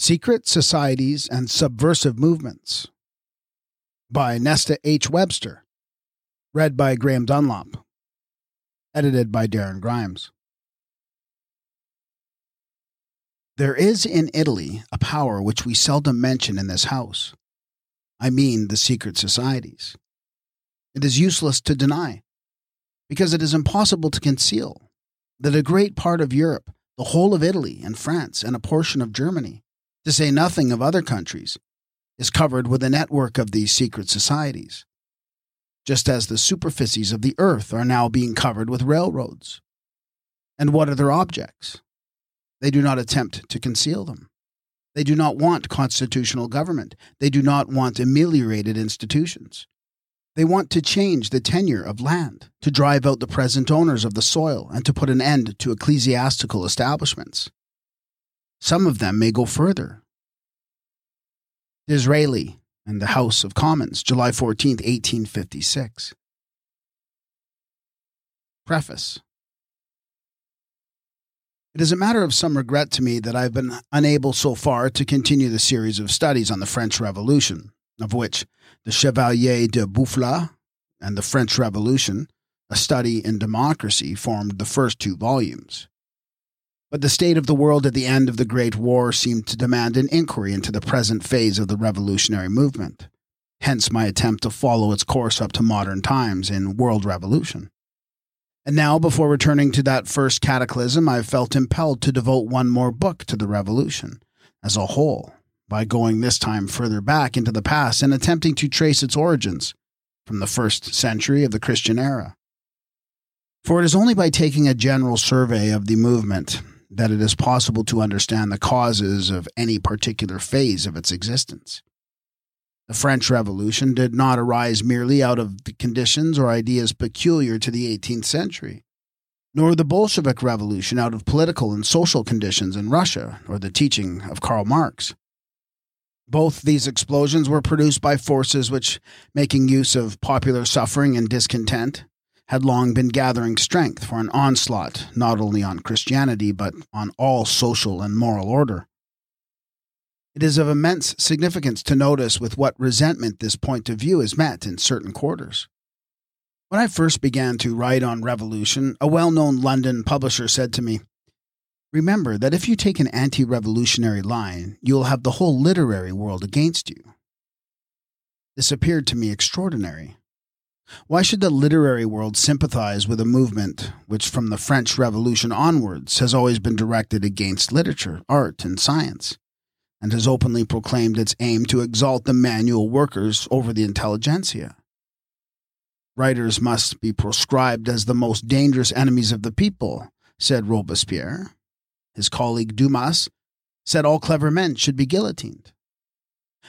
Secret Societies and Subversive Movements by Nesta H. Webster. Read by Graham Dunlop. Edited by Darren Grimes. There is in Italy a power which we seldom mention in this house. I mean the secret societies. It is useless to deny, because it is impossible to conceal, that a great part of Europe, the whole of Italy and France, and a portion of Germany, to say nothing of other countries, is covered with a network of these secret societies, just as the superficies of the earth are now being covered with railroads. And what are their objects? They do not attempt to conceal them. They do not want constitutional government. They do not want ameliorated institutions. They want to change the tenure of land, to drive out the present owners of the soil, and to put an end to ecclesiastical establishments. Some of them may go further. Disraeli and the House of Commons, July 14, 1856. Preface It is a matter of some regret to me that I have been unable so far to continue the series of studies on the French Revolution, of which the Chevalier de Boufflers and the French Revolution, a study in democracy, formed the first two volumes. But the state of the world at the end of the Great War seemed to demand an inquiry into the present phase of the revolutionary movement. Hence my attempt to follow its course up to modern times in World Revolution. And now, before returning to that first cataclysm, I have felt impelled to devote one more book to the Revolution as a whole, by going this time further back into the past and attempting to trace its origins from the first century of the Christian era. For it is only by taking a general survey of the movement that it is possible to understand the causes of any particular phase of its existence. The French Revolution did not arise merely out of the conditions or ideas peculiar to the 18th century, nor the Bolshevik Revolution out of political and social conditions in Russia or the teaching of Karl Marx. Both these explosions were produced by forces which, making use of popular suffering and discontent, had long been gathering strength for an onslaught not only on Christianity but on all social and moral order. It is of immense significance to notice with what resentment this point of view is met in certain quarters. When I first began to write on revolution, a well known London publisher said to me, Remember that if you take an anti revolutionary line, you will have the whole literary world against you. This appeared to me extraordinary. Why should the literary world sympathize with a movement which, from the French Revolution onwards, has always been directed against literature, art, and science, and has openly proclaimed its aim to exalt the manual workers over the intelligentsia? Writers must be proscribed as the most dangerous enemies of the people, said Robespierre. His colleague Dumas said all clever men should be guillotined.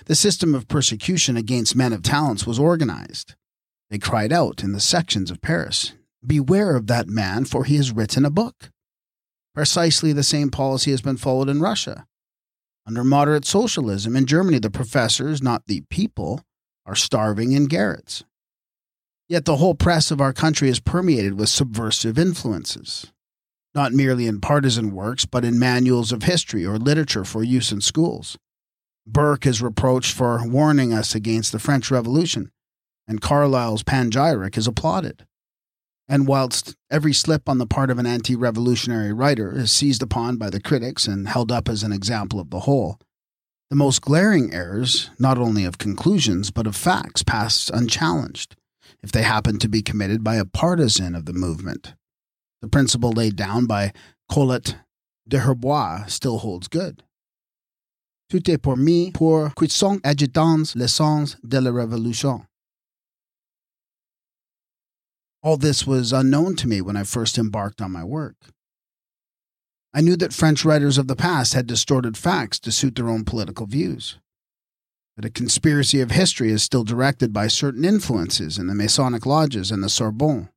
The system of persecution against men of talents was organized. They cried out in the sections of Paris Beware of that man, for he has written a book. Precisely the same policy has been followed in Russia. Under moderate socialism in Germany, the professors, not the people, are starving in garrets. Yet the whole press of our country is permeated with subversive influences, not merely in partisan works, but in manuals of history or literature for use in schools. Burke is reproached for warning us against the French Revolution and Carlyle's panegyric is applauded. And whilst every slip on the part of an anti revolutionary writer is seized upon by the critics and held up as an example of the whole, the most glaring errors, not only of conclusions, but of facts, pass unchallenged, if they happen to be committed by a partisan of the movement. The principle laid down by Collot de d'Herbois still holds good. Tout est pour mis pour qui sont agitants l'essence de la révolution. All this was unknown to me when I first embarked on my work. I knew that French writers of the past had distorted facts to suit their own political views. That a conspiracy of history is still directed by certain influences in the Masonic lodges and the Sorbonne.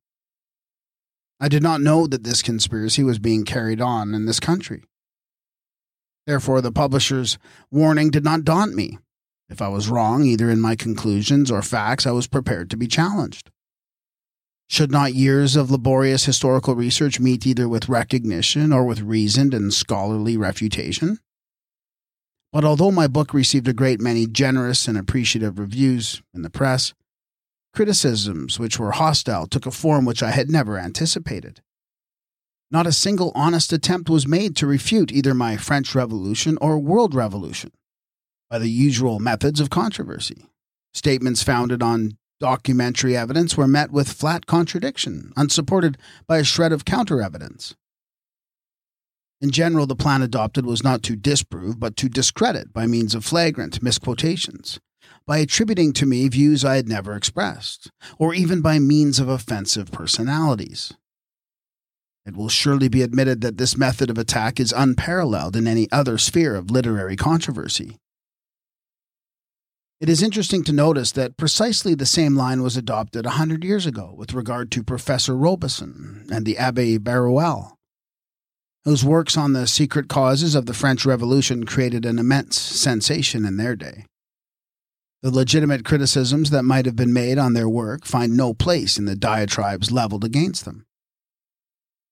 I did not know that this conspiracy was being carried on in this country. Therefore, the publisher's warning did not daunt me. If I was wrong, either in my conclusions or facts, I was prepared to be challenged. Should not years of laborious historical research meet either with recognition or with reasoned and scholarly refutation? But although my book received a great many generous and appreciative reviews in the press, criticisms which were hostile took a form which I had never anticipated. Not a single honest attempt was made to refute either my French Revolution or World Revolution by the usual methods of controversy. Statements founded on documentary evidence were met with flat contradiction, unsupported by a shred of counter evidence. In general, the plan adopted was not to disprove, but to discredit by means of flagrant misquotations, by attributing to me views I had never expressed, or even by means of offensive personalities. It will surely be admitted that this method of attack is unparalleled in any other sphere of literary controversy. It is interesting to notice that precisely the same line was adopted a hundred years ago with regard to Professor Robison and the Abbe Barruel whose works on the secret causes of the French Revolution created an immense sensation in their day. The legitimate criticisms that might have been made on their work find no place in the diatribes leveled against them.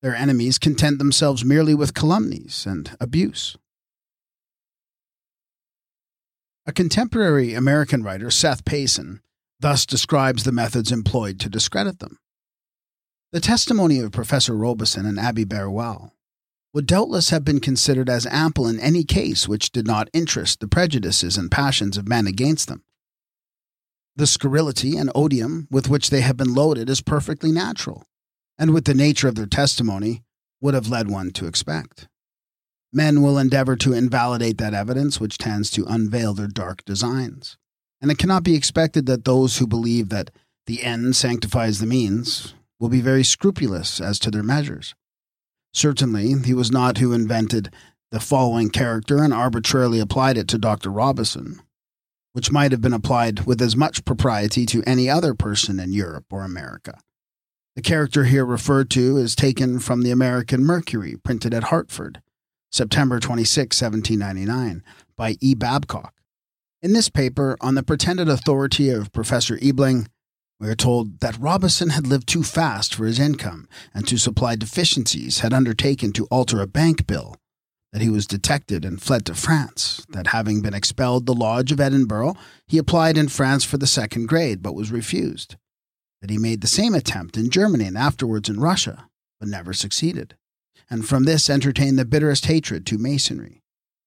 Their enemies content themselves merely with calumnies and abuse. A contemporary American writer, Seth Payson, thus describes the methods employed to discredit them. The testimony of Professor Robison and Abbe Barruel would doubtless have been considered as ample in any case which did not interest the prejudices and passions of men against them. The scurrility and odium with which they have been loaded is perfectly natural, and with the nature of their testimony, would have led one to expect. Men will endeavor to invalidate that evidence which tends to unveil their dark designs, and it cannot be expected that those who believe that the end sanctifies the means will be very scrupulous as to their measures. Certainly, he was not who invented the following character and arbitrarily applied it to Dr. Robison, which might have been applied with as much propriety to any other person in Europe or America. The character here referred to is taken from the American Mercury, printed at Hartford, September 26, 1799, by E. Babcock. In this paper, on the pretended authority of Professor Ebeling, we are told that Robison had lived too fast for his income and to supply deficiencies had undertaken to alter a bank bill, that he was detected and fled to France, that having been expelled the Lodge of Edinburgh, he applied in France for the second grade but was refused, that he made the same attempt in Germany and afterwards in Russia, but never succeeded, and from this entertained the bitterest hatred to Masonry.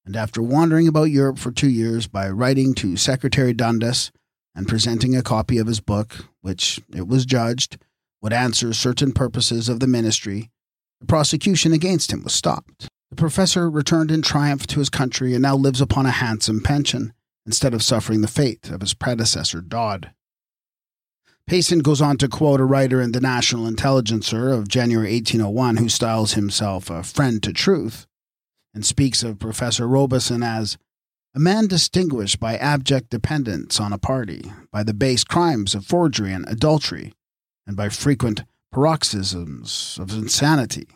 And after wandering about Europe for two years by writing to Secretary Dundas, and presenting a copy of his book, which it was judged would answer certain purposes of the ministry, the prosecution against him was stopped. The professor returned in triumph to his country and now lives upon a handsome pension instead of suffering the fate of his predecessor, Dodd. Payson goes on to quote a writer in the National Intelligencer of January 1801 who styles himself a friend to truth and speaks of Professor Robison as a man distinguished by abject dependence on a party, by the base crimes of forgery and adultery, and by frequent paroxysms of insanity.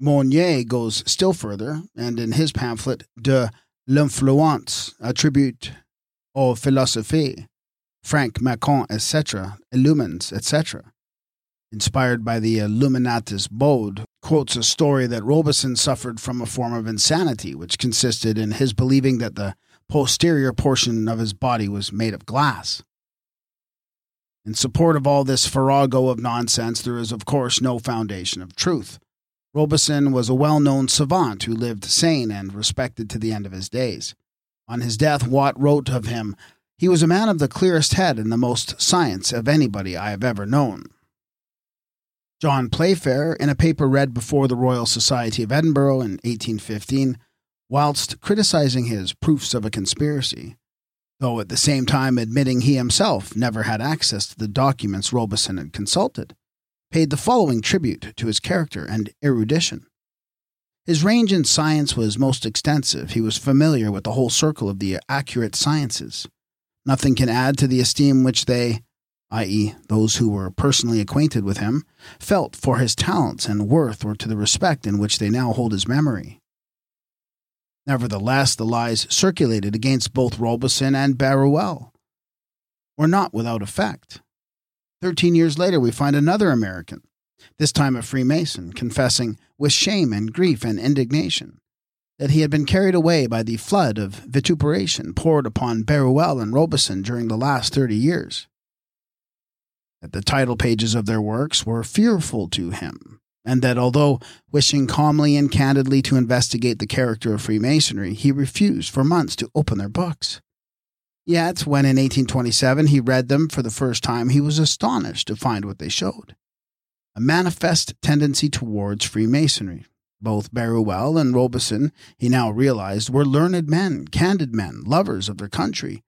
Mounier goes still further, and in his pamphlet De l'influence, a tribute aux philosophes, Frank Macon, etc., illumines, etc., inspired by the Illuminatus Bode, quotes a story that Robison suffered from a form of insanity, which consisted in his believing that the posterior portion of his body was made of glass. In support of all this farrago of nonsense, there is, of course, no foundation of truth. Robison was a well known savant who lived sane and respected to the end of his days. On his death, Watt wrote of him, He was a man of the clearest head and the most science of anybody I have ever known. John Playfair, in a paper read before the Royal Society of Edinburgh in 1815, whilst criticizing his proofs of a conspiracy, though at the same time admitting he himself never had access to the documents Robison had consulted, paid the following tribute to his character and erudition. His range in science was most extensive. He was familiar with the whole circle of the accurate sciences. Nothing can add to the esteem which they, i.e., those who were personally acquainted with him, felt for his talents and worth or to the respect in which they now hold his memory. Nevertheless, the lies circulated against both Robison and Barruel were not without effect. Thirteen years later, we find another American, this time a Freemason, confessing with shame and grief and indignation that he had been carried away by the flood of vituperation poured upon Barruel and Robison during the last thirty years. That the title pages of their works were fearful to him, and that although wishing calmly and candidly to investigate the character of Freemasonry, he refused for months to open their books. Yet, when in 1827 he read them for the first time, he was astonished to find what they showed a manifest tendency towards Freemasonry. Both Barruel and Robison, he now realized, were learned men, candid men, lovers of their country,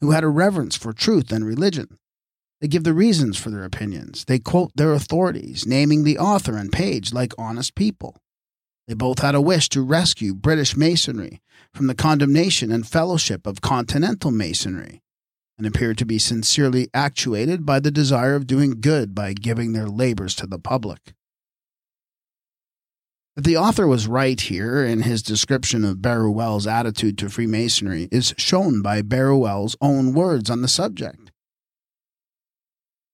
who had a reverence for truth and religion. They give the reasons for their opinions. They quote their authorities, naming the author and page like honest people. They both had a wish to rescue British Masonry from the condemnation and fellowship of Continental Masonry, and appeared to be sincerely actuated by the desire of doing good by giving their labors to the public. The author was right here in his description of Barruel's attitude to Freemasonry is shown by Barruel's own words on the subject.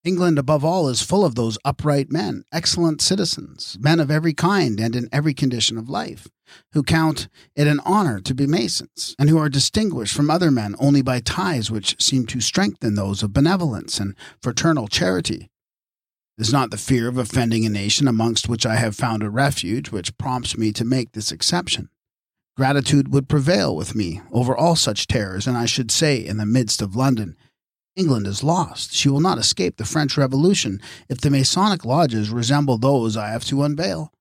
England, above all, is full of those upright men, excellent citizens, men of every kind and in every condition of life, who count it an honor to be Masons, and who are distinguished from other men only by ties which seem to strengthen those of benevolence and fraternal charity. Is not the fear of offending a nation amongst which I have found a refuge which prompts me to make this exception. Gratitude would prevail with me over all such terrors, and I should say, in the midst of London, England is lost. She will not escape the French Revolution if the Masonic lodges resemble those I have to unveil.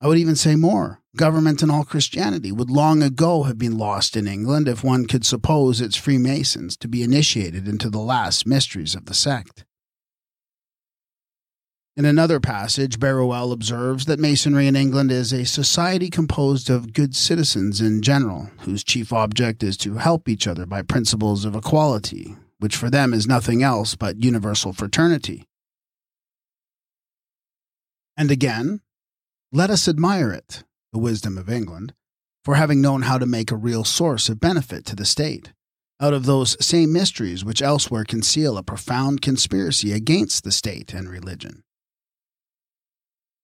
I would even say more. Government and all Christianity would long ago have been lost in England if one could suppose its Freemasons to be initiated into the last mysteries of the sect. In another passage, Barruel observes that Masonry in England is a society composed of good citizens in general, whose chief object is to help each other by principles of equality, which for them is nothing else but universal fraternity. And again, let us admire it, the wisdom of England, for having known how to make a real source of benefit to the state out of those same mysteries which elsewhere conceal a profound conspiracy against the state and religion.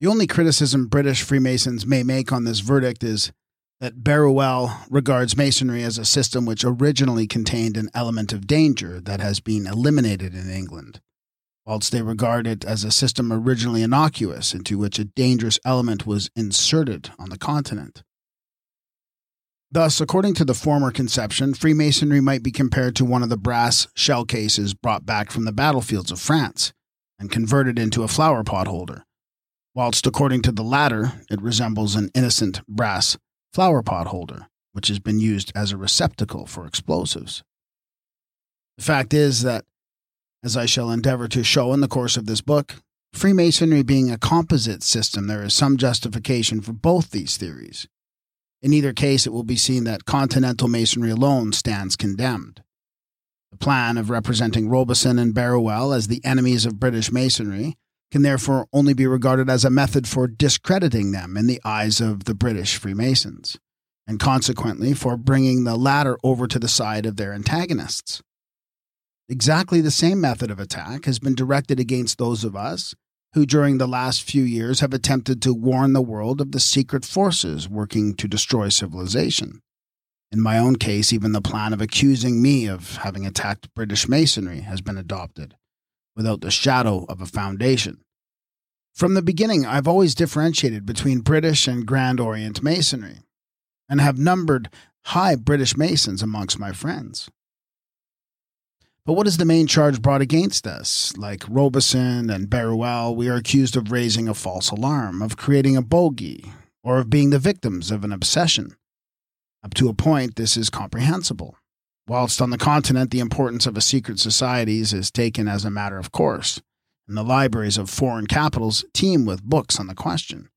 The only criticism British Freemasons may make on this verdict is that Barruel regards Masonry as a system which originally contained an element of danger that has been eliminated in England, whilst they regard it as a system originally innocuous into which a dangerous element was inserted on the continent. Thus, according to the former conception, Freemasonry might be compared to one of the brass shell cases brought back from the battlefields of France and converted into a flower pot holder whilst according to the latter, it resembles an innocent brass flower pot holder, which has been used as a receptacle for explosives. The fact is that, as I shall endeavor to show in the course of this book, Freemasonry being a composite system, there is some justification for both these theories. In either case, it will be seen that continental masonry alone stands condemned. The plan of representing Robison and Barruel as the enemies of British masonry can therefore only be regarded as a method for discrediting them in the eyes of the British Freemasons, and consequently for bringing the latter over to the side of their antagonists. Exactly the same method of attack has been directed against those of us who, during the last few years, have attempted to warn the world of the secret forces working to destroy civilization. In my own case, even the plan of accusing me of having attacked British Masonry has been adopted without the shadow of a foundation. From the beginning, I've always differentiated between British and Grand Orient Masonry, and have numbered high British Masons amongst my friends. But what is the main charge brought against us? Like Robison and Barruel, we are accused of raising a false alarm, of creating a bogey, or of being the victims of an obsession. Up to a point, this is comprehensible whilst on the continent the importance of a secret societies is taken as a matter of course, and the libraries of foreign capitals teem with books on the question.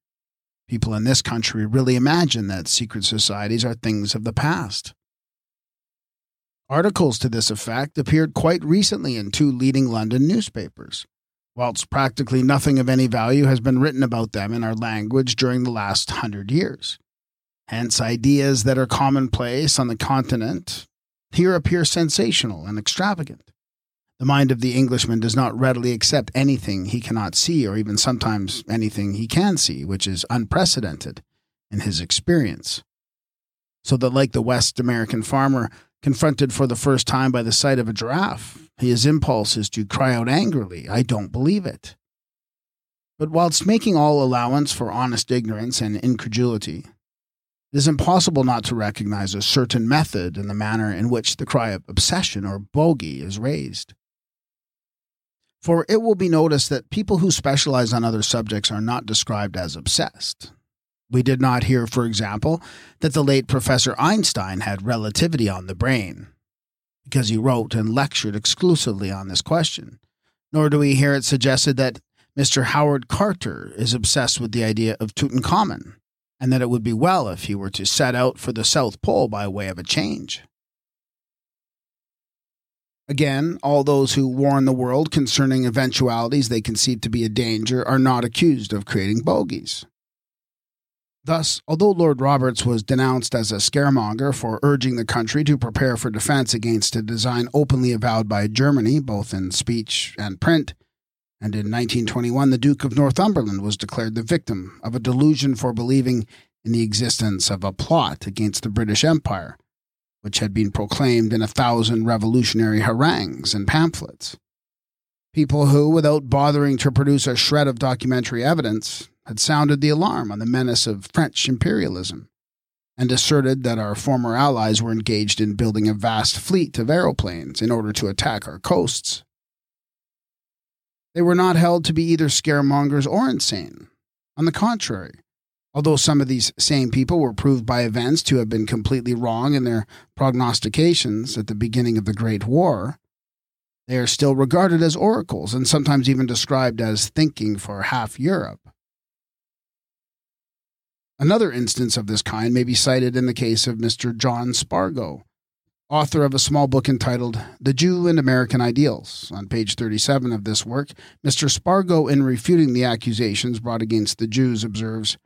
People in this country really imagine that secret societies are things of the past. Articles to this effect appeared quite recently in two leading London newspapers, whilst practically nothing of any value has been written about them in our language during the last hundred years. Hence, ideas that are commonplace on the continent here appear sensational and extravagant. The mind of the Englishman does not readily accept anything he cannot see, or even sometimes anything he can see, which is unprecedented in his experience. So that, like the West American farmer confronted for the first time by the sight of a giraffe, his impulse is to cry out angrily, I don't believe it. But whilst making all allowance for honest ignorance and incredulity, it is impossible not to recognize a certain method in the manner in which the cry of obsession or bogey is raised. For it will be noticed that people who specialize on other subjects are not described as obsessed. We did not hear, for example, that the late Professor Einstein had relativity on the brain, because he wrote and lectured exclusively on this question. Nor do we hear it suggested that Mr. Howard Carter is obsessed with the idea of Tutankhamun, and that it would be well if he were to set out for the South Pole by way of a change. Again, all those who warn the world concerning eventualities they conceive to be a danger are not accused of creating bogies. Thus, although Lord Roberts was denounced as a scaremonger for urging the country to prepare for defense against a design openly avowed by Germany, both in speech and print, and in 1921 the Duke of Northumberland was declared the victim of a delusion for believing in the existence of a plot against the British Empire, which had been proclaimed in a thousand revolutionary harangues and pamphlets. People who, without bothering to produce a shred of documentary evidence, had sounded the alarm on the menace of French imperialism and asserted that our former allies were engaged in building a vast fleet of aeroplanes in order to attack our coasts. They were not held to be either scaremongers or insane. On the contrary, Although some of these same people were proved by events to have been completely wrong in their prognostications at the beginning of the Great War, they are still regarded as oracles and sometimes even described as thinking for half Europe. Another instance of this kind may be cited in the case of Mr. John Spargo, author of a small book entitled The Jew and American Ideals. On page 37 of this work, Mr. Spargo, in refuting the accusations brought against the Jews, observes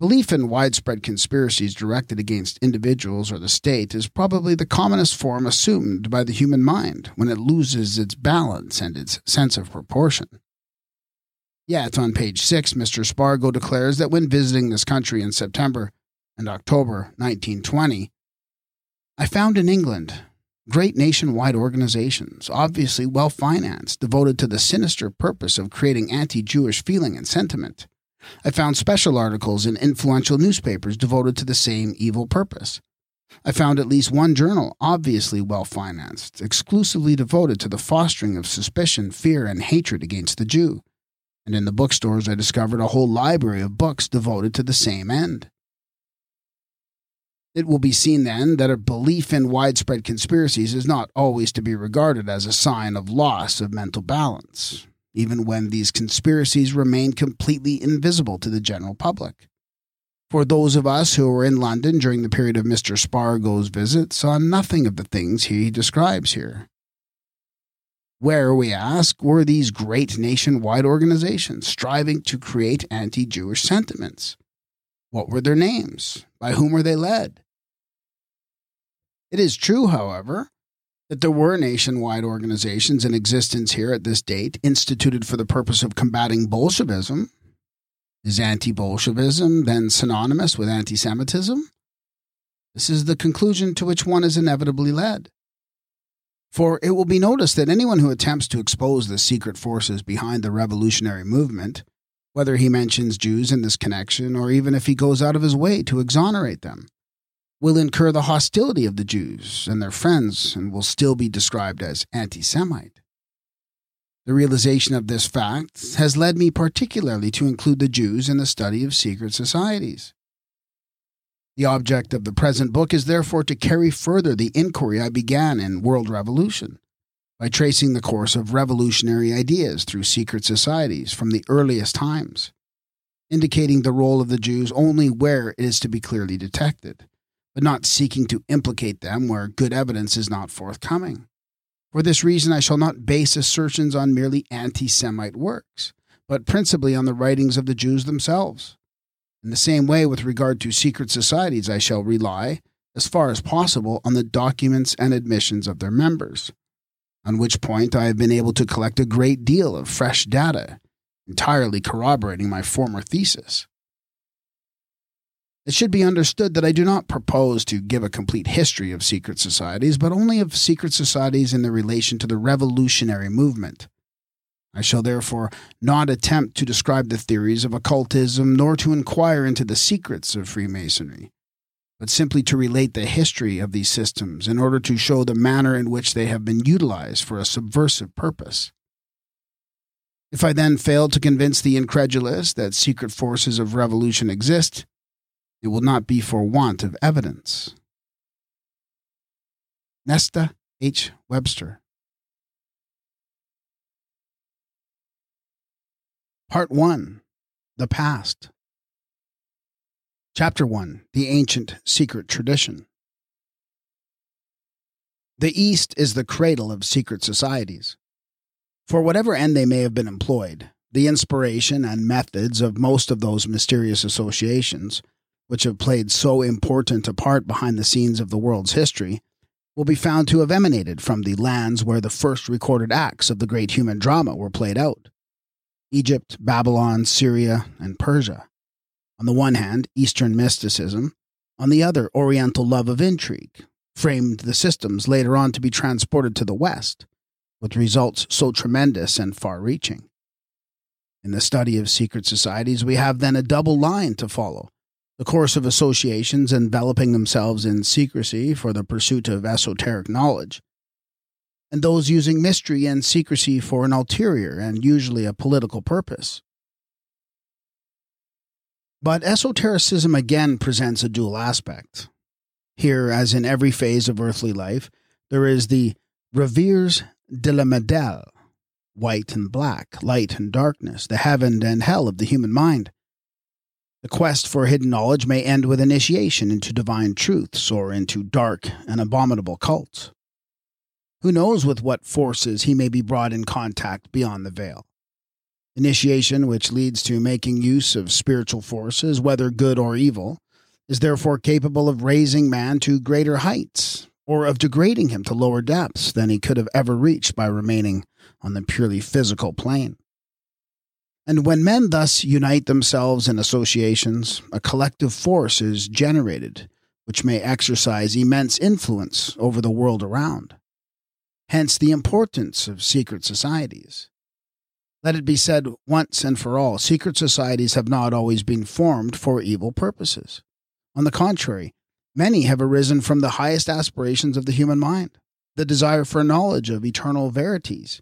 Belief in widespread conspiracies directed against individuals or the state is probably the commonest form assumed by the human mind when it loses its balance and its sense of proportion. Yet, on page 6, Mr. Spargo declares that when visiting this country in September and October 1920, I found in England great nationwide organizations, obviously well financed, devoted to the sinister purpose of creating anti Jewish feeling and sentiment. I found special articles in influential newspapers devoted to the same evil purpose. I found at least one journal, obviously well financed, exclusively devoted to the fostering of suspicion, fear, and hatred against the Jew. And in the bookstores, I discovered a whole library of books devoted to the same end. It will be seen then that a belief in widespread conspiracies is not always to be regarded as a sign of loss of mental balance even when these conspiracies remain completely invisible to the general public. For those of us who were in London during the period of Mr. Spargo's visit saw nothing of the things he describes here. Where, we ask, were these great nationwide organizations striving to create anti Jewish sentiments? What were their names? By whom were they led? It is true, however, that there were nationwide organizations in existence here at this date instituted for the purpose of combating Bolshevism. Is anti Bolshevism then synonymous with anti Semitism? This is the conclusion to which one is inevitably led. For it will be noticed that anyone who attempts to expose the secret forces behind the revolutionary movement, whether he mentions Jews in this connection or even if he goes out of his way to exonerate them, will incur the hostility of the Jews and their friends and will still be described as anti Semite. The realization of this fact has led me particularly to include the Jews in the study of secret societies. The object of the present book is therefore to carry further the inquiry I began in World Revolution by tracing the course of revolutionary ideas through secret societies from the earliest times, indicating the role of the Jews only where it is to be clearly detected but not seeking to implicate them where good evidence is not forthcoming. For this reason, I shall not base assertions on merely anti Semite works, but principally on the writings of the Jews themselves. In the same way, with regard to secret societies, I shall rely, as far as possible, on the documents and admissions of their members, on which point I have been able to collect a great deal of fresh data, entirely corroborating my former thesis. It should be understood that I do not propose to give a complete history of secret societies, but only of secret societies in their relation to the revolutionary movement. I shall therefore not attempt to describe the theories of occultism nor to inquire into the secrets of Freemasonry, but simply to relate the history of these systems in order to show the manner in which they have been utilized for a subversive purpose. If I then fail to convince the incredulous that secret forces of revolution exist, it will not be for want of evidence. Nesta H. Webster. Part 1 The Past. Chapter 1 The Ancient Secret Tradition. The East is the cradle of secret societies. For whatever end they may have been employed, the inspiration and methods of most of those mysterious associations which have played so important a part behind the scenes of the world's history, will be found to have emanated from the lands where the first recorded acts of the great human drama were played out Egypt, Babylon, Syria, and Persia. On the one hand, Eastern mysticism, on the other, Oriental love of intrigue, framed the systems later on to be transported to the West, with results so tremendous and far reaching. In the study of secret societies, we have then a double line to follow the course of associations enveloping themselves in secrecy for the pursuit of esoteric knowledge, and those using mystery and secrecy for an ulterior and usually a political purpose. But esotericism again presents a dual aspect. Here, as in every phase of earthly life, there is the revers de la medal, white and black, light and darkness, the heaven and hell of the human mind. The quest for hidden knowledge may end with initiation into divine truths or into dark and abominable cults. Who knows with what forces he may be brought in contact beyond the veil? Initiation, which leads to making use of spiritual forces, whether good or evil, is therefore capable of raising man to greater heights, or of degrading him to lower depths than he could have ever reached by remaining on the purely physical plane. And when men thus unite themselves in associations, a collective force is generated which may exercise immense influence over the world around. Hence the importance of secret societies. Let it be said once and for all secret societies have not always been formed for evil purposes. On the contrary, many have arisen from the highest aspirations of the human mind, the desire for knowledge of eternal verities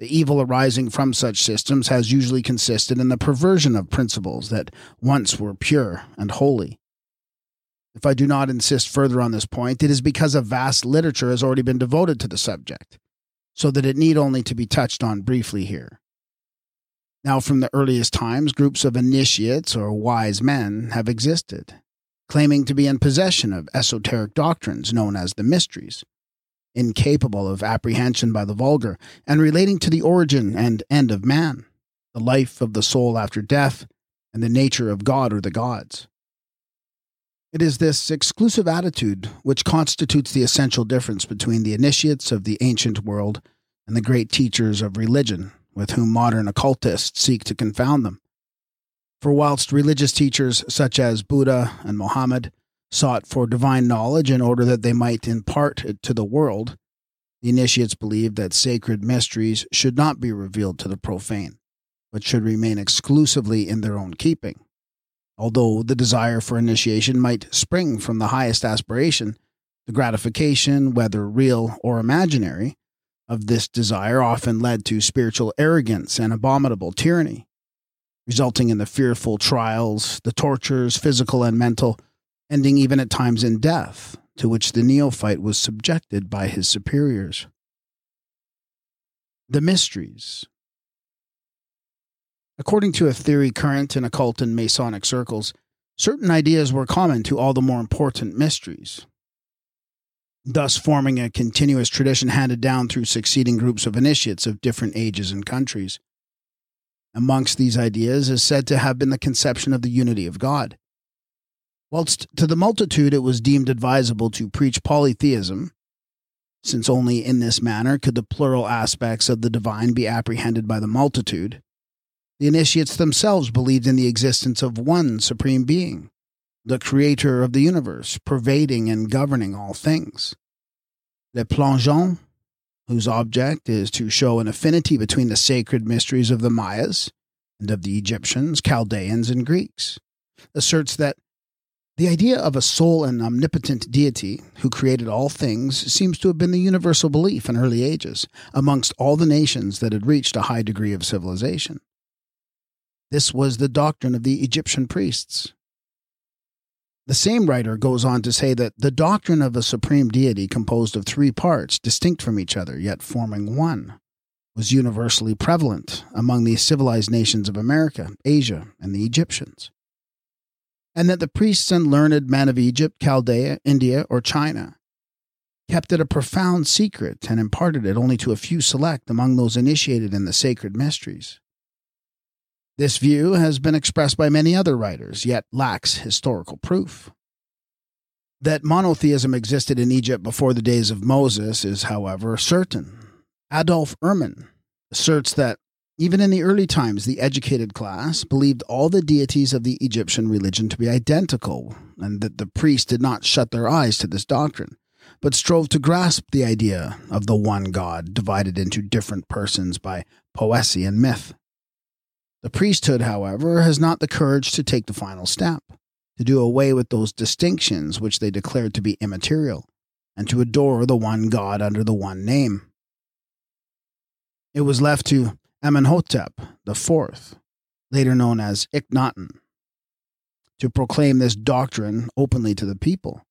the evil arising from such systems has usually consisted in the perversion of principles that once were pure and holy. If I do not insist further on this point, it is because a vast literature has already been devoted to the subject, so that it need only to be touched on briefly here. Now, from the earliest times, groups of initiates or wise men have existed, claiming to be in possession of esoteric doctrines known as the mysteries incapable of apprehension by the vulgar, and relating to the origin and end of man, the life of the soul after death, and the nature of God or the gods. It is this exclusive attitude which constitutes the essential difference between the initiates of the ancient world and the great teachers of religion, with whom modern occultists seek to confound them. For whilst religious teachers such as Buddha and Mohammed sought for divine knowledge in order that they might impart it to the world, the initiates believed that sacred mysteries should not be revealed to the profane, but should remain exclusively in their own keeping. Although the desire for initiation might spring from the highest aspiration, the gratification, whether real or imaginary, of this desire often led to spiritual arrogance and abominable tyranny, resulting in the fearful trials, the tortures, physical and mental, ending even at times in death, to which the neophyte was subjected by his superiors. The Mysteries According to a theory current in occult and Masonic circles, certain ideas were common to all the more important mysteries, thus forming a continuous tradition handed down through succeeding groups of initiates of different ages and countries. Amongst these ideas is said to have been the conception of the unity of God, Whilst to the multitude it was deemed advisable to preach polytheism, since only in this manner could the plural aspects of the divine be apprehended by the multitude, the initiates themselves believed in the existence of one supreme being, the creator of the universe, pervading and governing all things. Le Plongeon, whose object is to show an affinity between the sacred mysteries of the Mayas and of the Egyptians, Chaldeans, and Greeks, asserts that the idea of a sole and omnipotent deity who created all things seems to have been the universal belief in early ages amongst all the nations that had reached a high degree of civilization. This was the doctrine of the Egyptian priests. The same writer goes on to say that the doctrine of a supreme deity composed of three parts, distinct from each other, yet forming one, was universally prevalent among the civilized nations of America, Asia, and the Egyptians and that the priests and learned men of Egypt, Chaldea, India, or China kept it a profound secret and imparted it only to a few select among those initiated in the sacred mysteries. This view has been expressed by many other writers, yet lacks historical proof. That monotheism existed in Egypt before the days of Moses is, however, certain. Adolf Erman asserts that even in the early times, the educated class believed all the deities of the Egyptian religion to be identical, and that the priests did not shut their eyes to this doctrine, but strove to grasp the idea of the one God divided into different persons by poesy and myth. The priesthood, however, has not the courage to take the final step, to do away with those distinctions which they declared to be immaterial, and to adore the one God under the one name. It was left to Amenhotep IV, later known as Akhenaten, to proclaim this doctrine openly to the people.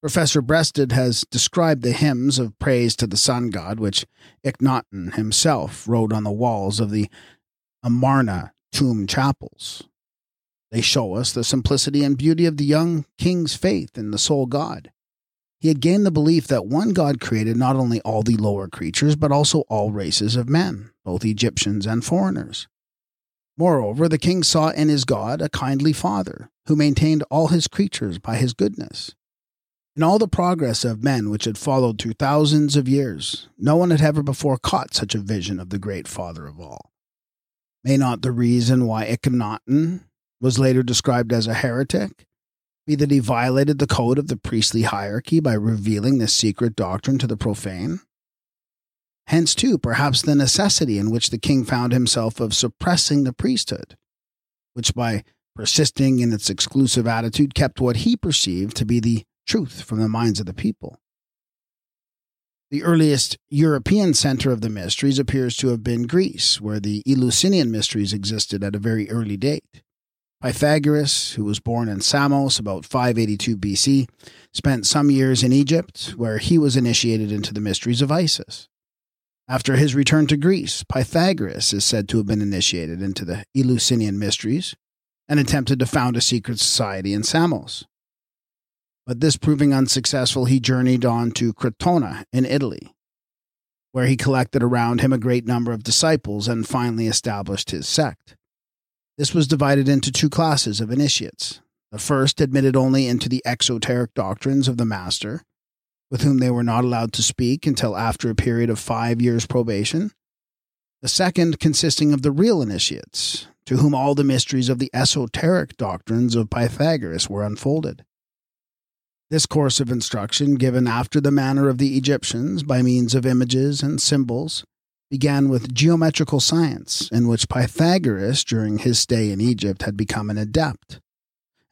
Professor Breasted has described the hymns of praise to the sun god, which Akhenaten himself wrote on the walls of the Amarna tomb chapels. They show us the simplicity and beauty of the young king's faith in the sole God. He had gained the belief that one God created not only all the lower creatures, but also all races of men, both Egyptians and foreigners. Moreover, the king saw in his God a kindly father, who maintained all his creatures by his goodness. In all the progress of men which had followed through thousands of years, no one had ever before caught such a vision of the great Father of all. May not the reason why Akhenaten was later described as a heretic be that he violated the code of the priestly hierarchy by revealing this secret doctrine to the profane? Hence, too, perhaps the necessity in which the king found himself of suppressing the priesthood, which by persisting in its exclusive attitude kept what he perceived to be the truth from the minds of the people. The earliest European center of the mysteries appears to have been Greece, where the Eleusinian mysteries existed at a very early date. Pythagoras, who was born in Samos about 582 BC, spent some years in Egypt, where he was initiated into the mysteries of Isis. After his return to Greece, Pythagoras is said to have been initiated into the Eleusinian mysteries and attempted to found a secret society in Samos. But this proving unsuccessful, he journeyed on to Crotona in Italy, where he collected around him a great number of disciples and finally established his sect. This was divided into two classes of initiates. The first admitted only into the exoteric doctrines of the master, with whom they were not allowed to speak until after a period of five years' probation. The second consisting of the real initiates, to whom all the mysteries of the esoteric doctrines of Pythagoras were unfolded. This course of instruction, given after the manner of the Egyptians by means of images and symbols, began with geometrical science, in which Pythagoras, during his stay in Egypt, had become an adept,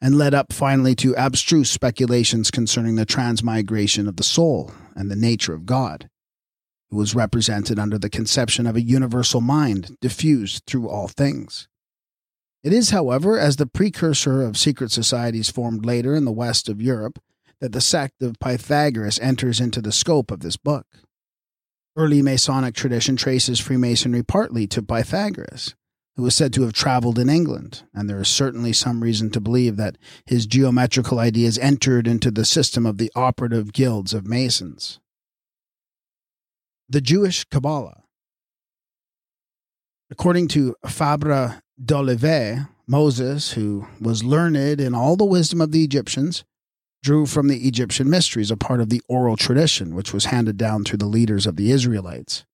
and led up finally to abstruse speculations concerning the transmigration of the soul and the nature of God, who was represented under the conception of a universal mind diffused through all things. It is, however, as the precursor of secret societies formed later in the west of Europe, that the sect of Pythagoras enters into the scope of this book. Early Masonic tradition traces Freemasonry partly to Pythagoras, who is said to have traveled in England, and there is certainly some reason to believe that his geometrical ideas entered into the system of the operative guilds of Masons. The Jewish Kabbalah. According to Fabre d'Olivet, Moses, who was learned in all the wisdom of the Egyptians, drew from the Egyptian mysteries, a part of the oral tradition which was handed down through the leaders of the Israelites.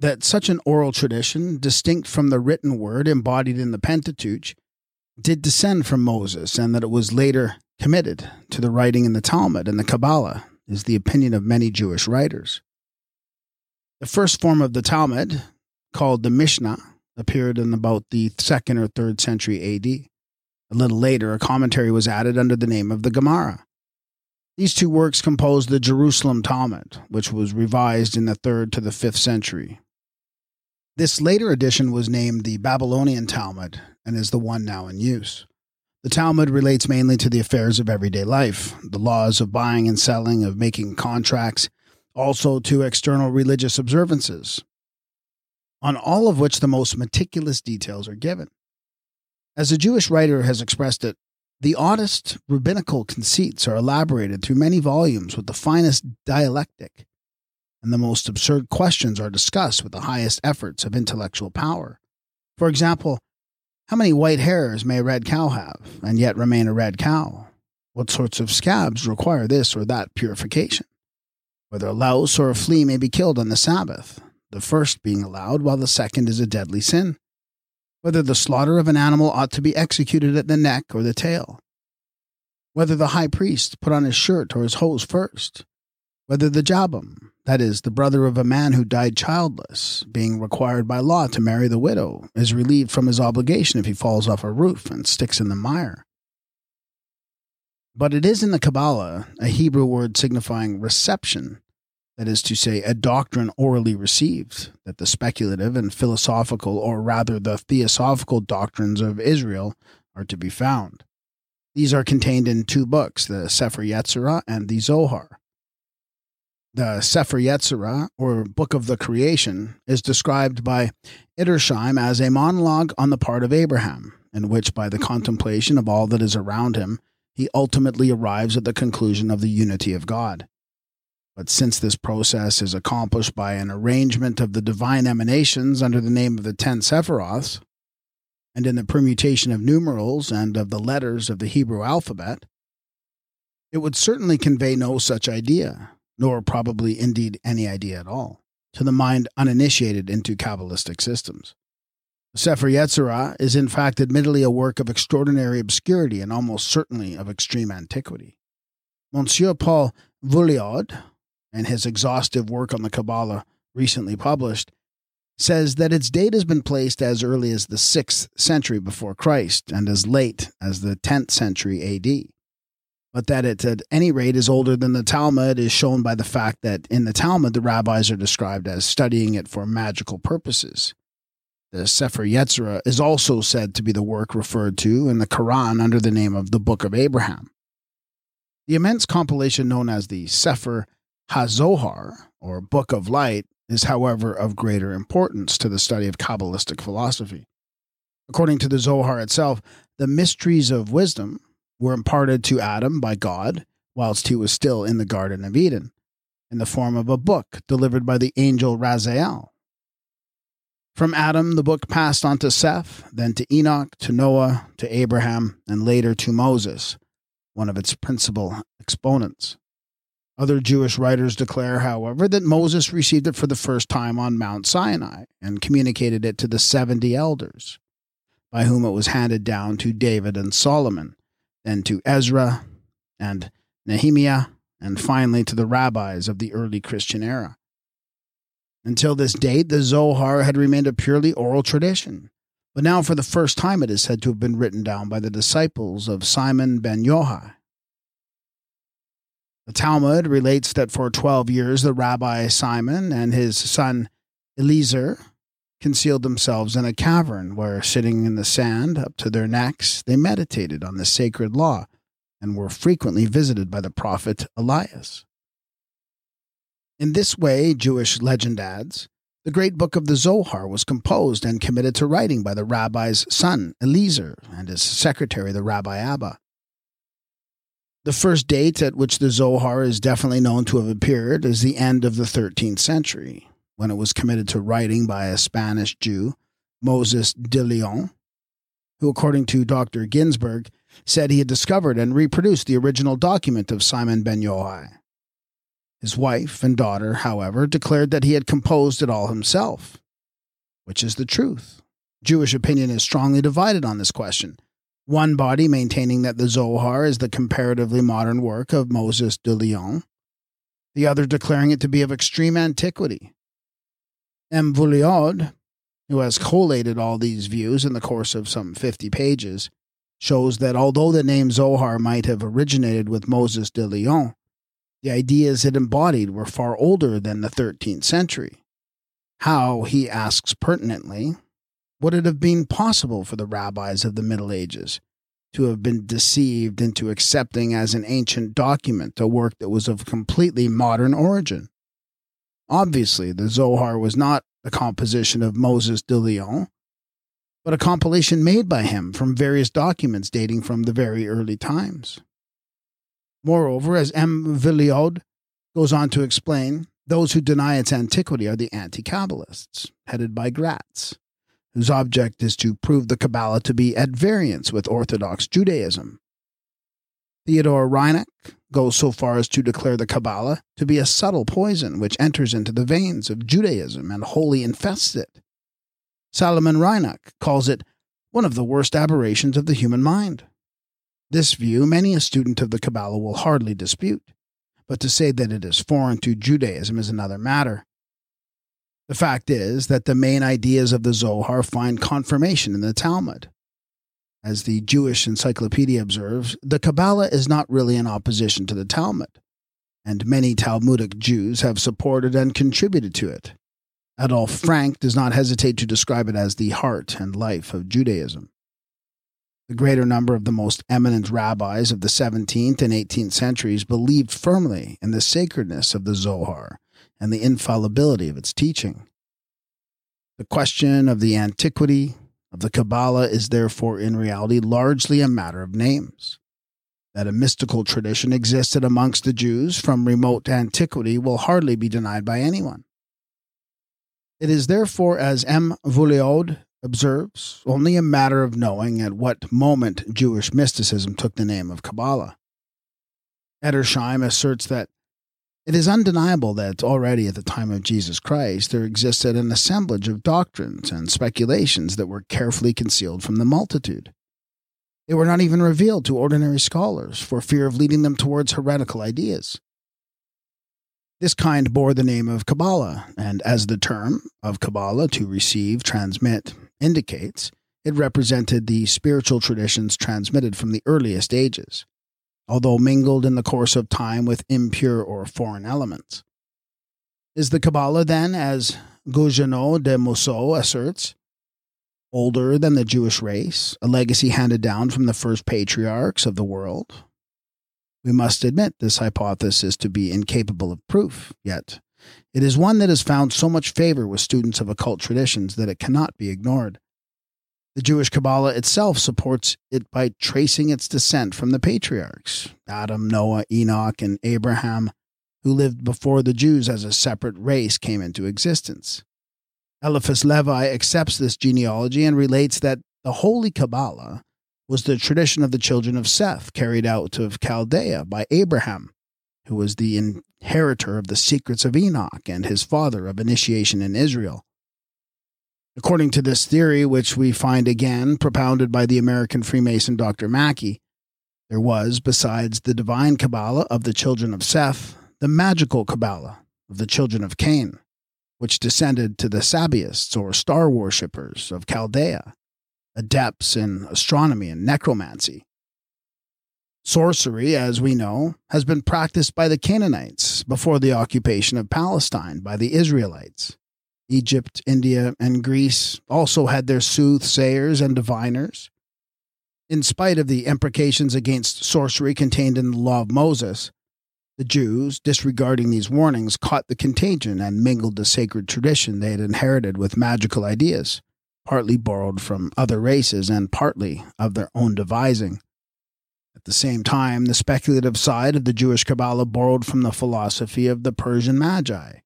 That such an oral tradition, distinct from the written word embodied in the Pentateuch, did descend from Moses and that it was later committed to the writing in the Talmud and the Kabbalah is the opinion of many Jewish writers. The first form of the Talmud, called the Mishnah, appeared in about the second or third century AD. A little later, a commentary was added under the name of the Gemara. These two works composed the Jerusalem Talmud, which was revised in the third to the fifth century. This later edition was named the Babylonian Talmud and is the one now in use. The Talmud relates mainly to the affairs of everyday life, the laws of buying and selling, of making contracts, also to external religious observances, on all of which the most meticulous details are given. As a Jewish writer has expressed it, the oddest rabbinical conceits are elaborated through many volumes with the finest dialectic, and the most absurd questions are discussed with the highest efforts of intellectual power. For example, how many white hairs may a red cow have, and yet remain a red cow? What sorts of scabs require this or that purification? Whether a louse or a flea may be killed on the Sabbath, the first being allowed while the second is a deadly sin. Whether the slaughter of an animal ought to be executed at the neck or the tail. Whether the high priest put on his shirt or his hose first. Whether the Jabam, that is, the brother of a man who died childless, being required by law to marry the widow, is relieved from his obligation if he falls off a roof and sticks in the mire. But it is in the Kabbalah a Hebrew word signifying reception, that is to say, a doctrine orally received, that the speculative and philosophical, or rather the theosophical doctrines of Israel are to be found. These are contained in two books, the Sefer Yetzirah and the Zohar. The Sefer Yetzirah, or Book of the Creation, is described by Edersheim as a monologue on the part of Abraham, in which, by the contemplation of all that is around him, he ultimately arrives at the conclusion of the unity of God. But since this process is accomplished by an arrangement of the divine emanations under the name of the ten Sephiroths, and in the permutation of numerals and of the letters of the Hebrew alphabet, it would certainly convey no such idea nor probably indeed any idea at all, to the mind uninitiated into Kabbalistic systems. The Sefer Yetzirah is in fact admittedly a work of extraordinary obscurity and almost certainly of extreme antiquity. Monsieur Paul Vulliaud, in his exhaustive work on the Kabbalah recently published, says that its date has been placed as early as the 6th century before Christ and as late as the 10th century AD but that it at any rate is older than the Talmud is shown by the fact that in the Talmud the rabbis are described as studying it for magical purposes. The Sefer Yetzirah is also said to be the work referred to in the Quran under the name of the Book of Abraham. The immense compilation known as the Sefer HaZohar, or Book of Light, is, however, of greater importance to the study of Kabbalistic philosophy. According to the Zohar itself, the mysteries of wisdom, were imparted to Adam by God whilst he was still in the Garden of Eden, in the form of a book delivered by the angel Raziel. From Adam, the book passed on to Seth, then to Enoch, to Noah, to Abraham, and later to Moses, one of its principal exponents. Other Jewish writers declare, however, that Moses received it for the first time on Mount Sinai and communicated it to the 70 elders, by whom it was handed down to David and Solomon, then to Ezra and Nehemiah, and finally to the rabbis of the early Christian era. Until this date, the Zohar had remained a purely oral tradition, but now for the first time it is said to have been written down by the disciples of Simon ben Yohai. The Talmud relates that for 12 years the rabbi Simon and his son Eliezer concealed themselves in a cavern where, sitting in the sand up to their necks, they meditated on the sacred law and were frequently visited by the prophet Elias. In this way, Jewish legend adds, the great book of the Zohar was composed and committed to writing by the rabbi's son, Eliezer, and his secretary, the Rabbi Abba. The first date at which the Zohar is definitely known to have appeared is the end of the 13th century, when it was committed to writing by a Spanish Jew, Moses de Leon, who, according to Dr. Ginsburg, said he had discovered and reproduced the original document of Simon ben Yohai. His wife and daughter, however, declared that he had composed it all himself. Which is the truth? Jewish opinion is strongly divided on this question, One body maintaining that the Zohar is the comparatively modern work of Moses de Leon, the other declaring it to be of extreme antiquity. M. Vulliaud, who has collated all these views in the course of some 50 pages, shows that although the name Zohar might have originated with Moses de Leon, the ideas it embodied were far older than the 13th century. How, he asks pertinently, would it have been possible for the rabbis of the Middle Ages to have been deceived into accepting as an ancient document a work that was of completely modern origin? Obviously, the Zohar was not the composition of Moses de Leon, but a compilation made by him from various documents dating from the very early times. Moreover, as M. Vulliaud goes on to explain, those who deny its antiquity are the anti Kabbalists, headed by Graetz, whose object is to prove the Kabbalah to be at variance with Orthodox Judaism. Theodor Reinach goes so far as to declare the Kabbalah to be a subtle poison which enters into the veins of Judaism and wholly infests it. Salomon Reinach calls it one of the worst aberrations of the human mind. This view many a student of the Kabbalah will hardly dispute, but to say that it is foreign to Judaism is another matter. The fact is that the main ideas of the Zohar find confirmation in the Talmud. As the Jewish Encyclopedia observes, the Kabbalah is not really in opposition to the Talmud, and many Talmudic Jews have supported and contributed to it. Adolf Franck does not hesitate to describe it as the heart and life of Judaism. The greater number of the most eminent rabbis of the 17th and 18th centuries believed firmly in the sacredness of the Zohar and the infallibility of its teaching. The question of the antiquity of the Kabbalah is therefore in reality largely a matter of names. That a mystical tradition existed amongst the Jews from remote antiquity will hardly be denied by anyone. It is therefore, as M. Vulliaud observes, only a matter of knowing at what moment Jewish mysticism took the name of Kabbalah. Edersheim asserts that it is undeniable that already at the time of Jesus Christ there existed an assemblage of doctrines and speculations that were carefully concealed from the multitude. They were not even revealed to ordinary scholars for fear of leading them towards heretical ideas. This kind bore the name of Kabbalah, and as the term of Kabbalah to receive, transmit, indicates, it represented the spiritual traditions transmitted from the earliest ages, although mingled in the course of time with impure or foreign elements. Is the Kabbalah, then, as Gougenot de Mousseaux asserts, older than the Jewish race, a legacy handed down from the first patriarchs of the world? We must admit this hypothesis to be incapable of proof, yet it is one that has found so much favor with students of occult traditions that it cannot be ignored. The Jewish Kabbalah itself supports it by tracing its descent from the patriarchs Adam, Noah, Enoch, and Abraham, who lived before the Jews as a separate race came into existence. Eliphas Levi accepts this genealogy and relates that the Holy Kabbalah was the tradition of the children of Seth carried out of Chaldea by Abraham, who was the inheritor of the secrets of Enoch and his father of initiation in Israel. According to this theory, which we find again propounded by the American Freemason Dr. Mackey, there was, besides the divine Kabbalah of the children of Seth, the magical Kabbalah of the children of Cain, which descended to the Sabaists or star worshippers of Chaldea, adepts in astronomy and necromancy. Sorcery, as we know, has been practiced by the Canaanites before the occupation of Palestine by the Israelites. Egypt, India, and Greece also had their soothsayers and diviners. In spite of the imprecations against sorcery contained in the Law of Moses, the Jews, disregarding these warnings, caught the contagion and mingled the sacred tradition they had inherited with magical ideas, partly borrowed from other races and partly of their own devising. At the same time, the speculative side of the Jewish Kabbalah borrowed from the philosophy of the Persian Magi,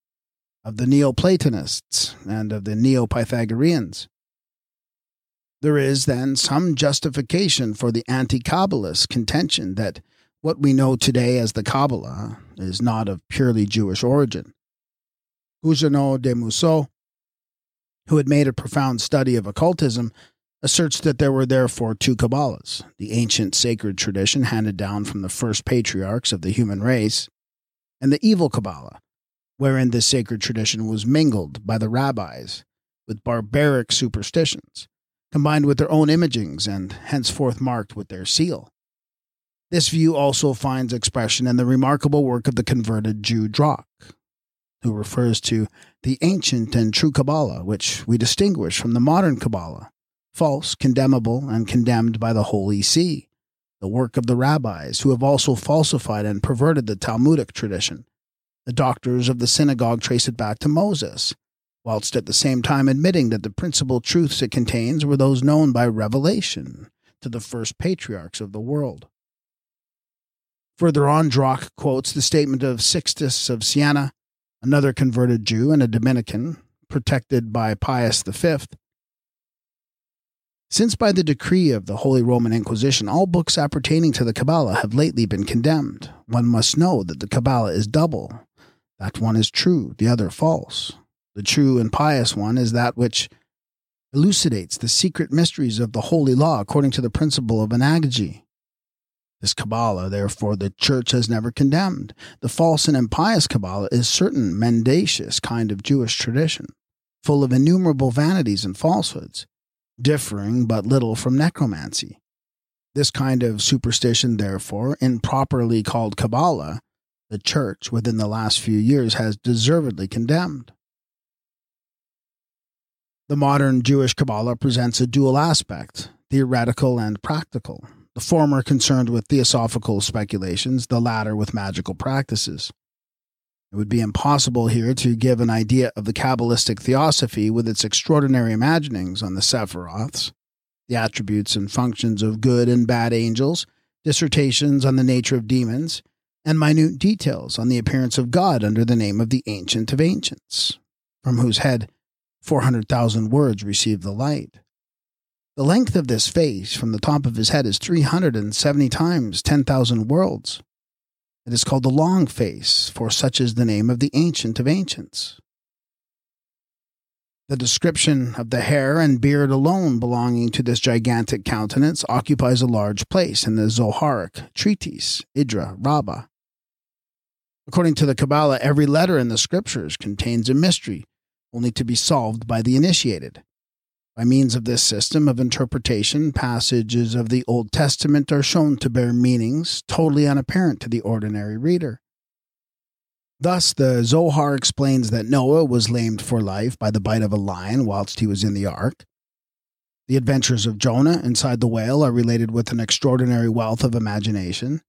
of the Neoplatonists, and of the Neo-Pythagoreans. There is, then, some justification for the anti Kabbalist contention that what we know today as the Kabbalah is not of purely Jewish origin. Gougenot de Mousseaux, who had made a profound study of occultism, asserts that there were therefore two Kabbalahs the ancient sacred tradition handed down from the first patriarchs of the human race, and the evil Kabbalah, wherein this sacred tradition was mingled by the rabbis with barbaric superstitions, combined with their own imagings and henceforth marked with their seal. This view also finds expression in the remarkable work of the converted Jew Drach, who refers to the ancient and true Kabbalah, which we distinguish from the modern Kabbalah, false, condemnable, and condemned by the Holy See, the work of the rabbis, who have also falsified and perverted the Talmudic tradition. The doctors of the synagogue trace it back to Moses, whilst at the same time admitting that the principal truths it contains were those known by revelation to the first patriarchs of the world. Further on, Drach quotes the statement of Sixtus of Siena, another converted Jew and a Dominican, protected by Pius V, since by the decree of the Holy Roman Inquisition all books appertaining to the Kabbalah have lately been condemned, one must know that the Kabbalah is double. That one is true, the other false. The true and pious one is that which elucidates the secret mysteries of the holy law according to the principle of anagogy. This Kabbalah, therefore, the Church has never condemned. The false and impious Kabbalah is certain mendacious kind of Jewish tradition, full of innumerable vanities and falsehoods differing but little from necromancy. This kind of superstition, therefore, improperly called Kabbalah, the Church within the last few years has deservedly condemned. The modern Jewish Kabbalah presents a dual aspect, theoretical and practical, the former concerned with theosophical speculations, the latter with magical practices. It would be impossible here to give an idea of the Kabbalistic theosophy with its extraordinary imaginings on the Sephiroths, the attributes and functions of good and bad angels, dissertations on the nature of demons, and minute details on the appearance of God under the name of the Ancient of Ancients, from whose head 400,000 words receive the light. The length of this face from the top of his head is 370 times 10,000 worlds. It is called the long face, for such is the name of the Ancient of Ancients. The description of the hair and beard alone belonging to this gigantic countenance occupies a large place in the Zoharic treatise, Idra Rabbah. According to the Kabbalah, every letter in the scriptures contains a mystery only to be solved by the initiated. By means of this system of interpretation, passages of the Old Testament are shown to bear meanings totally unapparent to the ordinary reader. Thus, the Zohar explains that Noah was lamed for life by the bite of a lion whilst he was in the ark. The adventures of Jonah inside the whale are related with an extraordinary wealth of imagination,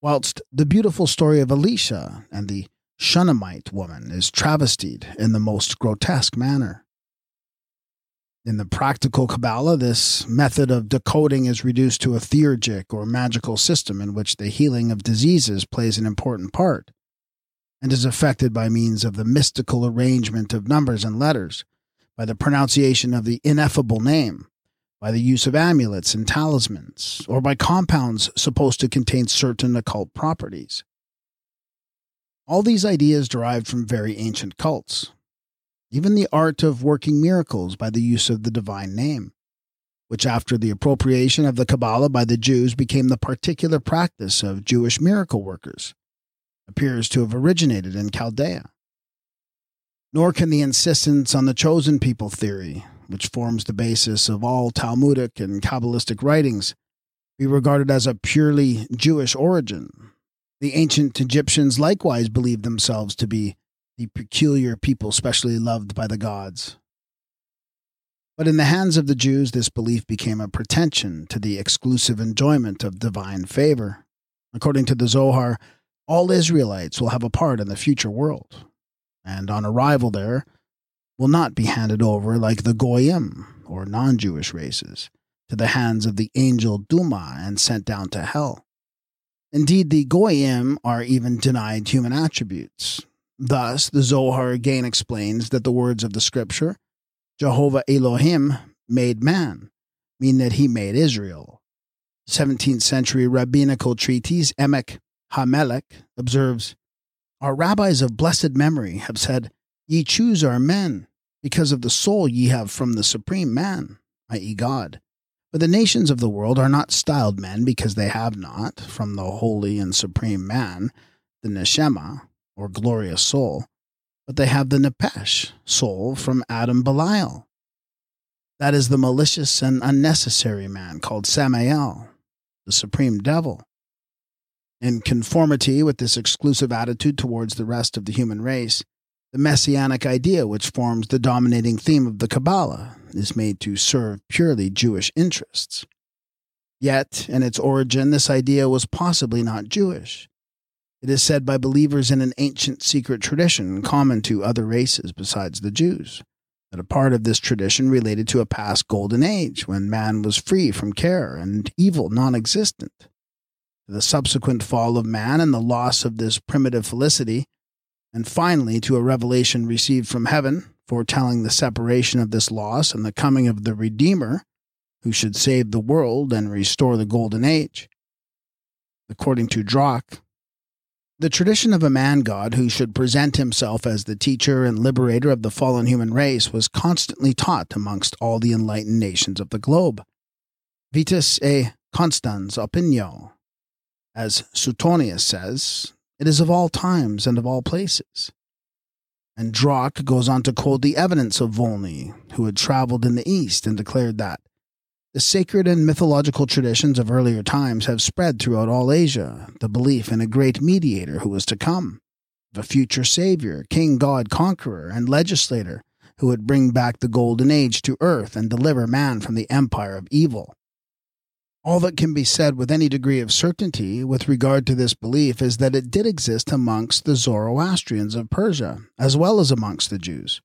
whilst the beautiful story of Elisha and the Shunammite woman is travestied in the most grotesque manner. In the practical Kabbalah, this method of decoding is reduced to a theurgic or magical system in which the healing of diseases plays an important part and is effected by means of the mystical arrangement of numbers and letters, by the pronunciation of the ineffable name, by the use of amulets and talismans, or by compounds supposed to contain certain occult properties. All these ideas derived from very ancient cults, even the art of working miracles by the use of the divine name, which after the appropriation of the Kabbalah by the Jews became the particular practice of Jewish miracle workers, appears to have originated in Chaldea. Nor can the insistence on the chosen people theory, which forms the basis of all Talmudic and Kabbalistic writings, be regarded as a purely Jewish origin. The ancient Egyptians likewise believed themselves to be the peculiar people specially loved by the gods. But in the hands of the Jews, this belief became a pretension to the exclusive enjoyment of divine favor. According to the Zohar, all Israelites will have a part in the future world, and on arrival there, will not be handed over like the Goyim, or non Jewish races, to the hands of the angel Duma and sent down to hell. Indeed, the Goyim are even denied human attributes, Thus, the Zohar again explains that the words of the scripture, Jehovah Elohim made man, mean that he made Israel. 17th century rabbinical treatise Emek Hamelech observes Our rabbis of blessed memory have said, Ye choose our men, because of the soul ye have from the supreme man, i.e., God. But the nations of the world are not styled men because they have not, from the holy and supreme man, the neshama, or glorious soul, but they have the nephesh, soul from Adam Belial. That is the malicious and unnecessary man called Samael, the supreme devil. In conformity with this exclusive attitude towards the rest of the human race, the messianic idea, which forms the dominating theme of the Kabbalah, is made to serve purely Jewish interests. Yet, in its origin, this idea was possibly not Jewish. It is said by believers in an ancient secret tradition common to other races besides the Jews, that a part of this tradition related to a past golden age when man was free from care and evil non existent. The subsequent fall of man and the loss of this primitive felicity and finally to a revelation received from heaven, foretelling the separation of this loss and the coming of the Redeemer, who should save the world and restore the golden age. According to Drach, the tradition of a man god who should present himself as the teacher and liberator of the fallen human race was constantly taught amongst all the enlightened nations of the globe. Vitus e constans opinio. As Suetonius says, it is of all times and of all places. And Drach goes on to quote the evidence of Volney, who had traveled in the East and declared that the sacred and mythological traditions of earlier times have spread throughout all Asia, the belief in a great mediator who was to come, of a future savior, king, god, conqueror, and legislator who would bring back the golden age to earth and deliver man from the empire of evil. All that can be said with any degree of certainty with regard to this belief is that it did exist amongst the Zoroastrians of Persia, as well as amongst the Jews.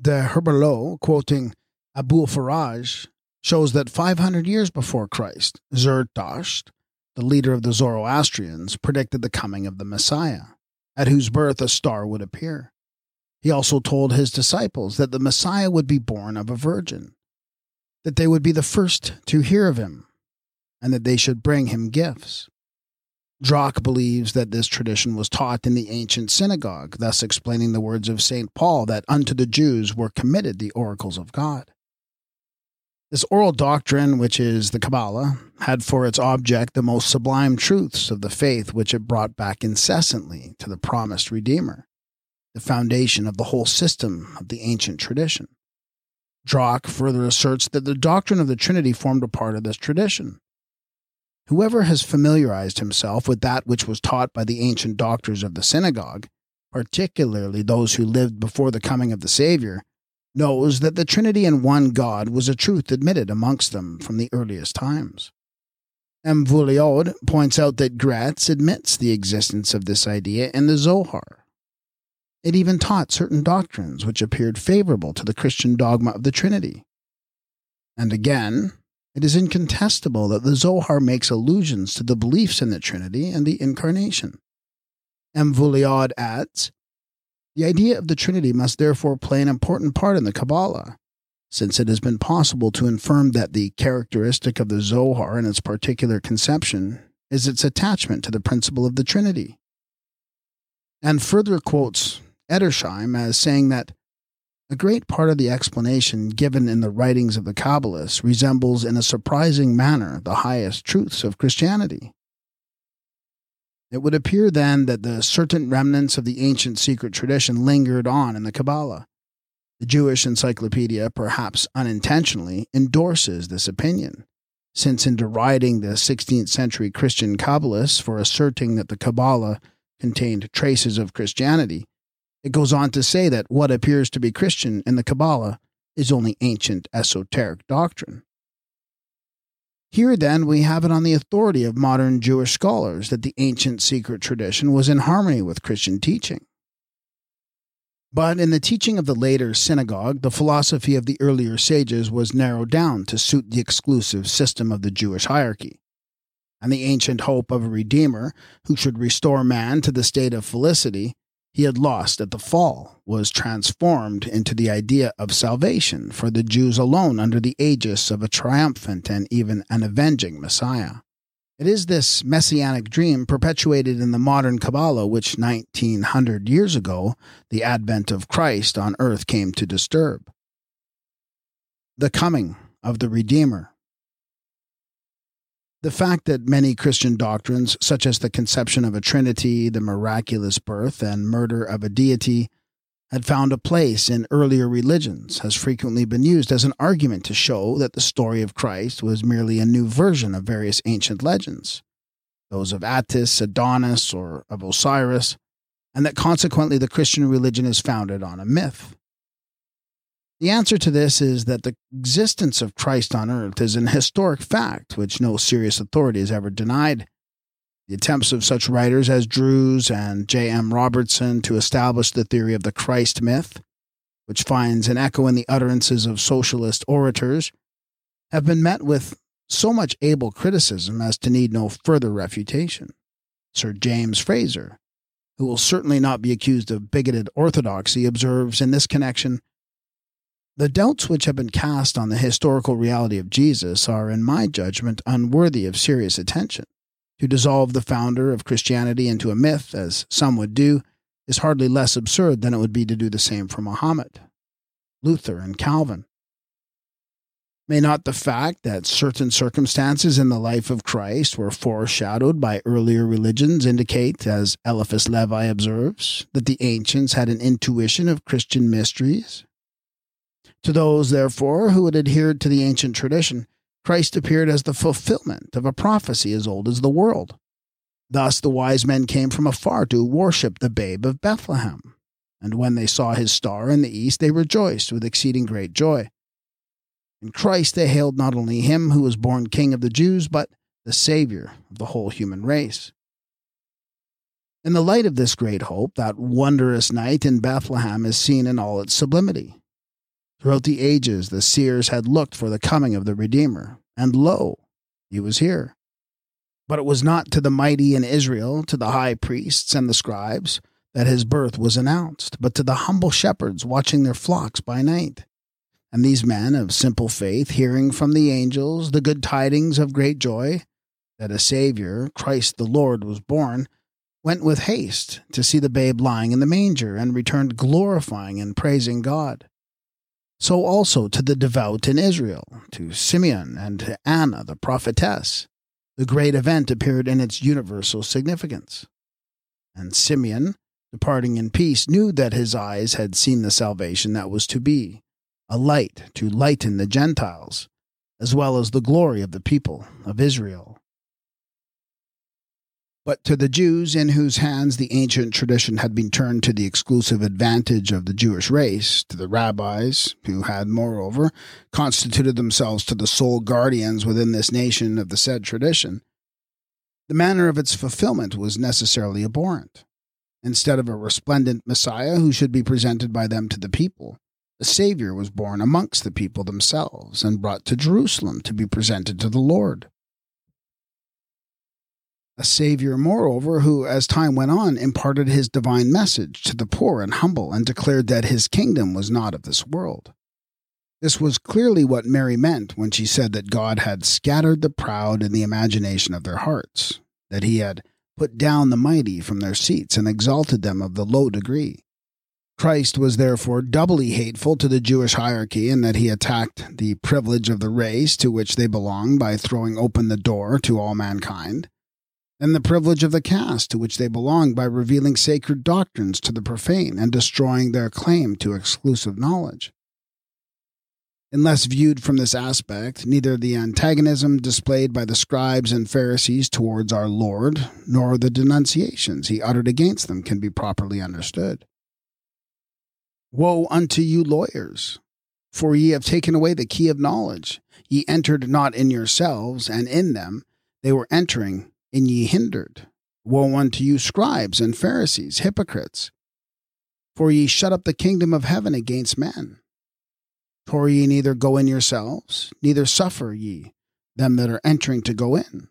D'Herbelot, quoting Abu Faraj, shows that 500 years before Christ, Zerdasht, the leader of the Zoroastrians, predicted the coming of the Messiah, at whose birth a star would appear. He also told his disciples that the Messiah would be born of a virgin that they would be the first to hear of him, and that they should bring him gifts. Drach believes that this tradition was taught in the ancient synagogue, thus explaining the words of St. Paul that unto the Jews were committed the oracles of God. This oral doctrine, which is the Kabbalah, had for its object the most sublime truths of the faith which it brought back incessantly to the promised Redeemer, the foundation of the whole system of the ancient tradition. Drach further asserts that the doctrine of the Trinity formed a part of this tradition. Whoever has familiarized himself with that which was taught by the ancient doctors of the synagogue, particularly those who lived before the coming of the Savior, knows that the Trinity in one God was a truth admitted amongst them from the earliest times. M. Vulliaud points out that Graetz admits the existence of this idea in the Zohar, it even taught certain doctrines which appeared favorable to the Christian dogma of the Trinity. And again, it is incontestable that the Zohar makes allusions to the beliefs in the Trinity and the Incarnation. M. Vulliaud adds, The idea of the Trinity must therefore play an important part in the Kabbalah, since it has been possible to infirm that the characteristic of the Zohar in its particular conception is its attachment to the principle of the Trinity. And further quotes Edersheim as saying that a great part of the explanation given in the writings of the Kabbalists resembles in a surprising manner the highest truths of Christianity. It would appear then that the certain remnants of the ancient secret tradition lingered on in the Kabbalah. The Jewish Encyclopedia, perhaps unintentionally, endorses this opinion, since in deriding the 16th century Christian Kabbalists for asserting that the Kabbalah contained traces of Christianity, it goes on to say that what appears to be Christian in the Kabbalah is only ancient esoteric doctrine. Here, then, we have it on the authority of modern Jewish scholars that the ancient secret tradition was in harmony with Christian teaching. But in the teaching of the later synagogue, the philosophy of the earlier sages was narrowed down to suit the exclusive system of the Jewish hierarchy. And the ancient hope of a Redeemer who should restore man to the state of felicity he had lost at the fall was transformed into the idea of salvation for the Jews alone under the aegis of a triumphant and even an avenging Messiah. It is this messianic dream perpetuated in the modern Kabbalah which 1900 years ago the advent of Christ on earth came to disturb. the coming of the Redeemer. The fact that many Christian doctrines, such as the conception of a Trinity, the miraculous birth, and murder of a deity, had found a place in earlier religions has frequently been used as an argument to show that the story of Christ was merely a new version of various ancient legends, those of Attis, Adonis, or of Osiris, and that consequently the Christian religion is founded on a myth. The answer to this is that the existence of Christ on earth is an historic fact which no serious authority has ever denied. The attempts of such writers as Drews and J. M. Robertson to establish the theory of the Christ myth, which finds an echo in the utterances of socialist orators, have been met with so much able criticism as to need no further refutation. Sir James Frazer, who will certainly not be accused of bigoted orthodoxy, observes in this connection The doubts which have been cast on the historical reality of Jesus are, in my judgment, unworthy of serious attention. To dissolve the founder of Christianity into a myth, as some would do, is hardly less absurd than it would be to do the same for Mohammed, Luther, and Calvin. May not the fact that certain circumstances in the life of Christ were foreshadowed by earlier religions indicate, as Eliphas Levi observes, that the ancients had an intuition of Christian mysteries? To those, therefore, who had adhered to the ancient tradition, Christ appeared as the fulfillment of a prophecy as old as the world. Thus the wise men came from afar to worship the babe of Bethlehem. And when they saw his star in the east, they rejoiced with exceeding great joy. In Christ they hailed not only him who was born King of the Jews, but the Savior of the whole human race. In the light of this great hope, that wondrous night in Bethlehem is seen in all its sublimity. Throughout the ages, the seers had looked for the coming of the Redeemer, and lo, he was here. But it was not to the mighty in Israel, to the high priests and the scribes, that his birth was announced, but to the humble shepherds watching their flocks by night. And these men of simple faith, hearing from the angels the good tidings of great joy, that a Saviour, Christ the Lord, was born, went with haste to see the babe lying in the manger, and returned glorifying and praising God so also to the devout in Israel, to Simeon and to Anna the prophetess. The great event appeared in its universal significance. And Simeon, departing in peace, knew that his eyes had seen the salvation that was to be, a light to lighten the Gentiles, as well as the glory of the people of Israel. But to the Jews in whose hands the ancient tradition had been turned to the exclusive advantage of the Jewish race, to the rabbis, who had, moreover, constituted themselves to the sole guardians within this nation of the said tradition, the manner of its fulfillment was necessarily abhorrent. Instead of a resplendent Messiah who should be presented by them to the people, a Savior was born amongst the people themselves and brought to Jerusalem to be presented to the Lord a Savior, moreover, who, as time went on, imparted his divine message to the poor and humble and declared that his kingdom was not of this world. This was clearly what Mary meant when she said that God had scattered the proud in the imagination of their hearts, that he had put down the mighty from their seats and exalted them of the low degree. Christ was therefore doubly hateful to the Jewish hierarchy in that he attacked the privilege of the race to which they belonged by throwing open the door to all mankind and the privilege of the caste to which they belong by revealing sacred doctrines to the profane and destroying their claim to exclusive knowledge. Unless viewed from this aspect, neither the antagonism displayed by the scribes and Pharisees towards our Lord, nor the denunciations he uttered against them can be properly understood. Woe unto you, lawyers! For ye have taken away the key of knowledge. Ye entered not in yourselves, and in them they were entering, and ye hindered. Woe unto you, scribes and Pharisees, hypocrites! For ye shut up the kingdom of heaven against men. For ye neither go in yourselves, neither suffer ye them that are entering to go in.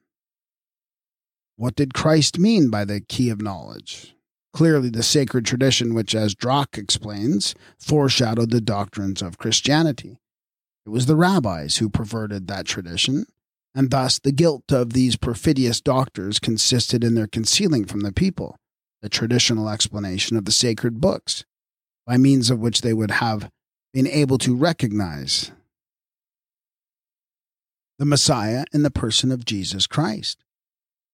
What did Christ mean by the key of knowledge? Clearly, the sacred tradition, which, as Drach explains, foreshadowed the doctrines of Christianity. It was the rabbis who perverted that tradition and thus the guilt of these perfidious doctors consisted in their concealing from the people the traditional explanation of the sacred books, by means of which they would have been able to recognize the Messiah in the person of Jesus Christ.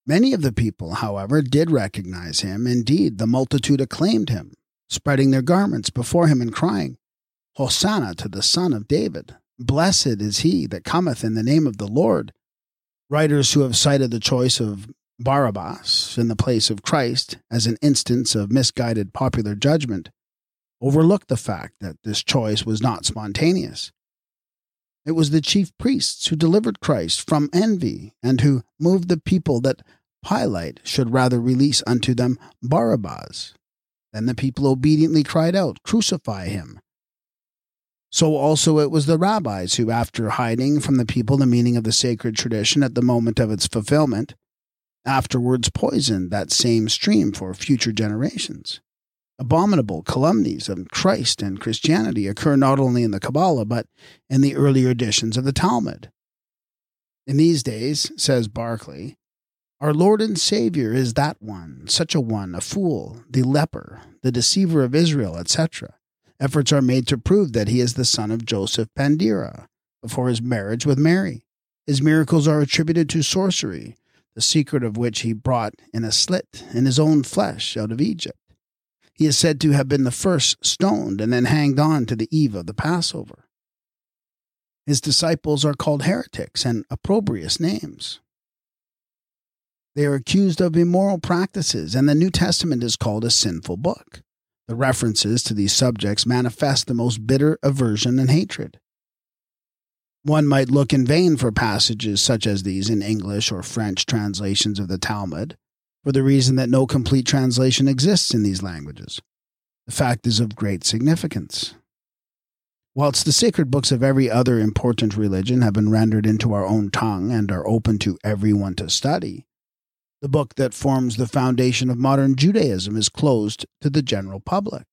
Many of the people, however, did recognize him. Indeed, the multitude acclaimed him, spreading their garments before him and crying, Hosanna to the Son of David! Blessed is he that cometh in the name of the Lord. Writers who have cited the choice of Barabbas in the place of Christ as an instance of misguided popular judgment overlook the fact that this choice was not spontaneous. It was the chief priests who delivered Christ from envy and who moved the people that Pilate should rather release unto them Barabbas. Then the people obediently cried out, Crucify him. So also it was the rabbis who, after hiding from the people the meaning of the sacred tradition at the moment of its fulfillment, afterwards poisoned that same stream for future generations. Abominable calumnies of Christ and Christianity occur not only in the Kabbalah, but in the earlier editions of the Talmud. In these days, says Barclay, our Lord and Savior is that one, such a one, a fool, the leper, the deceiver of Israel, etc. Efforts are made to prove that he is the son of Joseph Pandira before his marriage with Mary. His miracles are attributed to sorcery, the secret of which he brought in a slit in his own flesh out of Egypt. He is said to have been the first stoned and then hanged on to the eve of the Passover. His disciples are called heretics and opprobrious names. They are accused of immoral practices, and the New Testament is called a sinful book. The references to these subjects manifest the most bitter aversion and hatred. One might look in vain for passages such as these in English or French translations of the Talmud, for the reason that no complete translation exists in these languages. The fact is of great significance. Whilst the sacred books of every other important religion have been rendered into our own tongue and are open to everyone to study, the book that forms the foundation of modern Judaism is closed to the general public.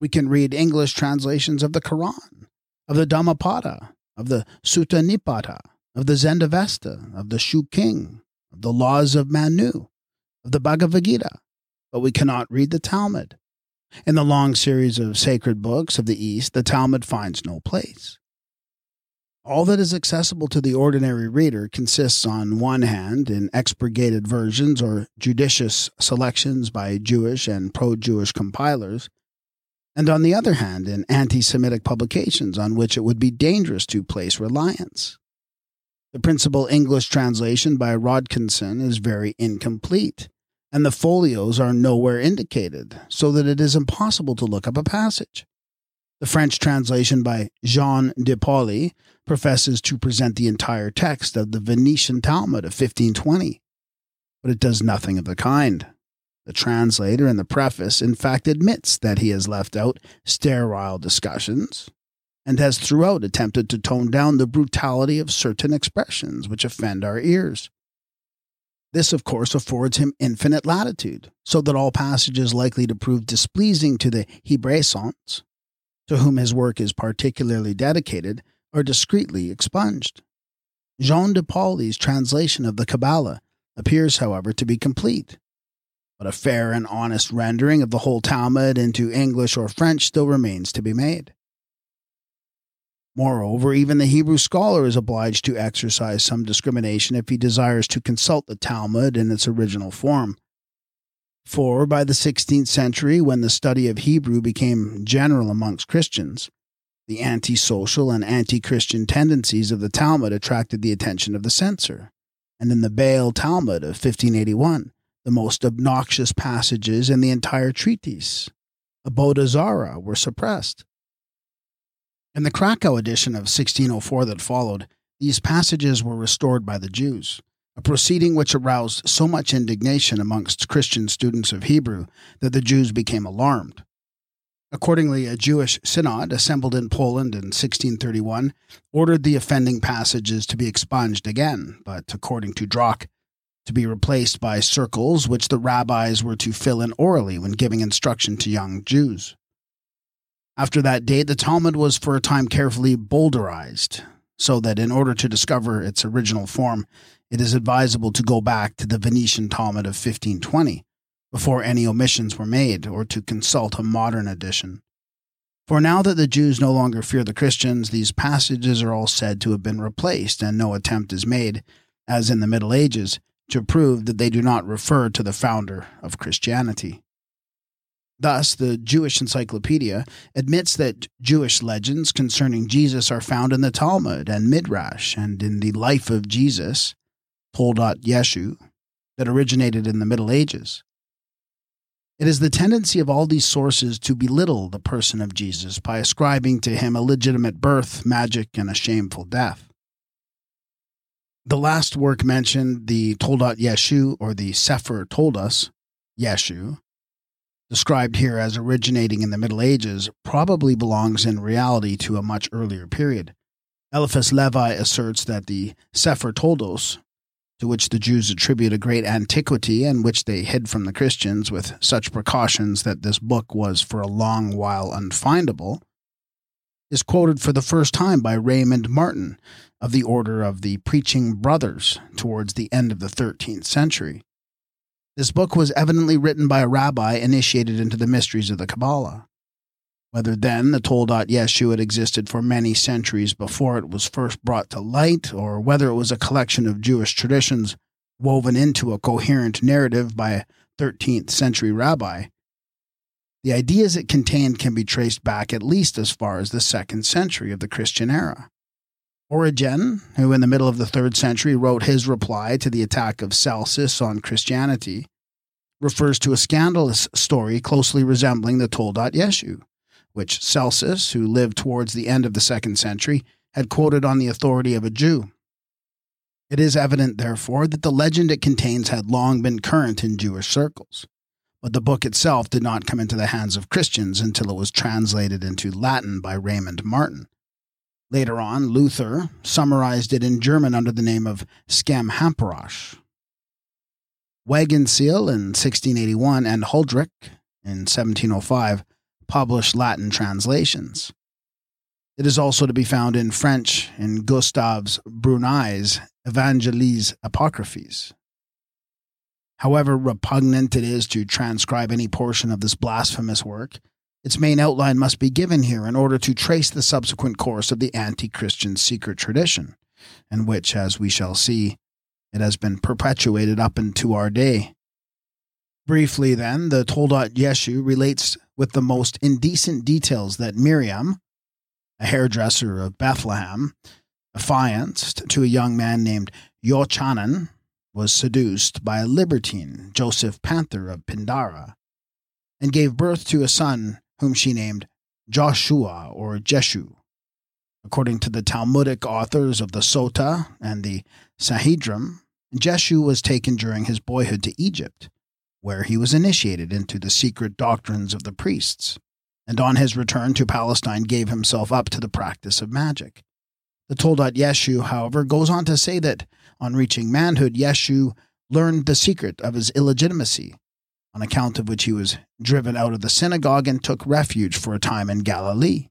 We can read English translations of the Quran, of the Dhammapada, of the Sutta Nipata, of the Zendavesta, of the Shu King, of the laws of Manu, of the Bhagavad Gita, but we cannot read the Talmud. In the long series of sacred books of the East, the Talmud finds no place. All that is accessible to the ordinary reader consists, on one hand, in expurgated versions or judicious selections by Jewish and pro Jewish compilers, and on the other hand, in anti Semitic publications on which it would be dangerous to place reliance. The principal English translation by Rodkinson is very incomplete, and the folios are nowhere indicated, so that it is impossible to look up a passage. The French translation by Jean de Pauly professes to present the entire text of the Venetian Talmud of 1520, but it does nothing of the kind. The translator in the preface, in fact, admits that he has left out sterile discussions, and has throughout attempted to tone down the brutality of certain expressions which offend our ears. This, of course, affords him infinite latitude, so that all passages likely to prove displeasing to the Hebraisants, to whom his work is particularly dedicated, are discreetly expunged. Jean de Pauly's translation of the Kabbalah appears, however, to be complete, but a fair and honest rendering of the whole Talmud into English or French still remains to be made. Moreover, even the Hebrew scholar is obliged to exercise some discrimination if he desires to consult the Talmud in its original form. For by the 16th century, when the study of Hebrew became general amongst Christians, the antisocial and anti Christian tendencies of the Talmud attracted the attention of the censor. And in the Basle Talmud of 1581, the most obnoxious passages in the entire treatise, Avodah Zarah, were suppressed. In the Krakow edition of 1604 that followed, these passages were restored by the Jews, a proceeding which aroused so much indignation amongst Christian students of Hebrew that the Jews became alarmed. Accordingly, a Jewish synod assembled in Poland in 1631 ordered the offending passages to be expunged again, but according to Drach, to be replaced by circles which the rabbis were to fill in orally when giving instruction to young Jews. After that date, the Talmud was for a time carefully bowdlerized, so that in order to discover its original form, it is advisable to go back to the Venetian Talmud of 1520 before any omissions were made, or to consult a modern edition. For now that the Jews no longer fear the Christians, these passages are all said to have been replaced, and no attempt is made, as in the Middle Ages, to prove that they do not refer to the founder of Christianity. Thus, the Jewish Encyclopedia admits that Jewish legends concerning Jesus are found in the Talmud and Midrash and in the life of Jesus, Toldat Yeshu, that originated in the Middle Ages. It is the tendency of all these sources to belittle the person of Jesus by ascribing to him a legitimate birth, magic, and a shameful death. The last work mentioned, the Toldot Yeshu, or the Sefer Toldos, Yeshu, described here as originating in the Middle Ages, probably belongs in reality to a much earlier period. Eliphas Levi asserts that the Sefer Toldos, to which the Jews attribute a great antiquity and which they hid from the Christians with such precautions that this book was for a long while unfindable, is quoted for the first time by Raymond Martin of the Order of the Preaching Brothers towards the end of the 13th century. This book was evidently written by a rabbi initiated into the mysteries of the Kabbalah. Whether then the Toldat Yeshu had existed for many centuries before it was first brought to light, or whether it was a collection of Jewish traditions woven into a coherent narrative by a 13th century rabbi, the ideas it contained can be traced back at least as far as the second century of the Christian era. Origen, who in the middle of the third century wrote his reply to the attack of Celsus on Christianity, refers to a scandalous story closely resembling the Toldat Yeshu, which Celsus, who lived towards the end of the second century, had quoted on the authority of a Jew. It is evident, therefore, that the legend it contains had long been current in Jewish circles, but the book itself did not come into the hands of Christians until it was translated into Latin by Raymond Martin. Later on, Luther summarized it in German under the name of Schem-Hamphorasch. Wagenseil in 1681 and Huldrich in 1705 published Latin translations. It is also to be found in French in Gustavus Brunet's Evangiles Apocryphes. However repugnant it is to transcribe any portion of this blasphemous work, its main outline must be given here in order to trace the subsequent course of the anti Christian secret tradition, in which, as we shall see, it has been perpetuated up into our day. Briefly, then, the Toldot Yeshu relates with the most indecent details that Miriam, a hairdresser of Bethlehem, affianced to a young man named Yochanan, was seduced by a libertine, Joseph Panther of Pindara, and gave birth to a son whom she named Joshua or Jeshu. According to the Talmudic authors of the Sota and the Sanhedrim, Jeshu was taken during his boyhood to Egypt, where he was initiated into the secret doctrines of the priests, and on his return to Palestine gave himself up to the practice of magic. The Toldat Yeshu, however, goes on to say that on reaching manhood, Yeshu learned the secret of his illegitimacy on account of which he was driven out of the synagogue and took refuge for a time in Galilee.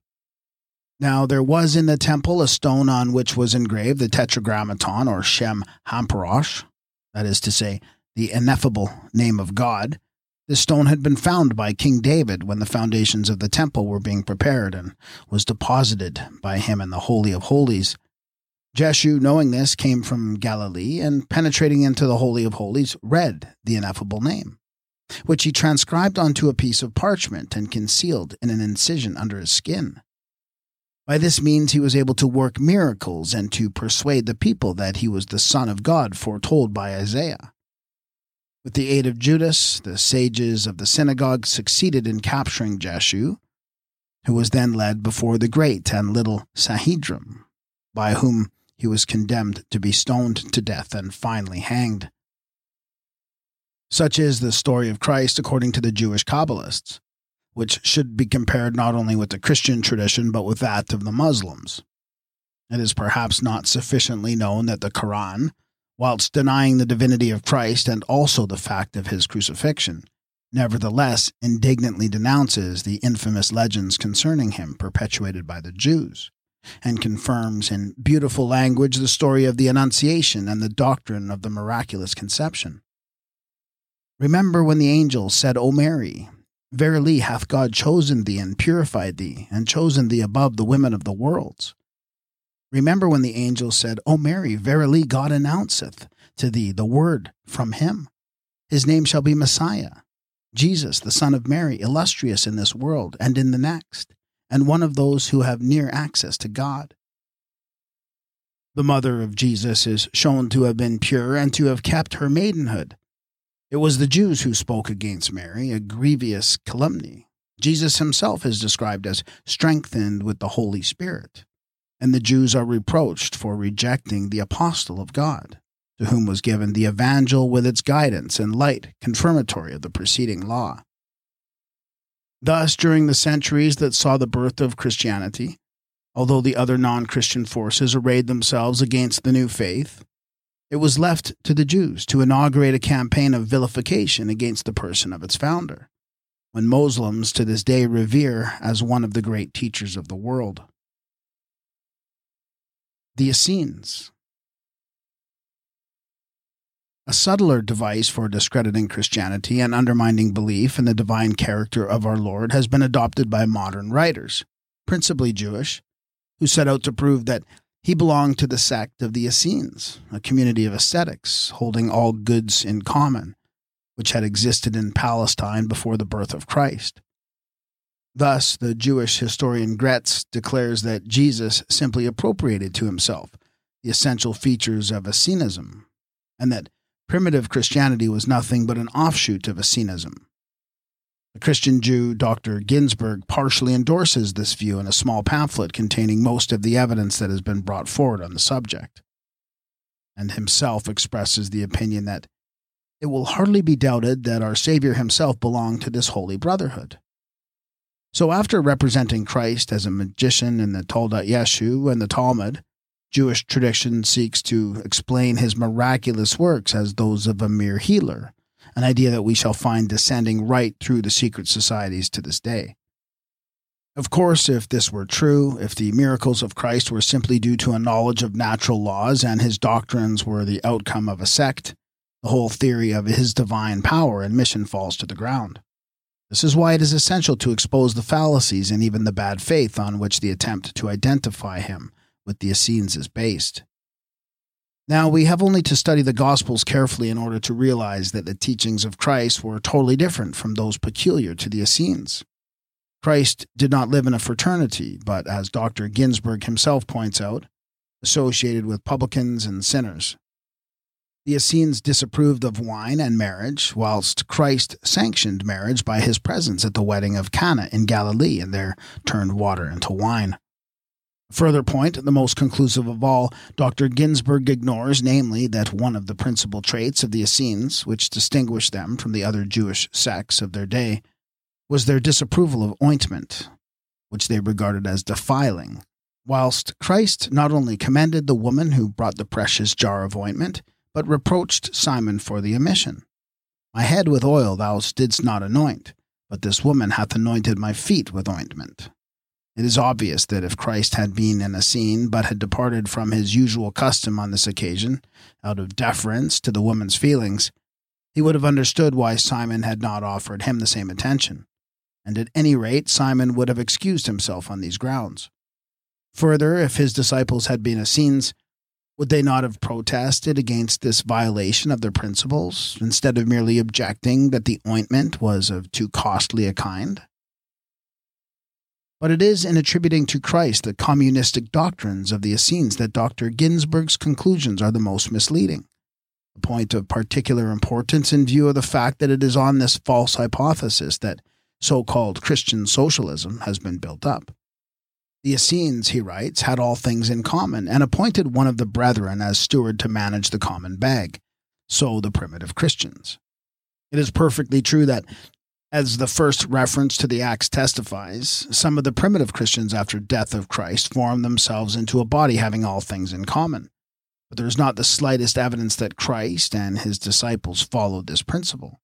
Now there was in the temple a stone on which was engraved the tetragrammaton or Shem Hamperash, that is to say, the ineffable name of God. This stone had been found by King David when the foundations of the temple were being prepared and was deposited by him in the Holy of Holies. Jeshu, knowing this, came from Galilee and, penetrating into the Holy of Holies, read the ineffable name which he transcribed onto a piece of parchment and concealed in an incision under his skin. By this means he was able to work miracles and to persuade the people that he was the Son of God foretold by Isaiah. With the aid of Judas, the sages of the synagogue succeeded in capturing Jeshu, who was then led before the great and little Sanhedrim, by whom he was condemned to be stoned to death and finally hanged. Such is the story of Christ according to the Jewish Kabbalists, which should be compared not only with the Christian tradition but with that of the Muslims. It is perhaps not sufficiently known that the Quran, whilst denying the divinity of Christ and also the fact of his crucifixion, nevertheless indignantly denounces the infamous legends concerning him perpetuated by the Jews, and confirms in beautiful language the story of the Annunciation and the doctrine of the miraculous conception. Remember when the angel said, O Mary, Verily hath God chosen thee and purified thee, and chosen thee above the women of the worlds. Remember when the angel said, O Mary, verily God announceth to thee the word from him. His name shall be Messiah, Jesus, the Son of Mary, illustrious in this world and in the next, and one of those who have near access to God. The mother of Jesus is shown to have been pure and to have kept her maidenhood. It was the Jews who spoke against Mary, a grievous calumny. Jesus himself is described as strengthened with the Holy Spirit, and the Jews are reproached for rejecting the apostle of God, to whom was given the evangel with its guidance and light confirmatory of the preceding law. Thus, during the centuries that saw the birth of Christianity, although the other non Christian forces arrayed themselves against the new faith, it was left to the Jews to inaugurate a campaign of vilification against the person of its founder, when Muslims to this day revere as one of the great teachers of the world. The Essenes. A subtler device for discrediting Christianity and undermining belief in the divine character of our Lord has been adopted by modern writers, principally Jewish, who set out to prove that he belonged to the sect of the Essenes, a community of ascetics holding all goods in common, which had existed in Palestine before the birth of Christ. Thus, the Jewish historian Graetz declares that Jesus simply appropriated to himself the essential features of Essenism, and that primitive Christianity was nothing but an offshoot of Essenism. The Christian Jew Dr. Ginsburg partially endorses this view in a small pamphlet containing most of the evidence that has been brought forward on the subject, and himself expresses the opinion that it will hardly be doubted that our Savior himself belonged to this holy brotherhood. So, after representing Christ as a magician in the Toldot Yeshu and the Talmud, Jewish tradition seeks to explain his miraculous works as those of a mere healer an idea that we shall find descending right through the secret societies to this day. Of course, if this were true, if the miracles of Christ were simply due to a knowledge of natural laws and his doctrines were the outcome of a sect, the whole theory of his divine power and mission falls to the ground. This is why it is essential to expose the fallacies and even the bad faith on which the attempt to identify him with the Essenes is based. Now, we have only to study the Gospels carefully in order to realize that the teachings of Christ were totally different from those peculiar to the Essenes. Christ did not live in a fraternity, but, as Dr. Ginsburg himself points out, associated with publicans and sinners. The Essenes disapproved of wine and marriage, whilst Christ sanctioned marriage by his presence at the wedding of Cana in Galilee and there turned water into wine. Further point, the most conclusive of all, Dr. Ginsburg ignores, namely, that one of the principal traits of the Essenes, which distinguished them from the other Jewish sects of their day, was their disapproval of ointment, which they regarded as defiling, whilst Christ not only commended the woman who brought the precious jar of ointment, but reproached Simon for the omission. My head with oil thou didst not anoint, but this woman hath anointed my feet with ointment. It is obvious that if Christ had been in Essene but had departed from his usual custom on this occasion, out of deference to the woman's feelings, he would have understood why Simon had not offered him the same attention, and at any rate Simon would have excused himself on these grounds. Further, if his disciples had been Essenes, would they not have protested against this violation of their principles, instead of merely objecting that the ointment was of too costly a kind? But it is in attributing to Christ the communistic doctrines of the Essenes that Dr. Ginsburg's conclusions are the most misleading. A point of particular importance in view of the fact that it is on this false hypothesis that so called Christian socialism has been built up. The Essenes, he writes, had all things in common and appointed one of the brethren as steward to manage the common bag. So the primitive Christians. It is perfectly true that as the first reference to the Acts testifies, some of the primitive Christians after death of Christ formed themselves into a body having all things in common. But there is not the slightest evidence that Christ and his disciples followed this principle.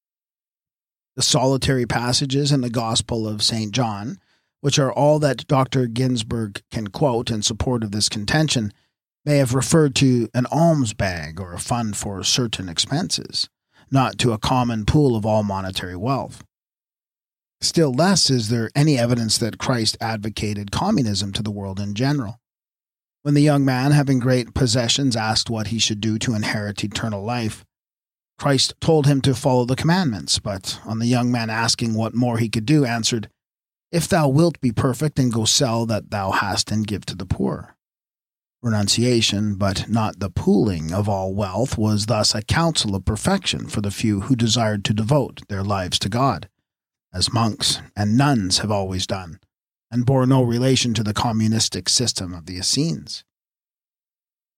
The solitary passages in the Gospel of St. John, which are all that Dr. Ginsburg can quote in support of this contention, may have referred to an alms bag or a fund for certain expenses, not to a common pool of all monetary wealth. Still less is there any evidence that Christ advocated communism to the world in general. When the young man, having great possessions, asked what he should do to inherit eternal life, Christ told him to follow the commandments, but on the young man asking what more he could do, answered, If thou wilt be perfect, and go sell that thou hast and give to the poor. Renunciation, but not the pooling of all wealth, was thus a counsel of perfection for the few who desired to devote their lives to God, as monks and nuns have always done, and bore no relation to the communistic system of the Essenes.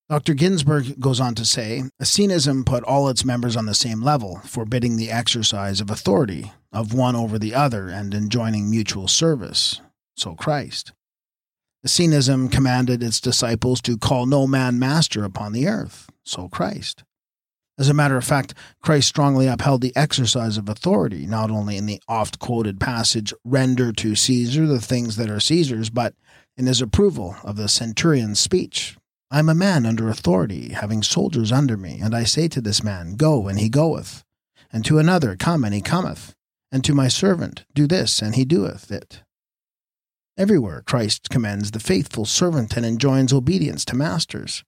Dr. Ginsburg goes on to say Essenism put all its members on the same level, forbidding the exercise of authority of one over the other and enjoining mutual service. So Christ. Essenism commanded its disciples to call no man master upon the earth. So Christ. As a matter of fact, Christ strongly upheld the exercise of authority, not only in the oft quoted passage, render to Caesar the things that are Caesar's, but in his approval of the centurion's speech, I am a man under authority, having soldiers under me, and I say to this man, Go, and he goeth, and to another, Come, and he cometh, and to my servant, Do this, and he doeth it. Everywhere Christ commends the faithful servant and enjoins obedience to masters.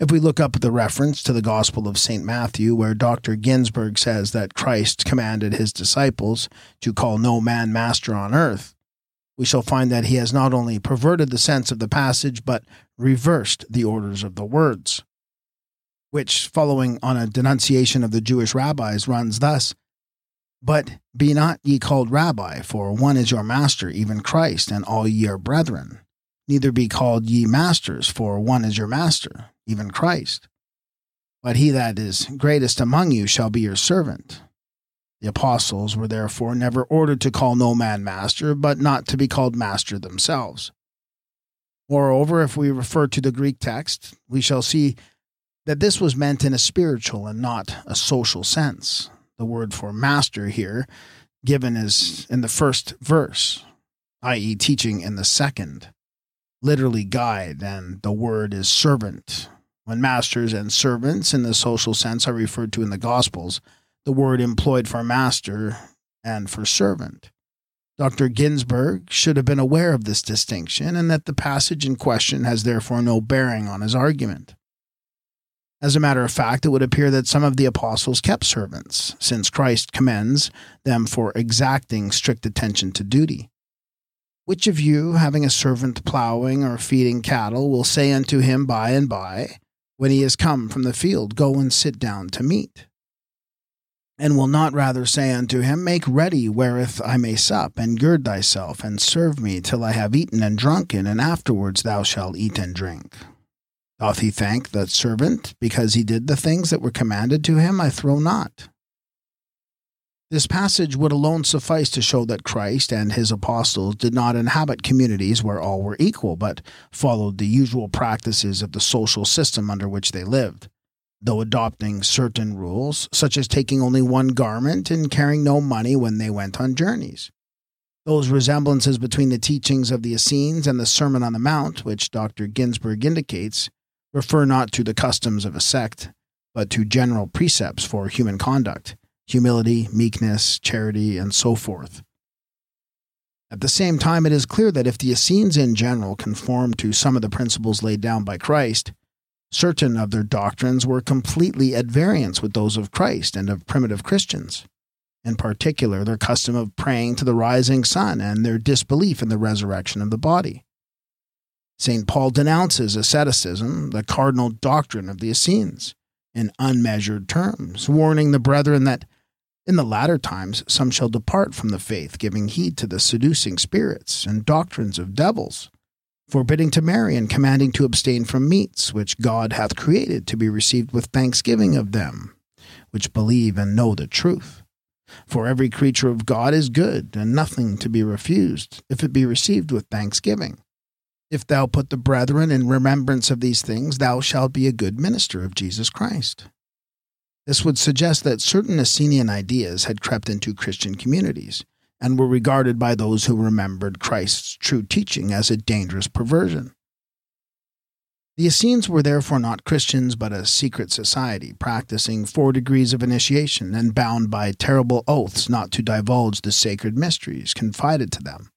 If we look up the reference to the Gospel of St. Matthew, where Dr. Ginsburg says that Christ commanded his disciples to call no man master on earth, we shall find that he has not only perverted the sense of the passage, but reversed the orders of the words, which, following on a denunciation of the Jewish rabbis, runs thus But be not ye called rabbi, for one is your master, even Christ, and all ye are brethren. Neither be called ye masters, for one is your master, even Christ. But he that is greatest among you shall be your servant. The apostles were therefore never ordered to call no man master, but not to be called master themselves. Moreover, if we refer to the Greek text, we shall see that this was meant in a spiritual and not a social sense. The word for master here given is in the first verse, i.e., teaching in the second, literally guide, and the word is servant. When masters and servants in the social sense are referred to in the Gospels, the word employed for master and for servant. Dr. Ginsburg should have been aware of this distinction and that the passage in question has therefore no bearing on his argument. As a matter of fact, it would appear that some of the apostles kept servants, since Christ commends them for exacting strict attention to duty. Which of you, having a servant plowing or feeding cattle, will say unto him by and by, when he is come from the field, Go and sit down to meat? and will not rather say unto him, Make ready wherewith I may sup, and gird thyself, and serve me till I have eaten and drunken, and afterwards thou shalt eat and drink. Doth he thank that servant because he did the things that were commanded to him? I throw not. This passage would alone suffice to show that Christ and his apostles did not inhabit communities where all were equal, but followed the usual practices of the social system under which they lived though adopting certain rules, such as taking only one garment and carrying no money when they went on journeys. Those resemblances between the teachings of the Essenes and the Sermon on the Mount, which Dr. Ginsburg indicates, refer not to the customs of a sect, but to general precepts for human conduct, humility, meekness, charity, and so forth. At the same time, it is clear that if the Essenes in general conformed to some of the principles laid down by Christ, Certain of their doctrines were completely at variance with those of Christ and of primitive Christians, in particular, their custom of praying to the rising sun and their disbelief in the resurrection of the body. St. Paul denounces asceticism, the cardinal doctrine of the Essenes, in unmeasured terms, warning the brethren that in the latter times some shall depart from the faith, giving heed to the seducing spirits and doctrines of devils forbidding to marry and commanding to abstain from meats, which God hath created to be received with thanksgiving of them, which believe and know the truth. For every creature of God is good, and nothing to be refused, if it be received with thanksgiving. If thou put the brethren in remembrance of these things, thou shalt be a good minister of Jesus Christ. This would suggest that certain Essenian ideas had crept into Christian communities, and were regarded by those who remembered Christ's true teaching as a dangerous perversion. The Essenes were therefore not Christians, but a secret society, practicing four degrees of initiation and bound by terrible oaths not to divulge the sacred mysteries confided to them.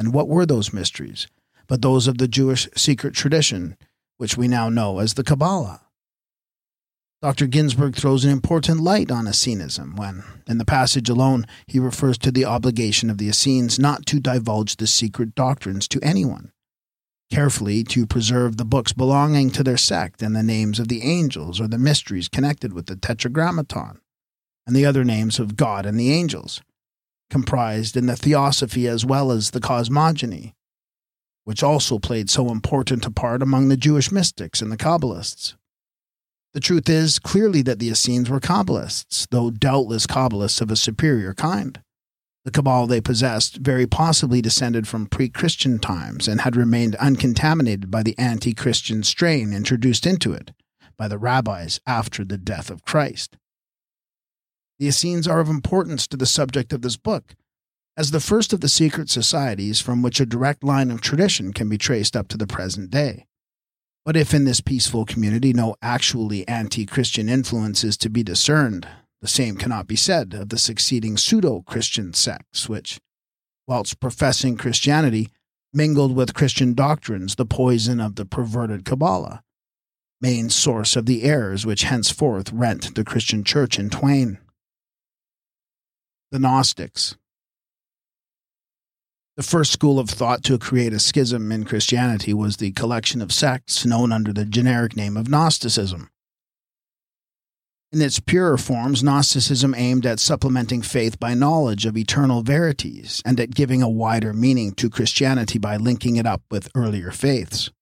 And what were those mysteries? But those of the Jewish secret tradition, which we now know as the Kabbalah. Dr. Ginsburg throws an important light on Essenism when, in the passage alone, he refers to the obligation of the Essenes not to divulge the secret doctrines to anyone carefully to preserve the books belonging to their sect and the names of the angels or the mysteries connected with the Tetragrammaton, and the other names of God and the angels, comprised in the Theosophy as well as the Cosmogony, which also played so important a part among the Jewish mystics and the Kabbalists. The truth is clearly that the Essenes were Kabbalists, though doubtless Kabbalists of a superior kind. The Cabal they possessed very possibly descended from pre Christian times and had remained uncontaminated by the anti Christian strain introduced into it by the rabbis after the death of Christ. The Essenes are of importance to the subject of this book, as the first of the secret societies from which a direct line of tradition can be traced up to the present day. But if in this peaceful community no actually anti Christian influence is to be discerned, the same cannot be said of the succeeding pseudo Christian sects, which, whilst professing Christianity, mingled with Christian doctrines the poison of the perverted Kabbalah, main source of the errors which henceforth rent the Christian church in twain. The Gnostics. The first school of thought to create a schism in Christianity was the collection of sects known under the generic name of Gnosticism. In its purer forms, Gnosticism aimed at supplementing faith by knowledge of eternal verities and at giving a wider meaning to Christianity by linking it up with earlier faiths.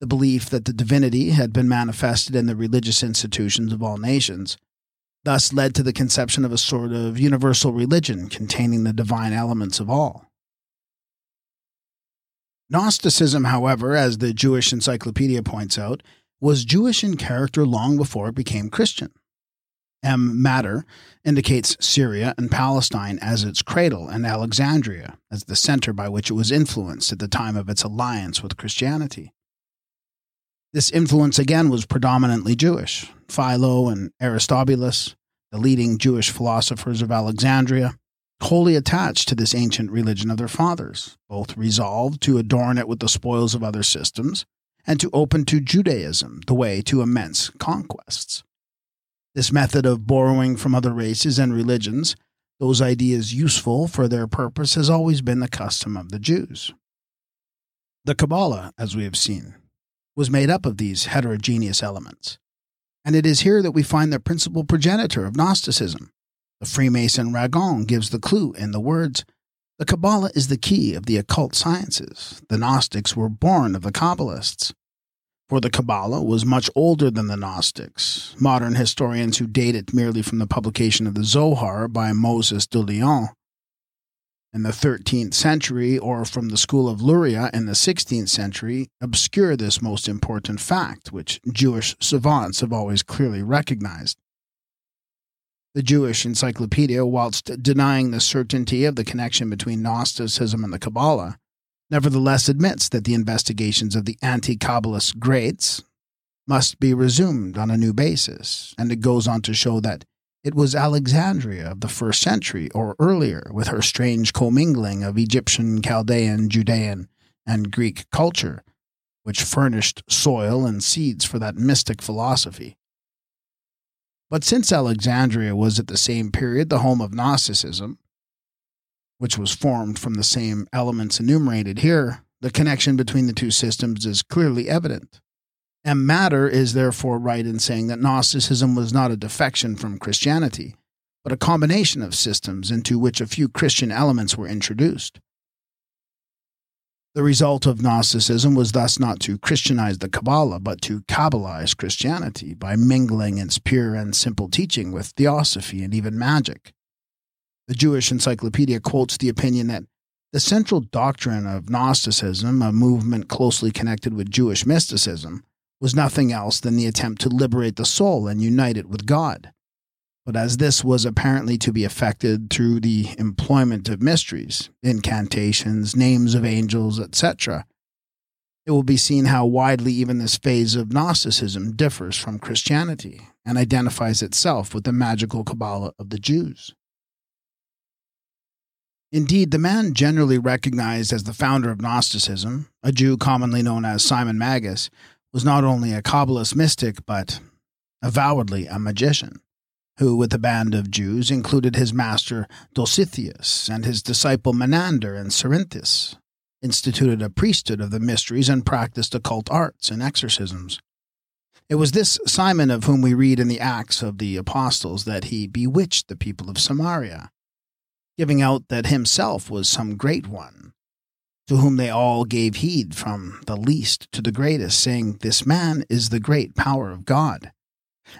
The belief that the divinity had been manifested in the religious institutions of all nations thus led to the conception of a sort of universal religion containing the divine elements of all. Gnosticism, however, as the Jewish Encyclopedia points out, was Jewish in character long before it became Christian. M. Matter indicates Syria and Palestine as its cradle and Alexandria as the center by which it was influenced at the time of its alliance with Christianity. This influence again was predominantly Jewish. Philo and Aristobulus, the leading Jewish philosophers of Alexandria, wholly attached to this ancient religion of their fathers, both resolved to adorn it with the spoils of other systems and to open to Judaism the way to immense conquests. This method of borrowing from other races and religions, those ideas useful for their purpose, has always been the custom of the Jews. The Kabbalah, as we have seen, was made up of these heterogeneous elements. And it is here that we find the principal progenitor of Gnosticism. The Freemason Ragon gives the clue in the words The Kabbalah is the key of the occult sciences. The Gnostics were born of the Kabbalists for the Kabbalah was much older than the Gnostics. Modern historians who date it merely from the publication of the Zohar by Moses de Leon in the 13th century or from the school of Luria in the 16th century obscure this most important fact, which Jewish savants have always clearly recognized. The Jewish Encyclopedia, whilst denying the certainty of the connection between Gnosticism and the Kabbalah, nevertheless admits that the investigations of the anti Kabbalist Graetz must be resumed on a new basis, and it goes on to show that it was Alexandria of the first century or earlier, with her strange commingling of Egyptian, Chaldean, Judean, and Greek culture, which furnished soil and seeds for that mystic philosophy. But since Alexandria was at the same period the home of Gnosticism, which was formed from the same elements enumerated here, the connection between the two systems is clearly evident. And Matter is therefore right in saying that Gnosticism was not a defection from Christianity, but a combination of systems into which a few Christian elements were introduced. The result of Gnosticism was thus not to Christianize the Kabbalah, but to Kabbalize Christianity by mingling its pure and simple teaching with theosophy and even magic. The Jewish Encyclopedia quotes the opinion that the central doctrine of Gnosticism, a movement closely connected with Jewish mysticism, was nothing else than the attempt to liberate the soul and unite it with God. But as this was apparently to be effected through the employment of mysteries, incantations, names of angels, etc., it will be seen how widely even this phase of Gnosticism differs from Christianity and identifies itself with the magical Kabbalah of the Jews. Indeed, the man generally recognized as the founder of Gnosticism, a Jew commonly known as Simon Magus, was not only a Kabbalist mystic, but avowedly a magician, who, with a band of Jews, included his master Dositheus and his disciple Menander and Cerinthus, instituted a priesthood of the mysteries and practiced occult arts and exorcisms. It was this Simon of whom we read in the Acts of the Apostles that he bewitched the people of Samaria giving out that himself was some great one, to whom they all gave heed from the least to the greatest, saying, This man is the great power of God,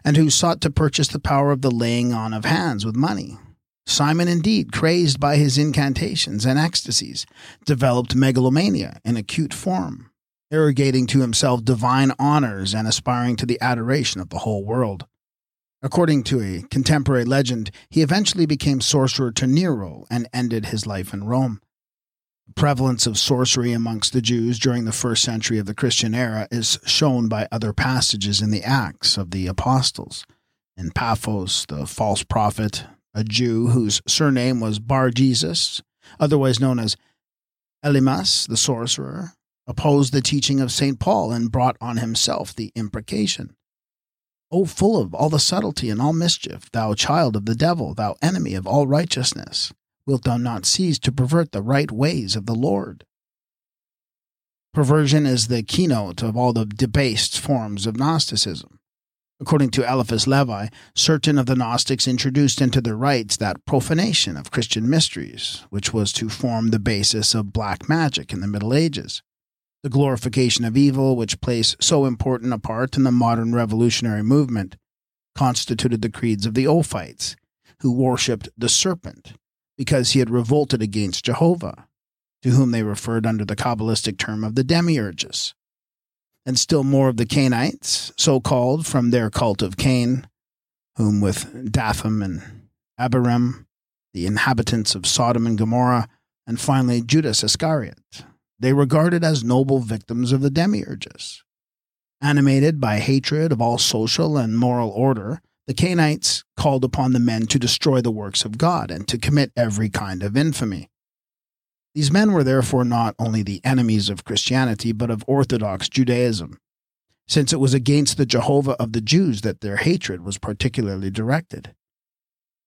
and who sought to purchase the power of the laying on of hands with money. Simon, indeed, crazed by his incantations and ecstasies, developed megalomania in acute form, arrogating to himself divine honors and aspiring to the adoration of the whole world. According to a contemporary legend, he eventually became sorcerer to Nero and ended his life in Rome. Prevalence of sorcery amongst the Jews during the first century of the Christian era is shown by other passages in the Acts of the Apostles. In Paphos, the false prophet, a Jew whose surname was Bar Jesus, otherwise known as Elymas, the sorcerer, opposed the teaching of St. Paul and brought on himself the imprecation. O full of all the subtlety and all mischief, thou child of the devil, thou enemy of all righteousness, wilt thou not cease to pervert the right ways of the Lord? Perversion is the keynote of all the debased forms of Gnosticism. According to Eliphas Levi, certain of the Gnostics introduced into their rites that profanation of Christian mysteries, which was to form the basis of black magic in the Middle Ages the glorification of evil, which plays so important a part in the modern revolutionary movement, constituted the creeds of the Ophites, who worshipped the serpent because he had revolted against Jehovah, to whom they referred under the Kabbalistic term of the demiurges. And still more of the Cainites, so called from their cult of Cain, whom with Dathan and Abiram, the inhabitants of Sodom and Gomorrah, and finally Judas Iscariot, they regarded as noble victims of the demiurges. Animated by hatred of all social and moral order, the Cainites called upon the men to destroy the works of God and to commit every kind of infamy. These men were therefore not only the enemies of Christianity, but of Orthodox Judaism, since it was against the Jehovah of the Jews that their hatred was particularly directed.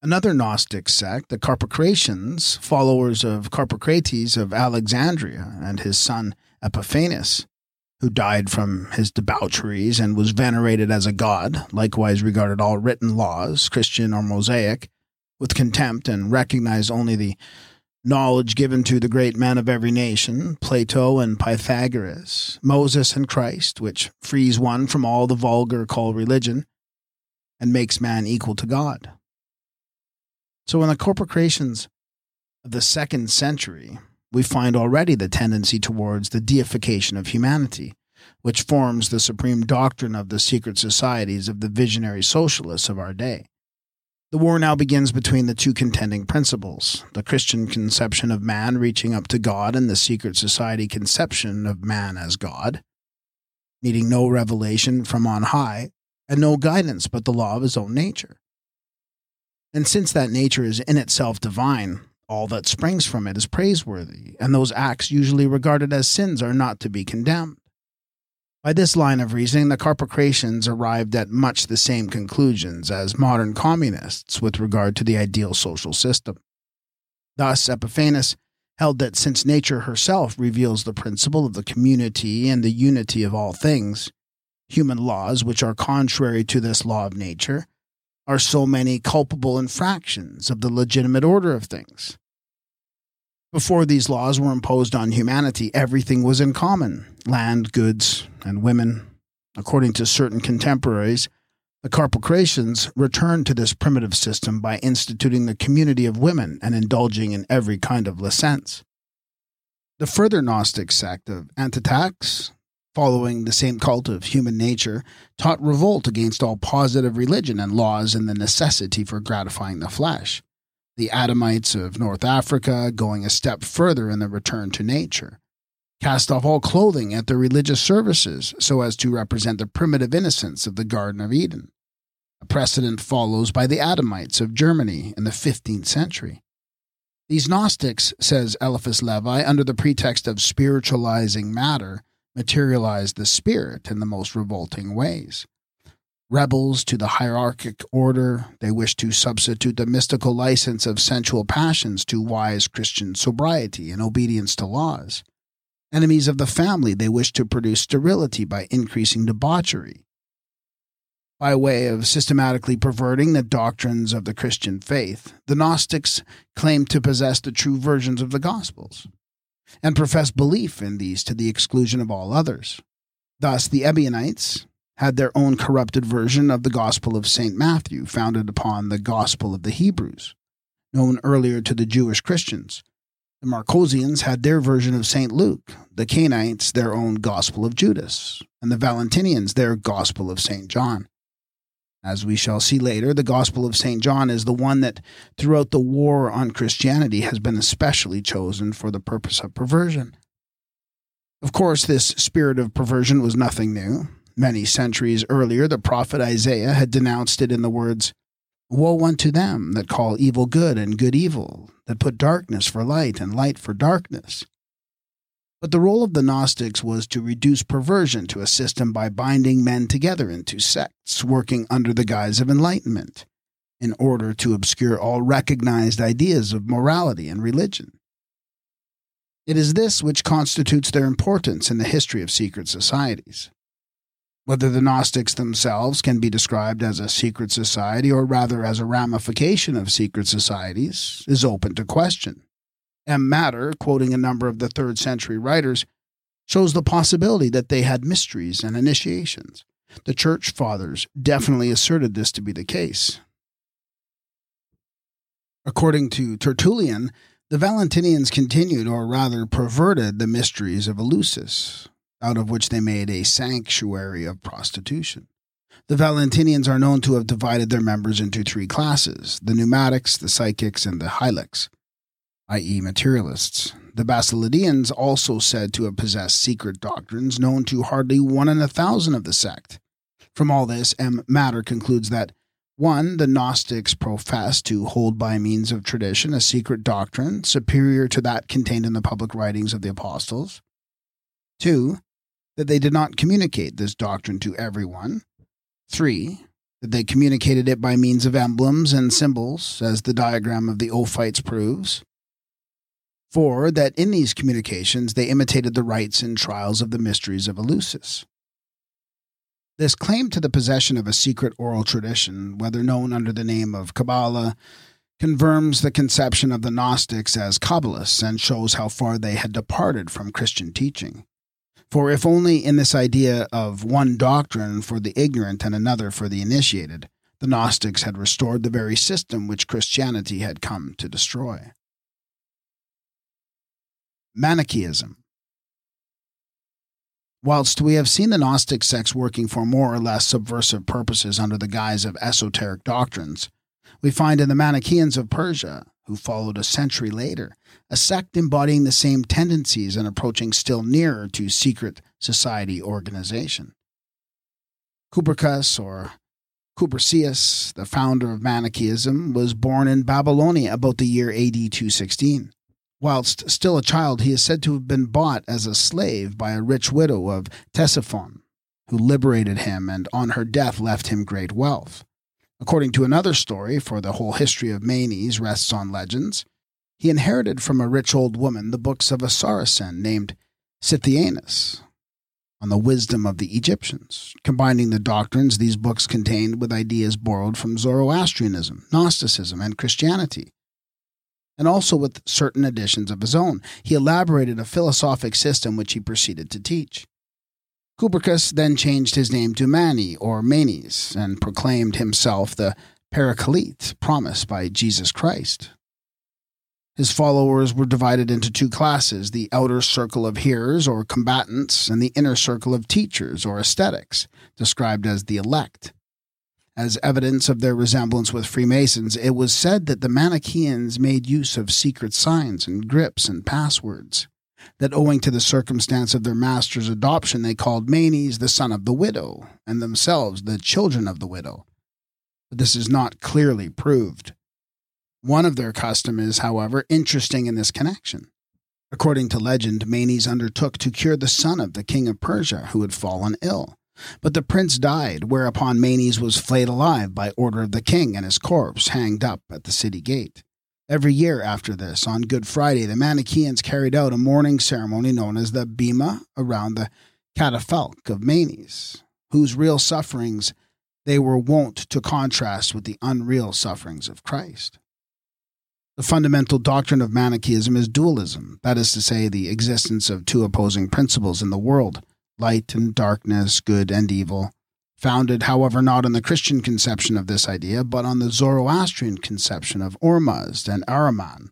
Another Gnostic sect, the Carpocratians, followers of Carpocrates of Alexandria and his son Epiphanes, who died from his debaucheries and was venerated as a god, likewise regarded all written laws, Christian or Mosaic, with contempt and recognized only the knowledge given to the great men of every nation, Plato and Pythagoras, Moses and Christ, which frees one from all the vulgar call religion and makes man equal to God. So in the Carpocratians of the second century, we find already the tendency towards the deification of humanity, which forms the supreme doctrine of the secret societies of the visionary socialists of our day. The war now begins between the two contending principles the Christian conception of man reaching up to God and the secret society conception of man as God, needing no revelation from on high and no guidance but the law of his own nature. And since that nature is in itself divine, all that springs from it is praiseworthy, and those acts usually regarded as sins are not to be condemned. By this line of reasoning, the Carpocratians arrived at much the same conclusions as modern communists with regard to the ideal social system. Thus, Epiphanes held that since nature herself reveals the principle of the community and the unity of all things, human laws which are contrary to this law of nature are so many culpable infractions of the legitimate order of things. Before these laws were imposed on humanity, everything was in common land, goods, and women. According to certain contemporaries, the Carpocratians returned to this primitive system by instituting the community of women and indulging in every kind of licence. The further Gnostic sect of Antiochus following the same cult of human nature, taught revolt against all positive religion and laws and the necessity for gratifying the flesh. The Adamites of North Africa going a step further in the return to nature. cast off all clothing at their religious services so as to represent the primitive innocence of the Garden of Eden. A precedent follows by the Adamites of Germany in the 15th century. These Gnostics, says Eliphas Levi, under the pretext of spiritualizing matter, materialized the spirit in the most revolting ways. Rebels to the hierarchic order, they wish to substitute the mystical license of sensual passions to wise Christian sobriety and obedience to laws. Enemies of the family, they wish to produce sterility by increasing debauchery. By way of systematically perverting the doctrines of the Christian faith, the Gnostics claimed to possess the true versions of the Gospels and professed belief in these to the exclusion of all others. Thus, the Ebionites had their own corrupted version of the Gospel of St. Matthew, founded upon the Gospel of the Hebrews, known earlier to the Jewish Christians, the Marcosians had their version of St. Luke, the Cainites their own Gospel of Judas, and the Valentinians their Gospel of St. John. As we shall see later, the Gospel of St. John is the one that, throughout the war on Christianity, has been especially chosen for the purpose of perversion. Of course, this spirit of perversion was nothing new. Many centuries earlier, the prophet Isaiah had denounced it in the words, Woe unto them that call evil good and good evil, that put darkness for light and light for darkness. But the role of the Gnostics was to reduce perversion to a system by binding men together into sects working under the guise of enlightenment, in order to obscure all recognized ideas of morality and religion. It is this which constitutes their importance in the history of secret societies. Whether the Gnostics themselves can be described as a secret society or rather as a ramification of secret societies is open to question. M. Matter, quoting a number of the third century writers, shows the possibility that they had mysteries and initiations. The Church Fathers definitely asserted this to be the case. According to Tertullian, the Valentinians continued, or rather perverted, the mysteries of Eleusis, out of which they made a sanctuary of prostitution. The Valentinians are known to have divided their members into three classes the pneumatics, the psychics, and the hylics, i.e., materialists. The Basilidians also said to have possessed secret doctrines known to hardly one in a thousand of the sect. From all this, M. Matter concludes that 1. The Gnostics professed to hold by means of tradition a secret doctrine superior to that contained in the public writings of the apostles. 2 that they did not communicate this doctrine to everyone. Three, that they communicated it by means of emblems and symbols, as the diagram of the Ophites proves. Four, that in these communications they imitated the rites and trials of the mysteries of Eleusis. This claim to the possession of a secret oral tradition, whether known under the name of Kabbalah, confirms the conception of the Gnostics as Kabbalists and shows how far they had departed from Christian teaching. For if only in this idea of one doctrine for the ignorant and another for the initiated, the Gnostics had restored the very system which Christianity had come to destroy. Manichaeism. Whilst we have seen the Gnostic sects working for more or less subversive purposes under the guise of esoteric doctrines, we find in the Manichaeans of Persia, who followed a century later, a sect embodying the same tendencies and approaching still nearer to secret society organization. Cubricus, or Kupersius, the founder of Manichaeism, was born in Babylonia about the year AD 216. Whilst still a child, he is said to have been bought as a slave by a rich widow of Ctesiphon, who liberated him and on her death left him great wealth. According to another story, for the whole history of Manes rests on legends, he inherited from a rich old woman the books of a Saracen named Scythianus on the wisdom of the Egyptians, combining the doctrines these books contained with ideas borrowed from Zoroastrianism, Gnosticism, and Christianity, and also with certain additions of his own. He elaborated a philosophic system which he proceeded to teach. Cubricus then changed his name to Mani or Manes and proclaimed himself the Paraclete promised by Jesus Christ. His followers were divided into two classes the outer circle of hearers or combatants, and the inner circle of teachers or ascetics, described as the elect. As evidence of their resemblance with Freemasons, it was said that the Manichaeans made use of secret signs and grips and passwords, that owing to the circumstance of their master's adoption, they called Manes the son of the widow, and themselves the children of the widow. But this is not clearly proved. One of their custom is, however, interesting in this connection. According to legend, Manes undertook to cure the son of the king of Persia who had fallen ill. But the prince died, whereupon Manes was flayed alive by order of the king and his corpse hanged up at the city gate. Every year after this, on Good Friday, the Manichaeans carried out a mourning ceremony known as the Bema around the catafalque of Manes, whose real sufferings they were wont to contrast with the unreal sufferings of Christ. The fundamental doctrine of Manichaeism is dualism, that is to say, the existence of two opposing principles in the world light and darkness, good and evil, founded, however, not on the Christian conception of this idea, but on the Zoroastrian conception of Ormuzd and Ahriman,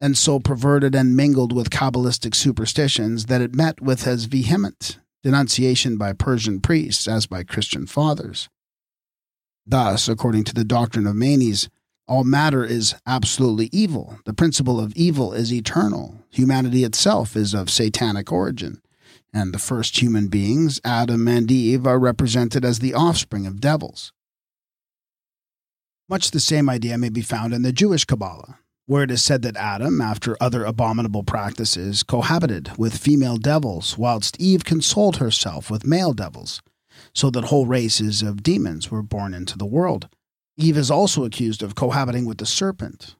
and so perverted and mingled with Kabbalistic superstitions that it met with as vehement denunciation by Persian priests as by Christian fathers. Thus, according to the doctrine of Manes, all matter is absolutely evil. The principle of evil is eternal. Humanity itself is of satanic origin and the first human beings, Adam and Eve, are represented as the offspring of devils. Much the same idea may be found in the Jewish Kabbalah, where it is said that Adam, after other abominable practices, cohabited with female devils, whilst Eve consoled herself with male devils, so that whole races of demons were born into the world. Eve is also accused of cohabiting with the serpent.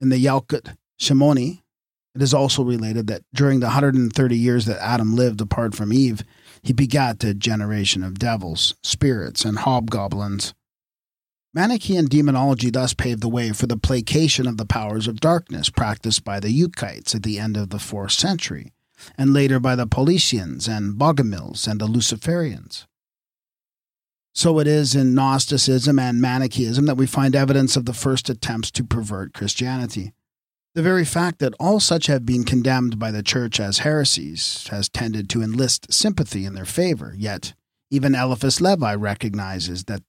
In the Yalkut Shimoni, it is also related that during the 130 years that Adam lived apart from Eve, he begat a generation of devils, spirits, and hobgoblins. Manichaean demonology thus paved the way for the placation of the powers of darkness practiced by the Euchites at the end of the 4th century, and later by the Paulicians and Bogomils and the Luciferians. So it is in Gnosticism and Manichaeism that we find evidence of the first attempts to pervert Christianity. The very fact that all such have been condemned by the Church as heresies has tended to enlist sympathy in their favor, yet even Eliphas Levi recognizes that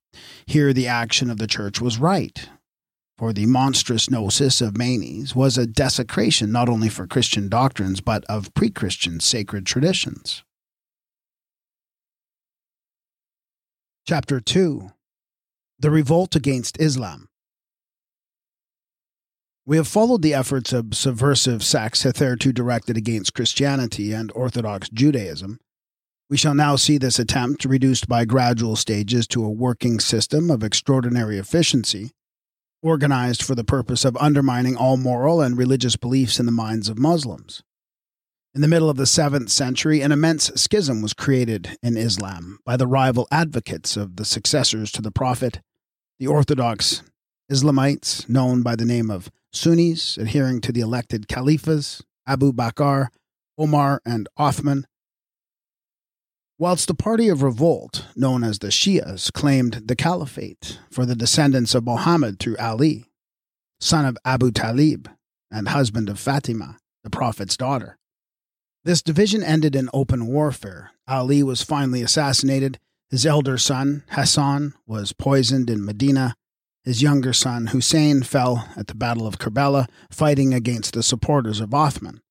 here the action of the Church was right, for the monstrous gnosis of Manes was a desecration not only for Christian doctrines but of pre Christian sacred traditions. Chapter 2 The Revolt Against Islam we have followed the efforts of subversive sects hitherto directed against Christianity and Orthodox Judaism. We shall now see this attempt reduced by gradual stages to a working system of extraordinary efficiency, organized for the purpose of undermining all moral and religious beliefs in the minds of Muslims. In the middle of the 7th century, an immense schism was created in Islam by the rival advocates of the successors to the Prophet, the Orthodox Islamites, known by the name of Sunnis adhering to the elected caliphs, Abu Bakr, Omar, and Othman. Whilst the party of revolt, known as the Shias, claimed the caliphate for the descendants of Muhammad through Ali, son of Abu Talib and husband of Fatima, the Prophet's daughter. This division ended in open warfare. Ali was finally assassinated. His elder son, Hassan, was poisoned in Medina, his younger son, Hussein, fell at the Battle of Karbala, fighting against the supporters of Othman.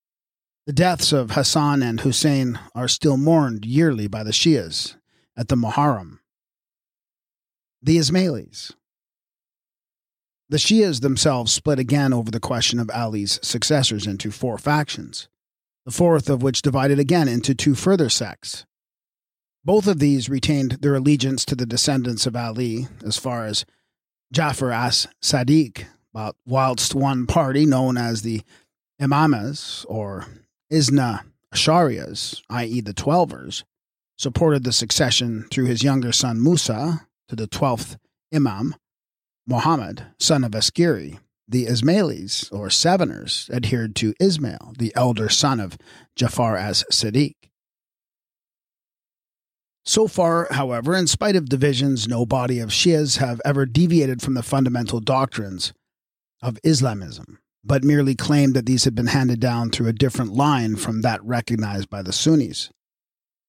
The deaths of Hassan and Hussein are still mourned yearly by the Shias at the Muharram. The Ismailis. The Shias themselves split again over the question of Ali's successors into four factions, the fourth of which divided again into two further sects. Both of these retained their allegiance to the descendants of Ali as far as Jafar as Sadiq, but whilst one party known as the Imamas or Isna Ashariyas, i.e., the Twelvers, supported the succession through his younger son Musa to the twelfth Imam, Muhammad, son of Askiri. The Ismailis, or Seveners, adhered to Ismail, the elder son of Jafar as Sadiq. So far, however, in spite of divisions, no body of Shias have ever deviated from the fundamental doctrines of Islamism, but merely claimed that these had been handed down through a different line from that recognized by the Sunnis.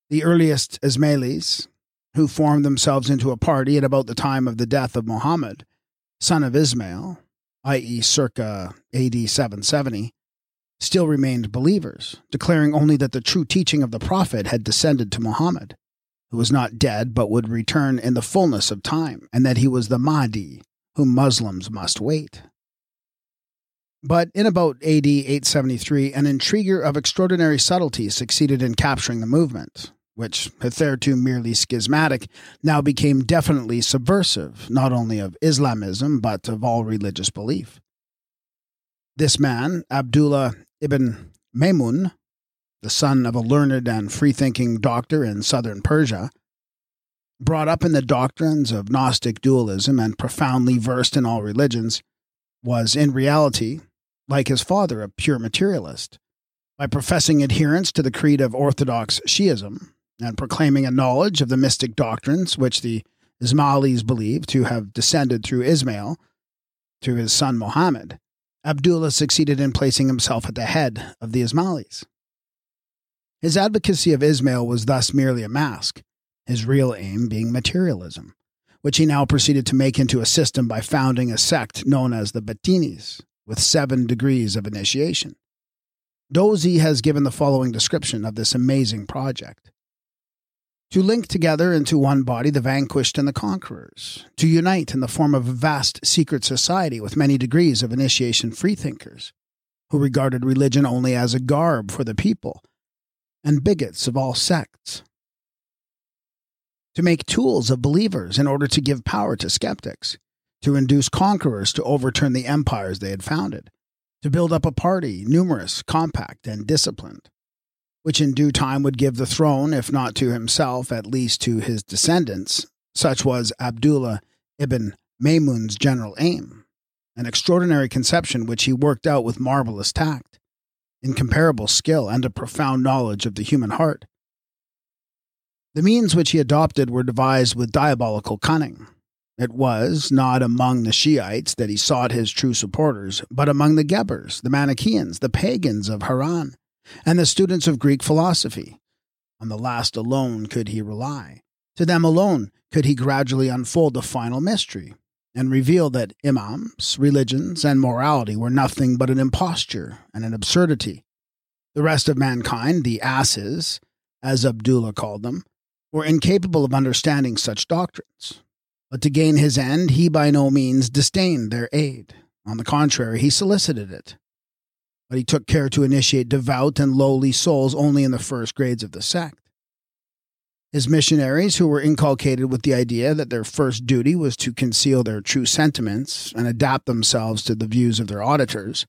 The earliest Ismailis, who formed themselves into a party at about the time of the death of Muhammad, son of Ismail, i.e., circa AD 770, still remained believers, declaring only that the true teaching of the Prophet had descended to Muhammad, who was not dead but would return in the fullness of time, and that he was the Mahdi, whom Muslims must wait. But in about AD 873, an intriguer of extraordinary subtlety succeeded in capturing the movement, which, hitherto merely schismatic, now became definitely subversive, not only of Islamism, but of all religious belief. This man, Abdullah ibn Maymun, the son of a learned and free thinking doctor in southern Persia, brought up in the doctrines of Gnostic dualism and profoundly versed in all religions, was in reality like his father, a pure materialist. By professing adherence to the creed of Orthodox Shiism and proclaiming a knowledge of the mystic doctrines which the Ismailis believe to have descended through Ismail to his son Muhammad, Abdullah succeeded in placing himself at the head of the Ismailis. His advocacy of Ismail was thus merely a mask, his real aim being materialism, which he now proceeded to make into a system by founding a sect known as the Batinis, with seven degrees of initiation. Dozy has given the following description of this amazing project. To link together into one body the vanquished and the conquerors, to unite in the form of a vast secret society with many degrees of initiation freethinkers, who regarded religion only as a garb for the people, and bigots of all sects. To make tools of believers in order to give power to skeptics, to induce conquerors to overturn the empires they had founded, to build up a party numerous, compact, and disciplined, which in due time would give the throne, if not to himself, at least to his descendants. Such was Abdullah ibn Maymun's general aim, an extraordinary conception which he worked out with marvelous tact, incomparable skill, and a profound knowledge of the human heart. The means which he adopted were devised with diabolical cunning it was not among the Shiites that he sought his true supporters, but among the Gebers, the Manichaeans, the pagans of Haran, and the students of Greek philosophy. On the last alone could he rely. To them alone could he gradually unfold the final mystery and reveal that imams, religions, and morality were nothing but an imposture and an absurdity. The rest of mankind, the asses, as Abdullah called them, were incapable of understanding such doctrines. But to gain his end, he by no means disdained their aid. On the contrary, he solicited it. But he took care to initiate devout and lowly souls only in the first grades of the sect. His missionaries, who were inculcated with the idea that their first duty was to conceal their true sentiments and adapt themselves to the views of their auditors,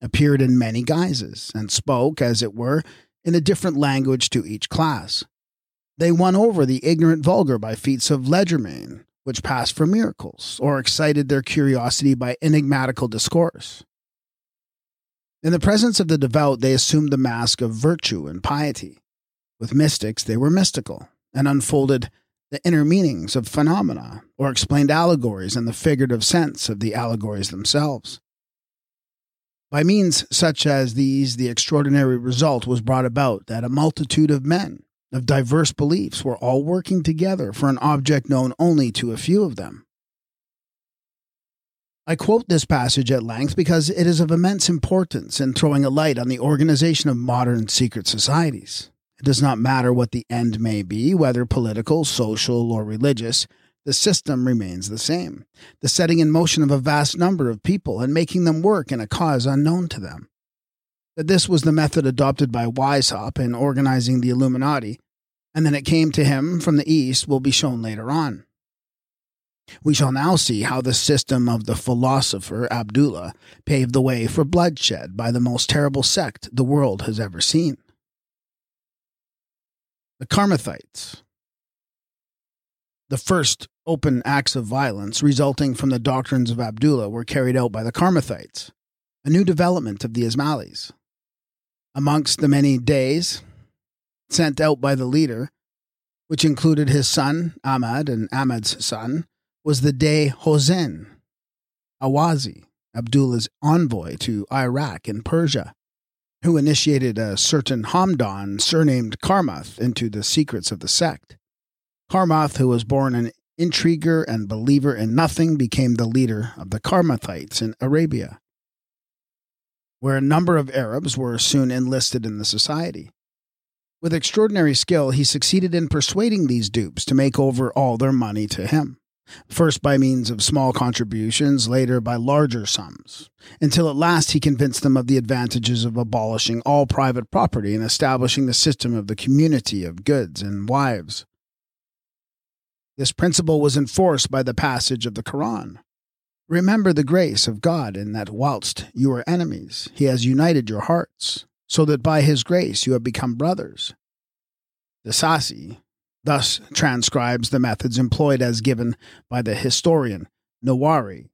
appeared in many guises and spoke, as it were, in a different language to each class. They won over the ignorant vulgar by feats of legerdemain, which passed for miracles, or excited their curiosity by enigmatical discourse. In the presence of the devout, they assumed the mask of virtue and piety. With mystics, they were mystical and unfolded the inner meanings of phenomena, or explained allegories in the figurative sense of the allegories themselves. By means such as these, the extraordinary result was brought about that a multitude of men, of diverse beliefs were all working together for an object known only to a few of them. I quote this passage at length because it is of immense importance in throwing a light on the organization of modern secret societies. It does not matter what the end may be, whether political, social, or religious, the system remains the same the setting in motion of a vast number of people and making them work in a cause unknown to them that this was the method adopted by Weishaupt in organizing the Illuminati, and then it came to him from the East will be shown later on. We shall now see how the system of the philosopher Abdullah paved the way for bloodshed by the most terrible sect the world has ever seen. The Karmathites. The first open acts of violence resulting from the doctrines of Abdullah were carried out by the Karmathites, a new development of the Ismailis amongst the many Dais sent out by the leader, which included his son Ahmad and Ahmad's son, was the Dai Hossein, Ahwazi, Abdullah's envoy to Iraq and Persia, who initiated a certain Hamdan surnamed Karmath into the secrets of the sect. Karmath, who was born an intriguer and believer in nothing, became the leader of the Karmathites in Arabia. where a number of Arabs were soon enlisted in the society. With extraordinary skill, he succeeded in persuading these dupes to make over all their money to him, first by means of small contributions, later by larger sums, until at last he convinced them of the advantages of abolishing all private property and establishing the system of the community of goods and wives. This principle was enforced by the passage of the Koran. Remember the grace of God in that whilst you were enemies, he has united your hearts, so that by his grace you have become brothers. De Sacy thus transcribes the methods employed as given by the historian Nowairi.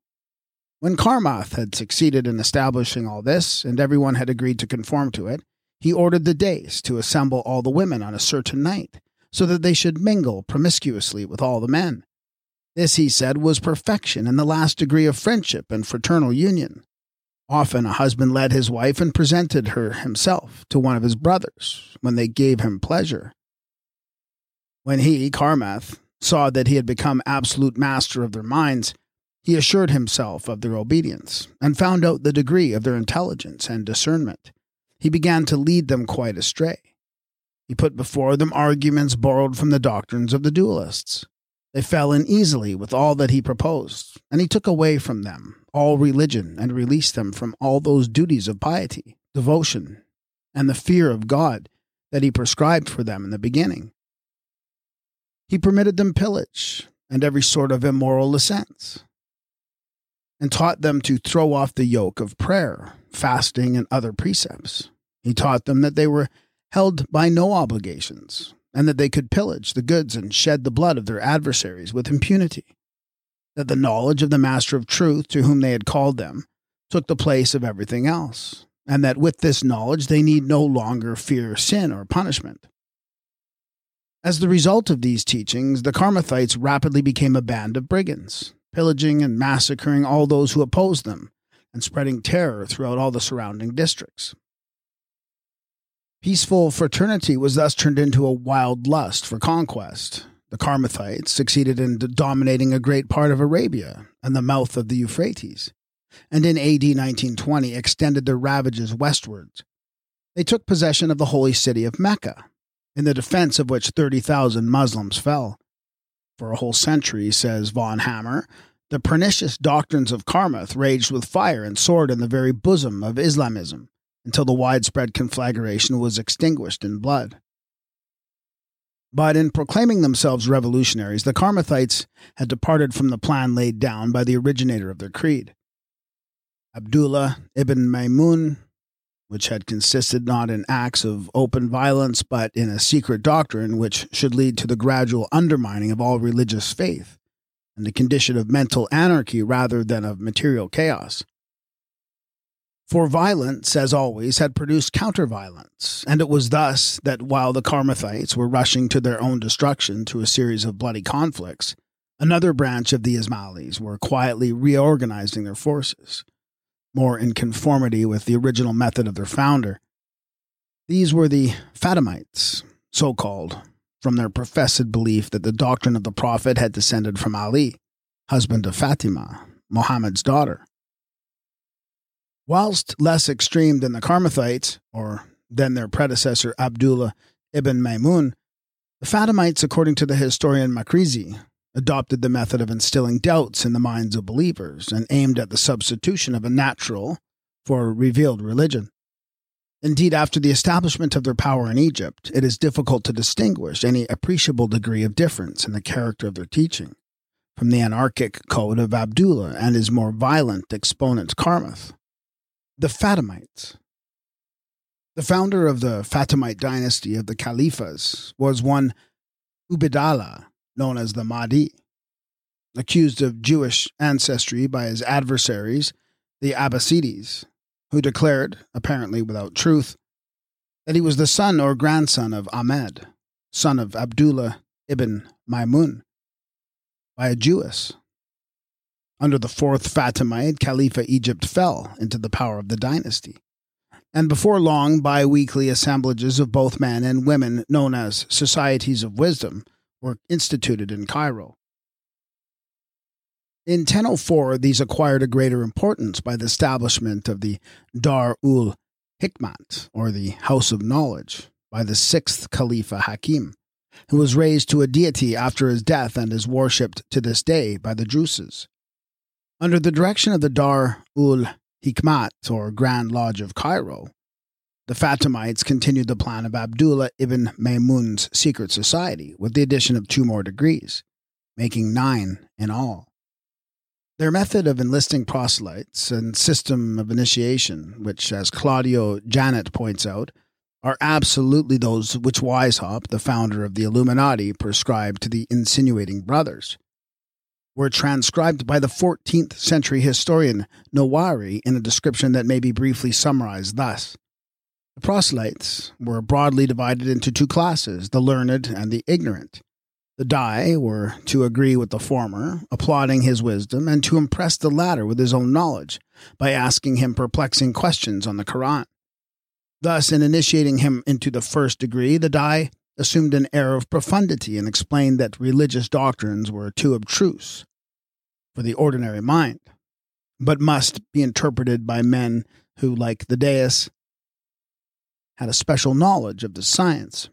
When Karmath had succeeded in establishing all this, and everyone had agreed to conform to it, he ordered the Dais to assemble all the women on a certain night, so that they should mingle promiscuously with all the men. This, he said, was perfection in the last degree of friendship and fraternal union. Often a husband led his wife and presented her himself to one of his brothers when they gave him pleasure. When he, Karmath, saw that he had become absolute master of their minds, he assured himself of their obedience and found out the degree of their intelligence and discernment. He began to lead them quite astray. He put before them arguments borrowed from the doctrines of the dualists. They fell in easily with all that he proposed, and he took away from them all religion and released them from all those duties of piety, devotion, and the fear of God that he prescribed for them in the beginning. He permitted them pillage and every sort of immoral license, and taught them to throw off the yoke of prayer, fasting, and other precepts. He taught them that they were held by no obligations, and that they could pillage the goods and shed the blood of their adversaries with impunity. That the knowledge of the Master of Truth, to whom they had called them, took the place of everything else, and that with this knowledge they need no longer fear sin or punishment. As the result of these teachings, the Karmathites rapidly became a band of brigands, pillaging and massacring all those who opposed them, and spreading terror throughout all the surrounding districts. Peaceful fraternity was thus turned into a wild lust for conquest. The Karmathites succeeded in dominating a great part of Arabia and the mouth of the Euphrates, and in AD 1920 extended their ravages westwards. They took possession of the holy city of Mecca, in the defense of which 30,000 Muslims fell. For a whole century, says von Hammer, the pernicious doctrines of Karmath raged with fire and sword in the very bosom of Islamism until the widespread conflagration was extinguished in blood. But in proclaiming themselves revolutionaries, the Karmathites had departed from the plan laid down by the originator of their creed. Abdullah ibn Maymun, which had consisted not in acts of open violence, but in a secret doctrine which should lead to the gradual undermining of all religious faith, and the condition of mental anarchy rather than of material chaos. For violence, as always, had produced counter-violence, and it was thus that while the Karmathites were rushing to their own destruction through a series of bloody conflicts, another branch of the Ismailis were quietly reorganizing their forces, more in conformity with the original method of their founder. These were the Fatimites, so called, from their professed belief that the doctrine of the Prophet had descended from Ali, husband of Fatima, Muhammad's daughter. Whilst less extreme than the Karmathites, or than their predecessor Abdullah ibn Maymun, the Fatimites, according to the historian Makrizi, adopted the method of instilling doubts in the minds of believers and aimed at the substitution of a natural for a revealed religion. Indeed, after the establishment of their power in Egypt, it is difficult to distinguish any appreciable degree of difference in the character of their teaching from the anarchic code of Abdullah and his more violent exponent Karmath the Fatimites. The founder of the Fatimite dynasty of the Caliphs was one Ubaidallah, known as the Mahdi. Accused of Jewish ancestry by his adversaries, the Abbasides, who declared, apparently without truth, that he was the son or grandson of Ahmed, son of Abdullah ibn Maymun, by a Jewess. Under the fourth Fatimide, Khalifa Egypt fell into the power of the dynasty. And before long, bi weekly assemblages of both men and women, known as Societies of Wisdom, were instituted in Cairo. In 1004, these acquired a greater importance by the establishment of the Dar ul Hikmat, or the House of Knowledge, by the sixth Khalifa Hakim, who was raised to a deity after his death and is worshipped to this day by the Druses. Under the direction of the Dar ul Hikmat, or Grand Lodge of Cairo, the Fatimites continued the plan of Abdullah ibn Maymun's secret society with the addition of two more degrees, making nine in all. Their method of enlisting proselytes and system of initiation, which, as Claudio Jannet points out, are absolutely those which Weishaupt, the founder of the Illuminati, prescribed to the insinuating brothers, were transcribed by the 14th century historian Nowairi in a description that may be briefly summarized thus. The proselytes were broadly divided into two classes the learned and the ignorant. The Dai were to agree with the former, applauding his wisdom, and to impress the latter with his own knowledge by asking him perplexing questions on the Quran. Thus, in initiating him into the first degree, the Dai assumed an air of profundity and explained that religious doctrines were too abstruse for the ordinary mind, but must be interpreted by men who, like the Dais, had a special knowledge of the science.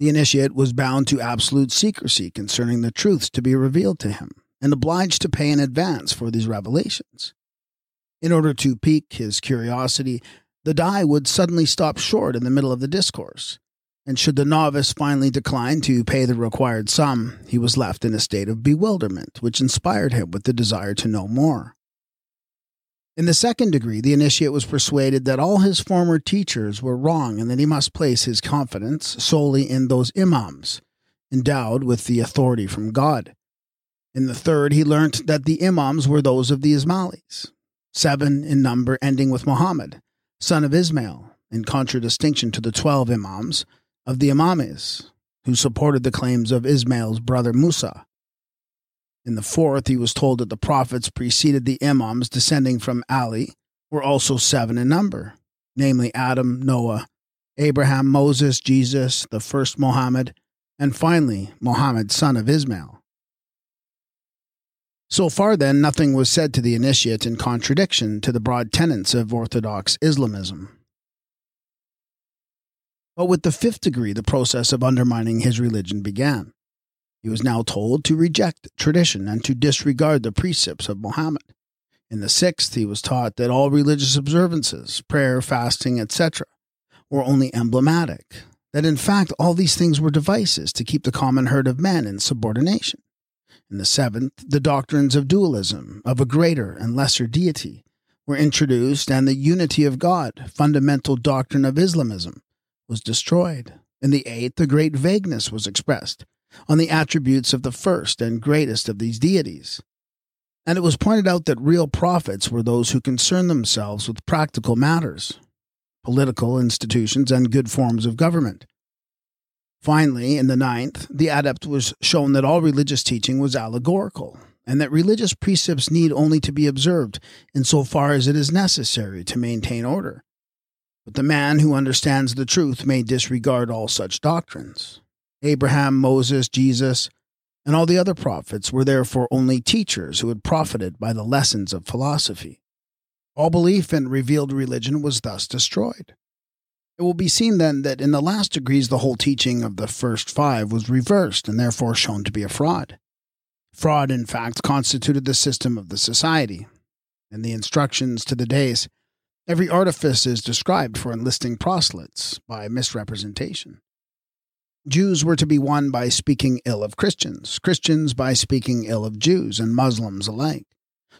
The initiate was bound to absolute secrecy concerning the truths to be revealed to him, and obliged to pay in advance for these revelations. In order to pique his curiosity, the Dai would suddenly stop short in the middle of the discourse, and should the novice finally decline to pay the required sum, he was left in a state of bewilderment, which inspired him with the desire to know more. In the second degree, the initiate was persuaded that all his former teachers were wrong and that he must place his confidence solely in those imams, endowed with the authority from God. In the third, he learnt that the imams were those of the Ismailis, seven in number, ending with Muhammad, son of Ismail, in contradistinction to the twelve imams of the Imamis, who supported the claims of Ismail's brother Musa. In the fourth, he was told that the prophets preceded the Imams descending from Ali were also seven in number, namely Adam, Noah, Abraham, Moses, Jesus, the first Mohammed, and finally Mohammed, son of Ismail. So far, then, nothing was said to the initiate in contradiction to the broad tenets of Orthodox Islamism. But with the fifth degree, the process of undermining his religion began. He was now told to reject tradition and to disregard the precepts of Mohammed. In the sixth, he was taught that all religious observances, prayer, fasting, etc., were only emblematic, that in fact all these things were devices to keep the common herd of men in subordination. In the seventh, the doctrines of dualism, of a greater and lesser deity, were introduced, and the unity of God, fundamental doctrine of Islamism, was destroyed. In the eighth, a great vagueness was expressed on the attributes of the first and greatest of these deities. And it was pointed out that real prophets were those who concerned themselves with practical matters, political institutions, and good forms of government. Finally, in the ninth, the adept was shown that all religious teaching was allegorical, and that religious precepts need only to be observed in so far as it is necessary to maintain order. But the man who understands the truth may disregard all such doctrines. Abraham, Moses, Jesus, and all the other prophets were therefore only teachers who had profited by the lessons of philosophy. All belief in revealed religion was thus destroyed. It will be seen then that in the last degrees the whole teaching of the first five was reversed and therefore shown to be a fraud. Fraud, in fact, constituted the system of the society. In the instructions to the Dais, every artifice is described for enlisting proselytes by misrepresentation. Jews were to be won by speaking ill of Christians, Christians by speaking ill of Jews and Muslims alike,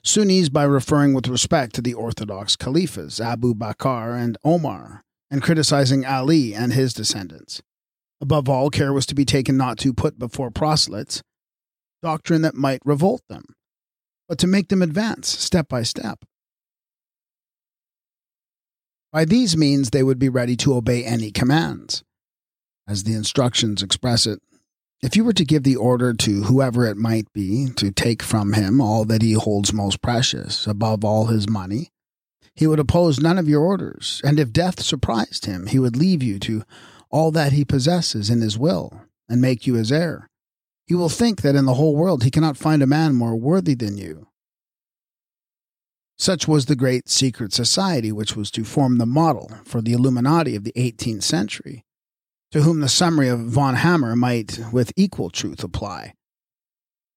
Sunnis by referring with respect to the Orthodox Caliphs, Abu Bakr and Omar, and criticizing Ali and his descendants. Above all, care was to be taken not to put before proselytes doctrine that might revolt them, but to make them advance step by step. By these means, they would be ready to obey any commands as the instructions express it. If you were to give the order to whoever it might be to take from him all that he holds most precious, above all his money, he would oppose none of your orders, and if death surprised him, he would leave you to all that he possesses in his will, and make you his heir. he will think that in the whole world he cannot find a man more worthy than you. Such was the great secret society which was to form the model for the Illuminati of the 18th century, to whom the summary of von Hammer might with equal truth apply.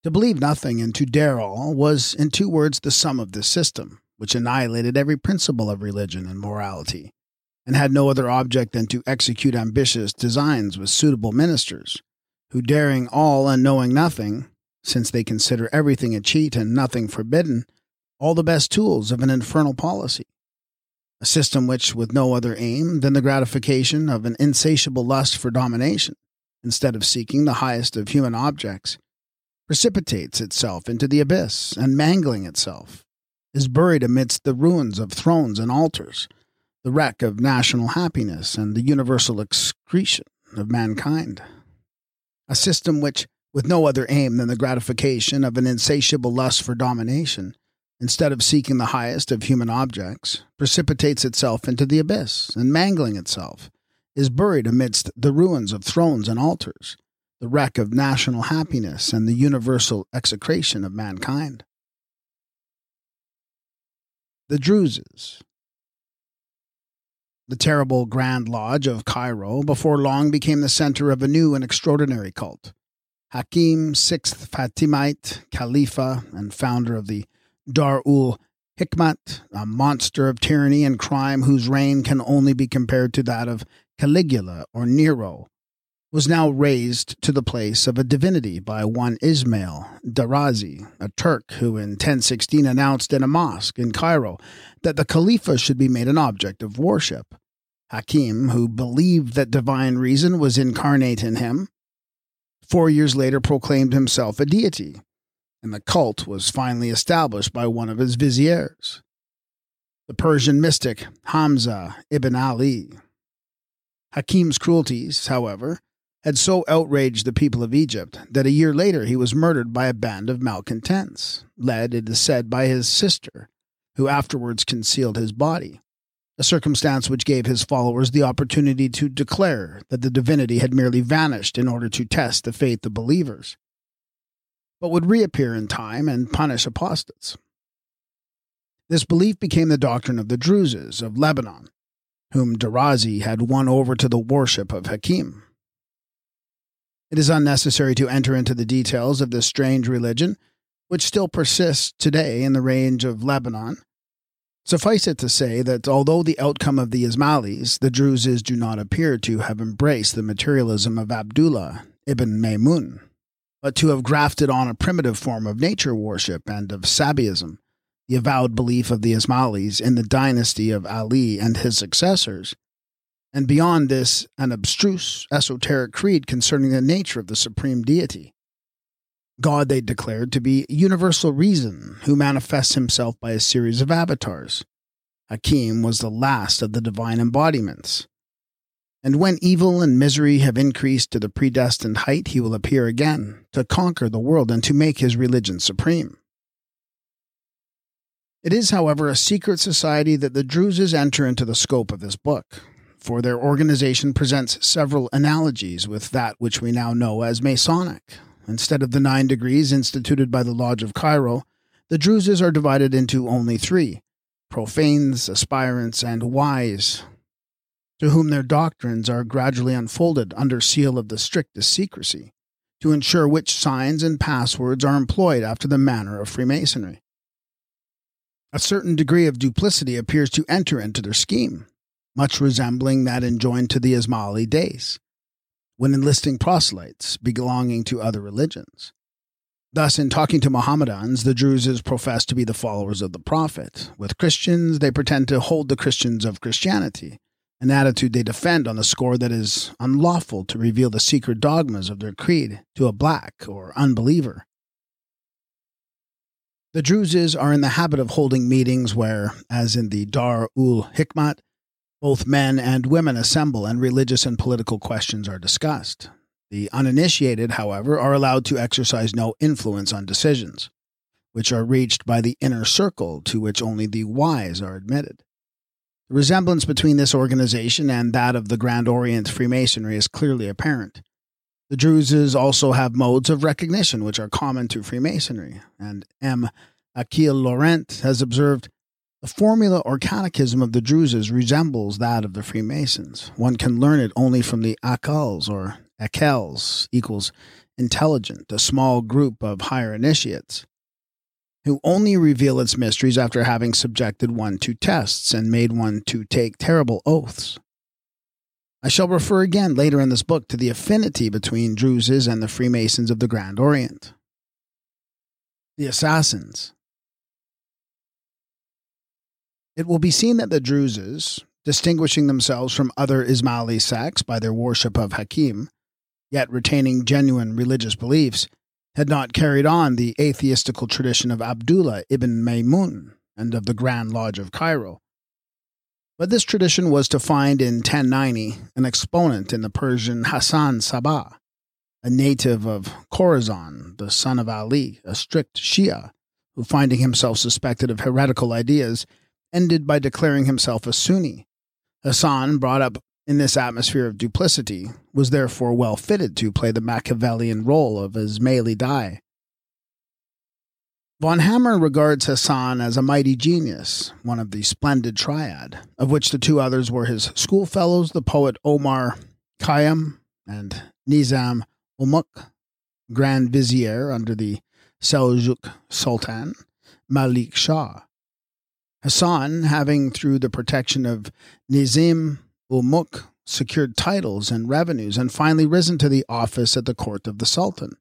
To believe nothing and to dare all was, in two words, the sum of this system, which annihilated every principle of religion and morality, and had no other object than to execute ambitious designs with suitable ministers, who, daring all and knowing nothing, since they consider everything a cheat and nothing forbidden, all the best tools of an infernal policy. A system which, with no other aim than the gratification of an insatiable lust for domination, instead of seeking the highest of human objects, precipitates itself into the abyss, and mangling itself, is buried amidst the ruins of thrones and altars, the wreck of national happiness, and the universal excretion of mankind. A system which, with no other aim than the gratification of an insatiable lust for domination, instead of seeking the highest of human objects, precipitates itself into the abyss, and mangling itself, is buried amidst the ruins of thrones and altars, the wreck of national happiness, and the universal execration of mankind. The Druses. The terrible Grand Lodge of Cairo before long became the center of a new and extraordinary cult. Hakim, sixth Fatimite Khalifa and founder of the Dar ul Hikmat, a monster of tyranny and crime whose reign can only be compared to that of Caligula or Nero, was now raised to the place of a divinity by one Ismail Darazi, a Turk who in 1016 announced in a mosque in Cairo that the Khalifa should be made an object of worship. Hakim, who believed that divine reason was incarnate in him, four years later proclaimed himself a deity, and the cult was finally established by one of his viziers, the Persian mystic Hamza ibn Ali. Hakim's cruelties, however, had so outraged the people of Egypt that a year later he was murdered by a band of malcontents, led, it is said, by his sister, who afterwards concealed his body, a circumstance which gave his followers the opportunity to declare that the divinity had merely vanished in order to test the faith of believers, but would reappear in time and punish apostates. This belief became the doctrine of the Druses of Lebanon, whom Darazi had won over to the worship of Hakim. It is unnecessary to enter into the details of this strange religion, which still persists today in the range of Lebanon. Suffice it to say that although the outcome of the Ismailis, the Druses do not appear to have embraced the materialism of Abdullah ibn Maymun, but to have grafted on a primitive form of nature worship and of Sabiism, the avowed belief of the Ismailis in the dynasty of Ali and his successors, and beyond this, an abstruse, esoteric creed concerning the nature of the supreme deity. God they declared to be universal reason, who manifests himself by a series of avatars. Hakim was the last of the divine embodiments. And when evil and misery have increased to the predestined height, he will appear again to conquer the world and to make his religion supreme. It is, however, a secret society that the Druses enter into the scope of this book, for their organization presents several analogies with that which we now know as Masonic. Instead of the nine degrees instituted by the Lodge of Cairo, the Druses are divided into only three profanes, aspirants, and wise, to whom their doctrines are gradually unfolded under seal of the strictest secrecy, to ensure which signs and passwords are employed after the manner of Freemasonry. A certain degree of duplicity appears to enter into their scheme, much resembling that enjoined to the Ismaili Dais, when enlisting proselytes belonging to other religions. Thus, in talking to Mohammedans, the Druses profess to be the followers of the Prophet. With Christians, they pretend to hold the Christians of Christianity, an attitude they defend on the score that it is unlawful to reveal the secret dogmas of their creed to a black or unbeliever. The Druses are in the habit of holding meetings where, as in the Dar ul Hikmat, both men and women assemble and religious and political questions are discussed. The uninitiated, however, are allowed to exercise no influence on decisions, which are reached by the inner circle to which only the wise are admitted. The resemblance between this organization and that of the Grand Orient Freemasonry is clearly apparent. The Druses also have modes of recognition which are common to Freemasonry, and M. Achille Laurent has observed the formula or catechism of the Druses resembles that of the Freemasons. One can learn it only from the Akals or Akels equals intelligent, a small group of higher initiates, who only reveal its mysteries after having subjected one to tests and made one to take terrible oaths. I shall refer again later in this book to the affinity between Druses and the Freemasons of the Grand Orient. The Assassins. It will be seen that the Druses, distinguishing themselves from other Ismaili sects by their worship of Hakim, yet retaining genuine religious beliefs, had not carried on the atheistical tradition of Abdullah ibn Maymun and of the Grand Lodge of Cairo. But this tradition was to find in 1090 an exponent in the Persian Hassan Sabah, a native of Khorasan, the son of Ali, a strict Shia, who, finding himself suspected of heretical ideas, ended by declaring himself a Sunni. Hassan, brought up in this atmosphere of duplicity, was therefore well fitted to play the Machiavellian role of Ismaili Dai. Von Hammer regards Hassan as a mighty genius, one of the splendid triad, of which the two others were his schoolfellows, the poet Omar Khayyam and Nizam ul Mulk, Grand Vizier under the Seljuk Sultan, Malik Shah. Hassan, having through the protection of Nizam ul Mulk secured titles and revenues and finally risen to the office at the court of the Sultan,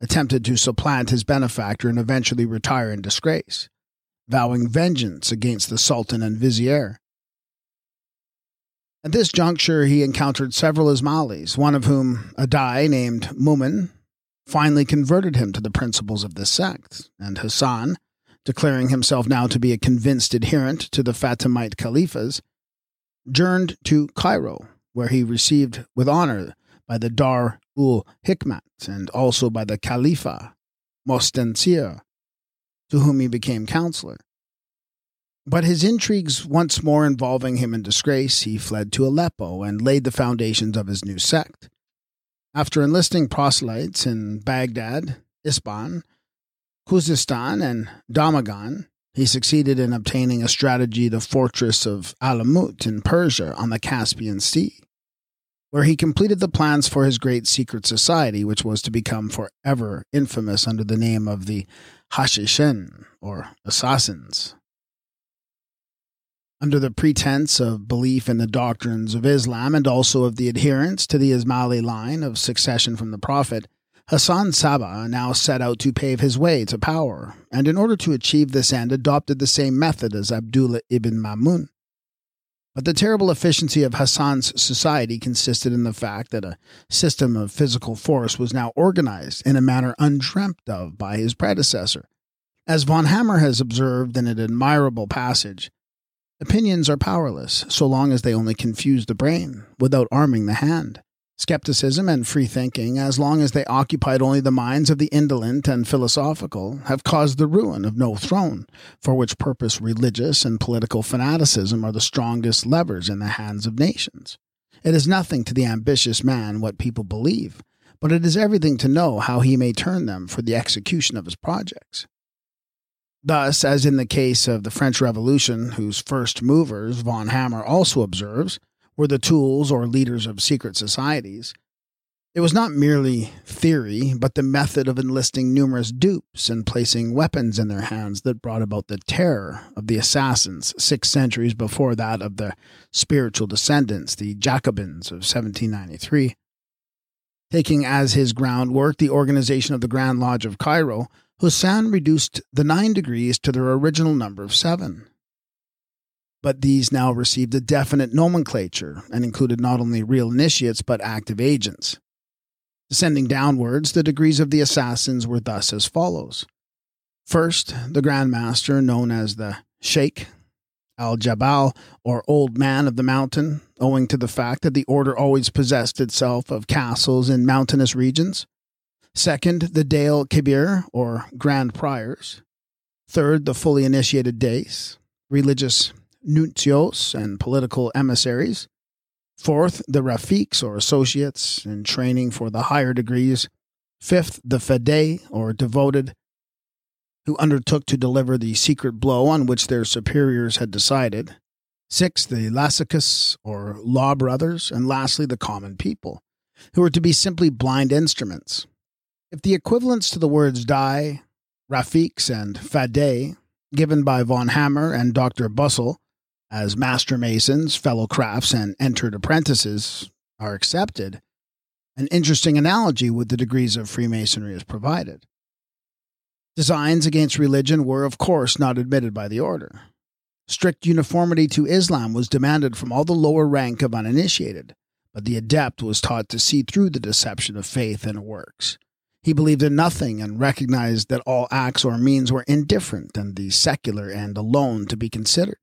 attempted to supplant his benefactor and eventually retire in disgrace, vowing vengeance against the Sultan and Vizier. At this juncture, he encountered several Ismailis, one of whom, a Dai named Mumin, finally converted him to the principles of this sect, and Hassan, declaring himself now to be a convinced adherent to the Fatimite Caliphs, journeyed to Cairo, where he received with honor by the Dar ul Hikmat and also by the Khalifa Mostensir, to whom he became counselor. But his intrigues once more involving him in disgrace, he fled to Aleppo and laid the foundations of his new sect. After enlisting proselytes in Baghdad, Isban, Khuzestan, and Damaghan, he succeeded in obtaining a strategy the fortress of Alamut in Persia on the Caspian Sea, where he completed the plans for his great secret society, which was to become forever infamous under the name of the Hashishin, or Assassins. Under the pretense of belief in the doctrines of Islam and also of the adherence to the Ismaili line of succession from the Prophet, Hassan Sabah now set out to pave his way to power, and in order to achieve this end, adopted the same method as Abdullah ibn Maymun. But the terrible efficiency of Hassan's society consisted in the fact that a system of physical force was now organized in a manner undreamt of by his predecessor. As von Hammer has observed in an admirable passage, opinions are powerless so long as they only confuse the brain without arming the hand. Skepticism and free thinking, as long as they occupied only the minds of the indolent and philosophical, have caused the ruin of no throne, for which purpose religious and political fanaticism are the strongest levers in the hands of nations. It is nothing to the ambitious man what people believe, but it is everything to know how he may turn them for the execution of his projects. Thus, as in the case of the French Revolution, whose first movers, von Hammer also observes, were the tools or leaders of secret societies. It was not merely theory, but the method of enlisting numerous dupes and placing weapons in their hands that brought about the terror of the assassins six centuries before that of the spiritual descendants, the Jacobins of 1793. Taking as his groundwork the organization of the Grand Lodge of Cairo, Hussein reduced the nine degrees to their original number of seven but these now received a definite nomenclature and included not only real initiates but active agents. Descending downwards, the degrees of the assassins were thus as follows. First, the Grand Master, known as the Sheikh al Jabal, or Old Man of the Mountain, owing to the fact that the order always possessed itself of castles in mountainous regions. Second, the Dale Kibir, or Grand Priors. Third, the fully initiated Dais, religious nuncios and political emissaries. Fourth, the Rafiks or associates in training for the higher degrees. Fifth, the Fidei or devoted who undertook to deliver the secret blow on which their superiors had decided. Sixth, the Lassicus or law brothers. And lastly, the common people, who were to be simply blind instruments. If the equivalents to the words Dai, Rafiks, and Fidei, given by von Hammer and Dr. Bussell as master masons, fellow crafts, and entered apprentices, are accepted, an interesting analogy with the degrees of Freemasonry is provided. Designs against religion were, of course, not admitted by the order. Strict uniformity to Islam was demanded from all the lower rank of uninitiated, but the adept was taught to see through the deception of faith and works. He believed in nothing and recognized that all acts or means were indifferent and the secular end alone to be considered.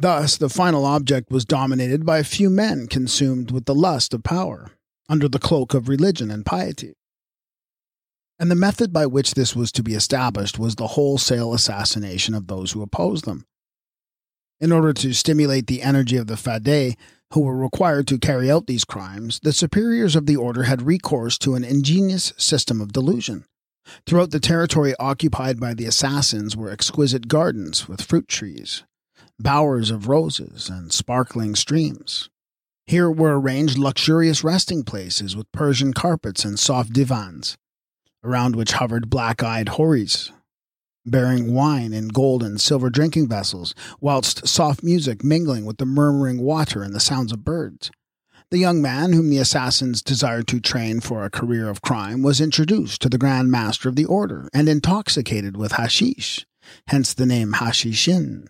Thus, the final object was dominated by a few men consumed with the lust of power, under the cloak of religion and piety. And the method by which this was to be established was the wholesale assassination of those who opposed them. In order to stimulate the energy of the Fidei, who were required to carry out these crimes, the superiors of the order had recourse to an ingenious system of delusion. Throughout the territory occupied by the assassins were exquisite gardens with fruit trees, bowers of roses, and sparkling streams. Here were arranged luxurious resting places with Persian carpets and soft divans, around which hovered black eyed houris, bearing wine in gold and silver drinking vessels, whilst soft music mingling with the murmuring water and the sounds of birds. The young man whom the assassins desired to train for a career of crime was introduced to the Grand Master of the Order and intoxicated with hashish, hence the name Hashishin,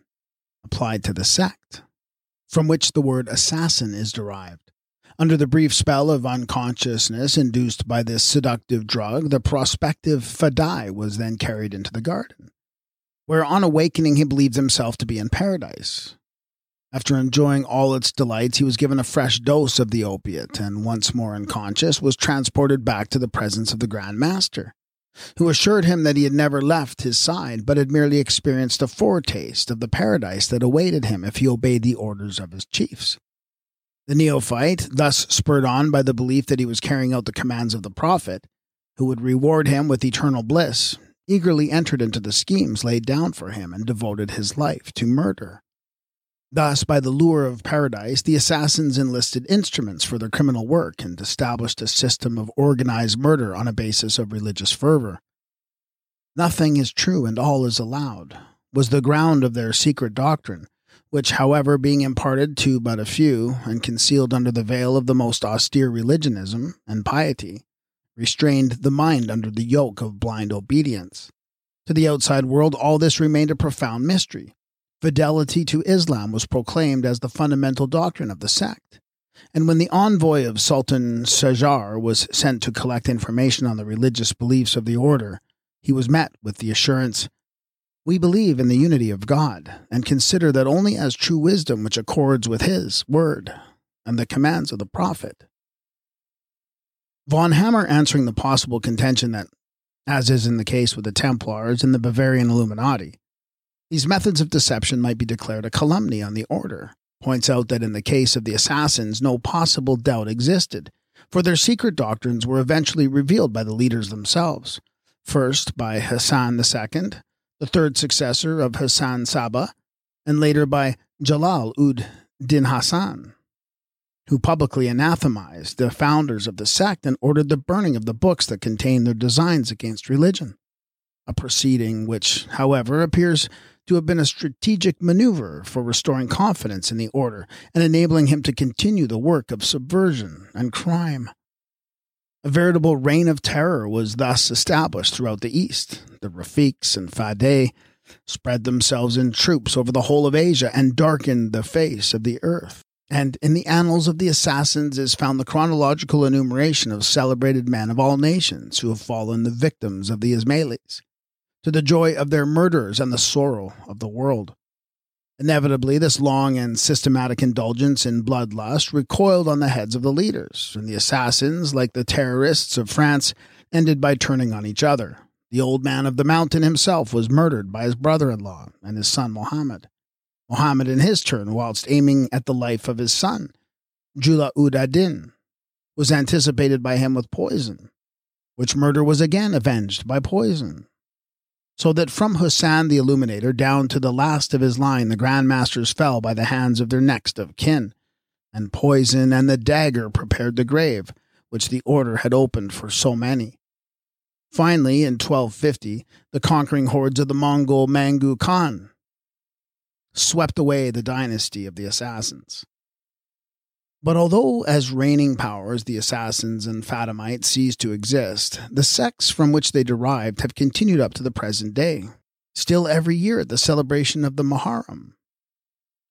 applied to the sect, from which the word assassin is derived. Under the brief spell of unconsciousness induced by this seductive drug, the prospective Fidei was then carried into the garden, where on awakening he believed himself to be in paradise. After enjoying all its delights, he was given a fresh dose of the opiate, and once more unconscious, was transported back to the presence of the Grand Master, who assured him that he had never left his side, but had merely experienced a foretaste of the paradise that awaited him if he obeyed the orders of his chiefs. The neophyte, thus spurred on by the belief that he was carrying out the commands of the prophet, who would reward him with eternal bliss, eagerly entered into the schemes laid down for him and devoted his life to murder. Thus, by the lure of paradise, the assassins enlisted instruments for their criminal work and established a system of organized murder on a basis of religious fervor. Nothing is true and all is allowed, was the ground of their secret doctrine, which, however, being imparted to but a few, and concealed under the veil of the most austere religionism and piety, restrained the mind under the yoke of blind obedience. To the outside world, all this remained a profound mystery. Fidelity to Islam was proclaimed as the fundamental doctrine of the sect. And when the envoy of Sultan Sanjar was sent to collect information on the religious beliefs of the order, he was met with the assurance we believe in the unity of God and consider that only as true wisdom which accords with His word and the commands of the prophet. Von Hammer answering the possible contention that, as is in the case with the Templars and the Bavarian Illuminati, these methods of deception might be declared a calumny on the order, points out that in the case of the assassins, no possible doubt existed, for their secret doctrines were eventually revealed by the leaders themselves, first by Hassan II, the third successor of Hassan Saba, and later by Jalal ud Din Hassan, who publicly anathematized the founders of the sect and ordered the burning of the books that contained their designs against religion. A proceeding which, however, appears to have been a strategic maneuver for restoring confidence in the order and enabling him to continue the work of subversion and crime. A veritable reign of terror was thus established throughout the East. The Rafiks and Fidei spread themselves in troops over the whole of Asia and darkened the face of the earth. And in the annals of the assassins is found the chronological enumeration of celebrated men of all nations who have fallen the victims of the Ismailis, to the joy of their murderers and the sorrow of the world. Inevitably, this long and systematic indulgence in bloodlust recoiled on the heads of the leaders, and the assassins, like the terrorists of France, ended by turning on each other. The old man of the mountain himself was murdered by his brother in law and his son Mohammed. Mohammed, in his turn, whilst aiming at the life of his son, Jula ud ad-Din, was anticipated by him with poison, which murder was again avenged by poison. So that from Hussan the Illuminator down to the last of his line, the Grand Masters fell by the hands of their next of kin, and poison and the dagger prepared the grave, which the order had opened for so many. Finally, in 1250, the conquering hordes of the Mongol Mangu Khan swept away the dynasty of the assassins. But although, as reigning powers, the assassins and Fatimites ceased to exist, the sects from which they derived have continued up to the present day, still every year at the celebration of the Muharram.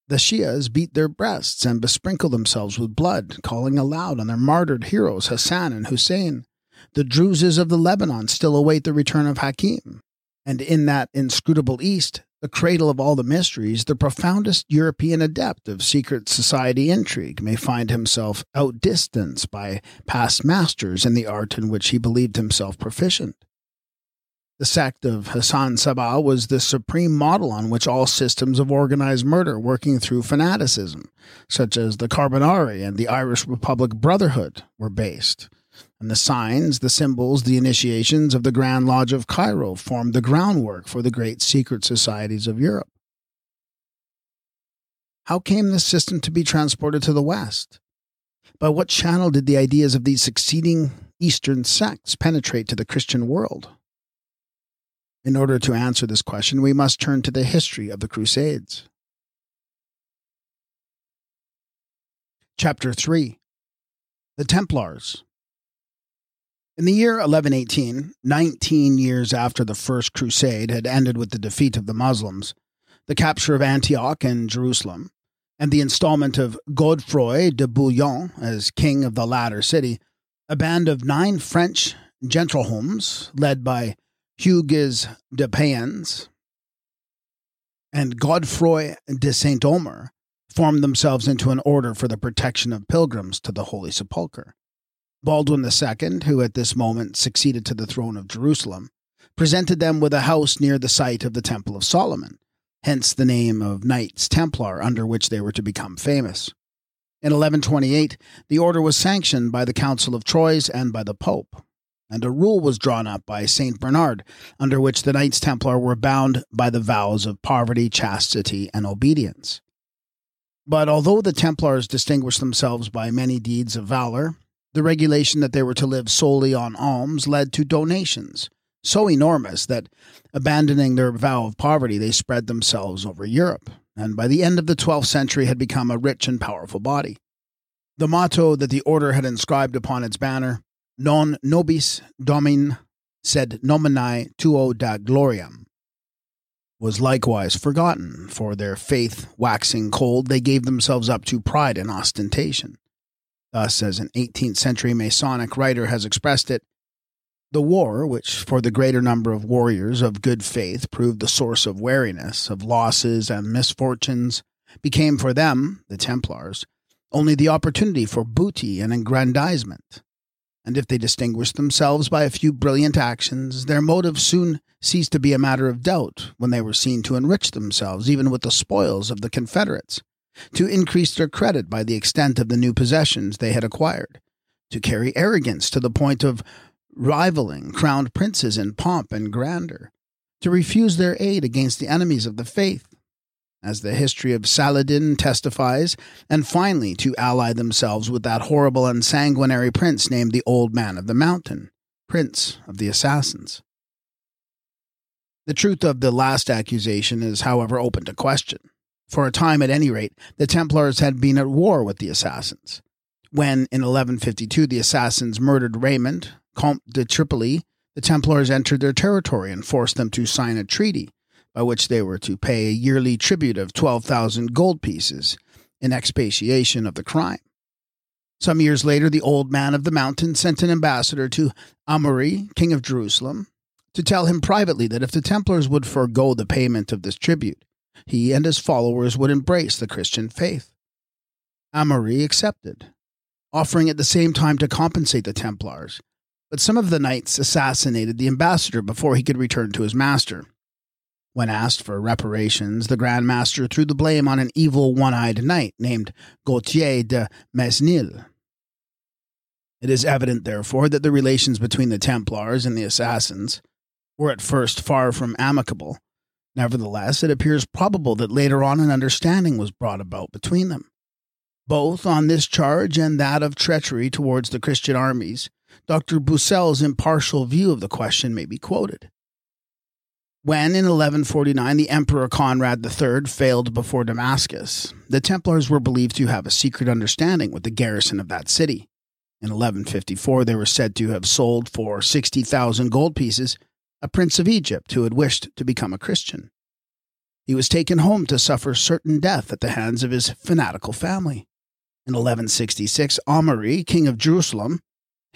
The Shias beat their breasts and besprinkle themselves with blood, calling aloud on their martyred heroes Hassan and Hussein. The Druzes of the Lebanon still await the return of Hakim. And in that inscrutable East, the cradle of all the mysteries, the profoundest European adept of secret society intrigue may find himself outdistanced by past masters in the art in which he believed himself proficient. The sect of Hassan Sabah was the supreme model on which all systems of organized murder working through fanaticism, such as the Carbonari and the Irish Republic Brotherhood, were based. And the signs, the symbols, the initiations of the Grand Lodge of Cairo formed the groundwork for the great secret societies of Europe. How came this system to be transported to the West? By what channel did the ideas of these succeeding Eastern sects penetrate to the Christian world? In order to answer this question, we must turn to the history of the Crusades. Chapter 3 The Templars. In the year 1118, 19 years after the First Crusade had ended with the defeat of the Muslims, the capture of Antioch and Jerusalem, and the installment of Godefroy de Bouillon as king of the latter city, a band of nine French gentlehomes, led by Hugues de Payens and Godefroy de Saint Omer formed themselves into an order for the protection of pilgrims to the Holy Sepulchre. Baldwin II, who at this moment succeeded to the throne of Jerusalem, presented them with a house near the site of the Temple of Solomon, hence the name of Knights Templar under which they were to become famous. In 1128, the order was sanctioned by the Council of Troyes and by the Pope, and a rule was drawn up by St. Bernard, under which the Knights Templar were bound by the vows of poverty, chastity, and obedience. But although the Templars distinguished themselves by many deeds of valor, the regulation that they were to live solely on alms led to donations, so enormous that, abandoning their vow of poverty, they spread themselves over Europe, and by the end of the 12th century had become a rich and powerful body. The motto that the order had inscribed upon its banner, non nobis Domine sed nomini tuo da gloriam was likewise forgotten, for their faith waxing cold, they gave themselves up to pride and ostentation. Thus, as an 18th century Masonic writer has expressed it, the war, which for the greater number of warriors of good faith proved the source of weariness, of losses and misfortunes, became for them, the Templars, only the opportunity for booty and aggrandizement. And if they distinguished themselves by a few brilliant actions, their motives soon ceased to be a matter of doubt when they were seen to enrich themselves even with the spoils of the Confederates, to increase their credit by the extent of the new possessions they had acquired, to carry arrogance to the point of rivaling crowned princes in pomp and grandeur, to refuse their aid against the enemies of the faith, as the history of Saladin testifies, and finally to ally themselves with that horrible and sanguinary prince named the Old Man of the Mountain, Prince of the Assassins. The truth of the last accusation is, however, open to question. For a time, at any rate, the Templars had been at war with the Assassins. When, in 1152, the Assassins murdered Raymond, Comte de Tripoli, the Templars entered their territory and forced them to sign a treaty by which they were to pay a yearly tribute of 12,000 gold pieces in expiation of the crime. Some years later, the old man of the mountain sent an ambassador to Amaury, king of Jerusalem, to tell him privately that if the Templars would forego the payment of this tribute, he and his followers would embrace the Christian faith. Amaury accepted, offering at the same time to compensate the Templars. But some of the knights assassinated the ambassador before he could return to his master, When asked for reparations, the Grand Master threw the blame on an evil one eyed knight named Gautier de Mesnil. It is evident, therefore, that the relations between the Templars and the assassins were at first far from amicable. Nevertheless, it appears probable that later on an understanding was brought about between them. Both on this charge and that of treachery towards the Christian armies, Dr. Bussell's impartial view of the question may be quoted. When, in 1149, the Emperor Conrad III failed before Damascus, the Templars were believed to have a secret understanding with the garrison of that city. In 1154, they were said to have sold for 60,000 gold pieces a prince of Egypt who had wished to become a Christian. He was taken home to suffer certain death at the hands of his fanatical family. In 1166, Amaury, king of Jerusalem,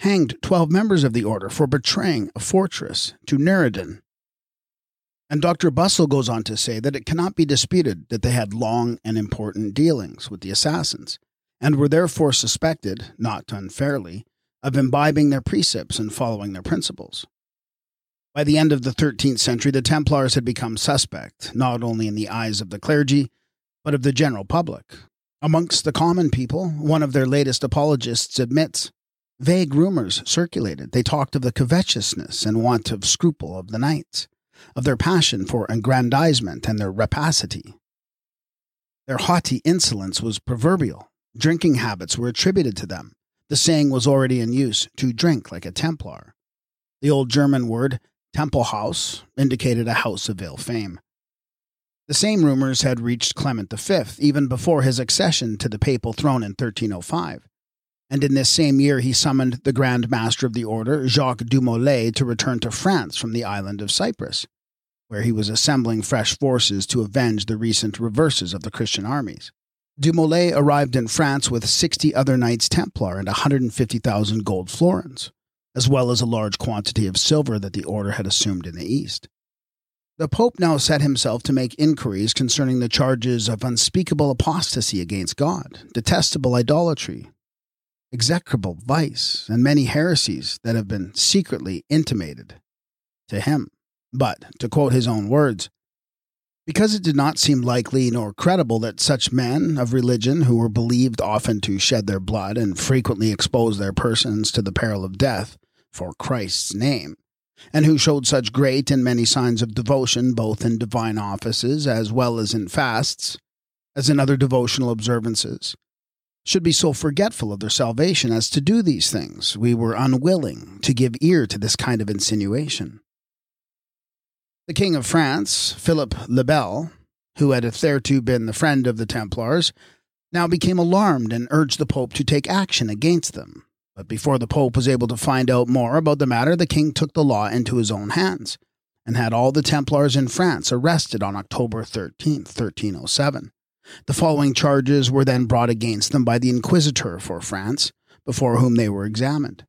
hanged 12 members of the order for betraying a fortress to Nureddin. And Dr. Bussell goes on to say that it cannot be disputed that they had long and important dealings with the assassins, and were therefore suspected, not unfairly, of imbibing their precepts and following their principles. By the end of the 13th century, the Templars had become suspect, not only in the eyes of the clergy, but of the general public. Amongst the common people, one of their latest apologists admits vague rumors circulated. They talked of the covetousness and want of scruple of the knights, of their passion for aggrandizement and their rapacity. Their haughty insolence was proverbial. Drinking habits were attributed to them. The saying was already in use to drink like a Templar. The old German word Temple House indicated a house of ill fame. The same rumors had reached Clement V even before his accession to the papal throne in 1305, and in this same year he summoned the Grand Master of the Order, Jacques du Molay, to return to France from the island of Cyprus, where he was assembling fresh forces to avenge the recent reverses of the Christian armies. Du Molay arrived in France with 60 other Knights Templar and 150,000 gold florins as well as a large quantity of silver that the order had assumed in the East. The Pope now set himself to make inquiries concerning the charges of unspeakable apostasy against God, detestable idolatry, execrable vice, and many heresies that have been secretly intimated to him. But, to quote his own words, because it did not seem likely nor credible that such men of religion, who were believed often to shed their blood and frequently expose their persons to the peril of death, for Christ's name, and who showed such great and many signs of devotion both in divine offices as well as in fasts, as in other devotional observances, should be so forgetful of their salvation as to do these things, we were unwilling to give ear to this kind of insinuation. The King of France, Philip le Bel, who had hitherto been the friend of the Templars, now became alarmed and urged the Pope to take action against them. But before the Pope was able to find out more about the matter, the king took the law into his own hands and had all the Templars in France arrested on October 13, 1307. The following charges were then brought against them by the Inquisitor for France, before whom they were examined.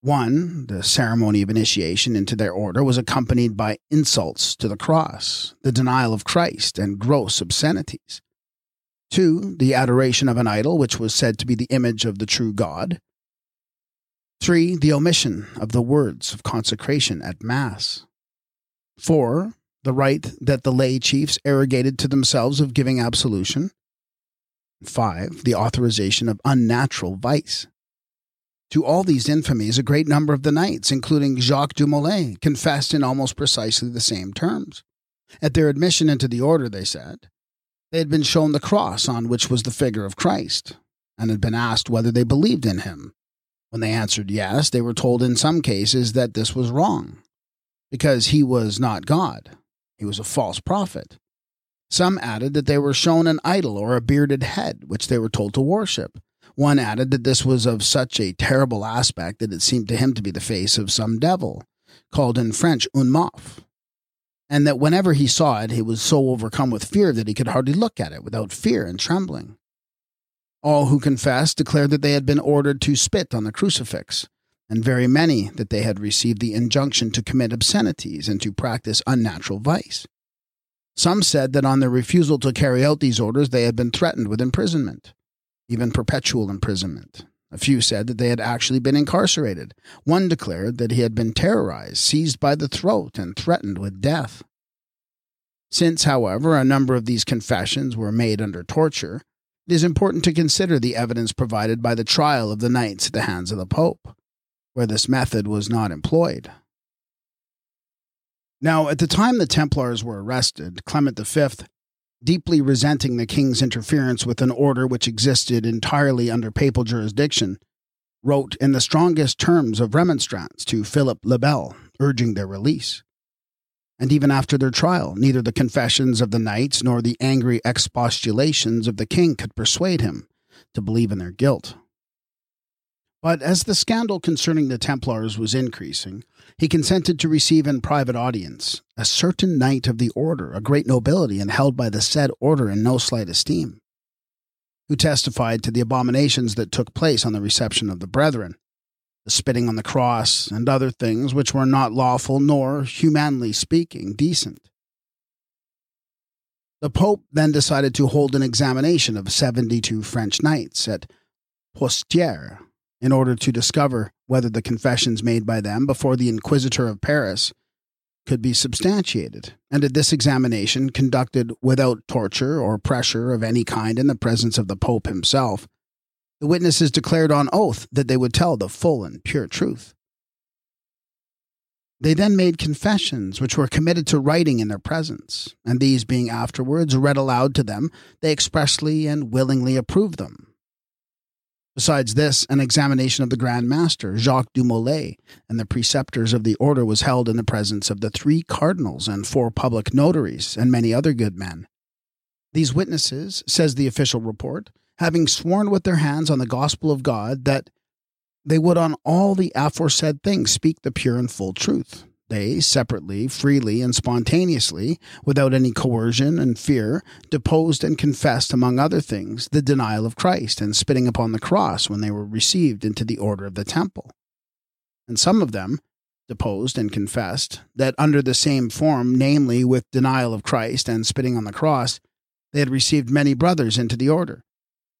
One, the ceremony of initiation into their order was accompanied by insults to the cross, the denial of Christ, and gross obscenities. Two, the adoration of an idol, which was said to be the image of the true God. Three, the omission of the words of consecration at Mass. Four, the right that the lay chiefs arrogated to themselves of giving absolution. Five, the authorization of unnatural vice. To all these infamies, a great number of the knights, including Jacques du Molay, confessed in almost precisely the same terms. At their admission into the order, they said, they had been shown the cross on which was the figure of Christ, and had been asked whether they believed in him. When they answered yes, they were told in some cases that this was wrong, because he was not God, he was a false prophet. Some added that they were shown an idol or a bearded head, which they were told to worship. One added that this was of such a terrible aspect that it seemed to him to be the face of some devil, called in French un mof, and that whenever he saw it, he was so overcome with fear that he could hardly look at it without fear and trembling. All who confessed declared that they had been ordered to spit on the crucifix, and very many that they had received the injunction to commit obscenities and to practice unnatural vice. Some said that on their refusal to carry out these orders they had been threatened with imprisonment, even perpetual imprisonment. A few said that they had actually been incarcerated. One declared that he had been terrorized, seized by the throat, and threatened with death. Since, however, a number of these confessions were made under torture, it is important to consider the evidence provided by the trial of the knights at the hands of the Pope, where this method was not employed. Now, at the time the Templars were arrested, Clement V, deeply resenting the king's interference with an order which existed entirely under papal jurisdiction, wrote in the strongest terms of remonstrance to Philip le Bel, urging their release. And even after their trial, neither the confessions of the knights nor the angry expostulations of the king could persuade him to believe in their guilt. But as the scandal concerning the Templars was increasing, he consented to receive in private audience a certain knight of the order, a great nobility, and held by the said order in no slight esteem, who testified to the abominations that took place on the reception of the brethren, the spitting on the cross, and other things which were not lawful nor, humanly speaking, decent. The Pope then decided to hold an examination of 72 French knights at Poitiers in order to discover whether the confessions made by them before the Inquisitor of Paris could be substantiated, and at this examination, conducted without torture or pressure of any kind in the presence of the Pope himself, the witnesses declared on oath that they would tell the full and pure truth. They then made confessions, which were committed to writing in their presence, and these being afterwards read aloud to them, they expressly and willingly approved them. Besides this, an examination of the Grand Master, Jacques du Molay, and the preceptors of the order was held in the presence of the three cardinals and four public notaries and many other good men. These witnesses, says the official report, having sworn with their hands on the gospel of God that they would on all the aforesaid things speak the pure and full truth. They, separately, freely, and spontaneously, without any coercion and fear, deposed and confessed, among other things, the denial of Christ and spitting upon the cross when they were received into the order of the temple. And some of them deposed and confessed that under the same form, namely with denial of Christ and spitting on the cross, they had received many brothers into the order.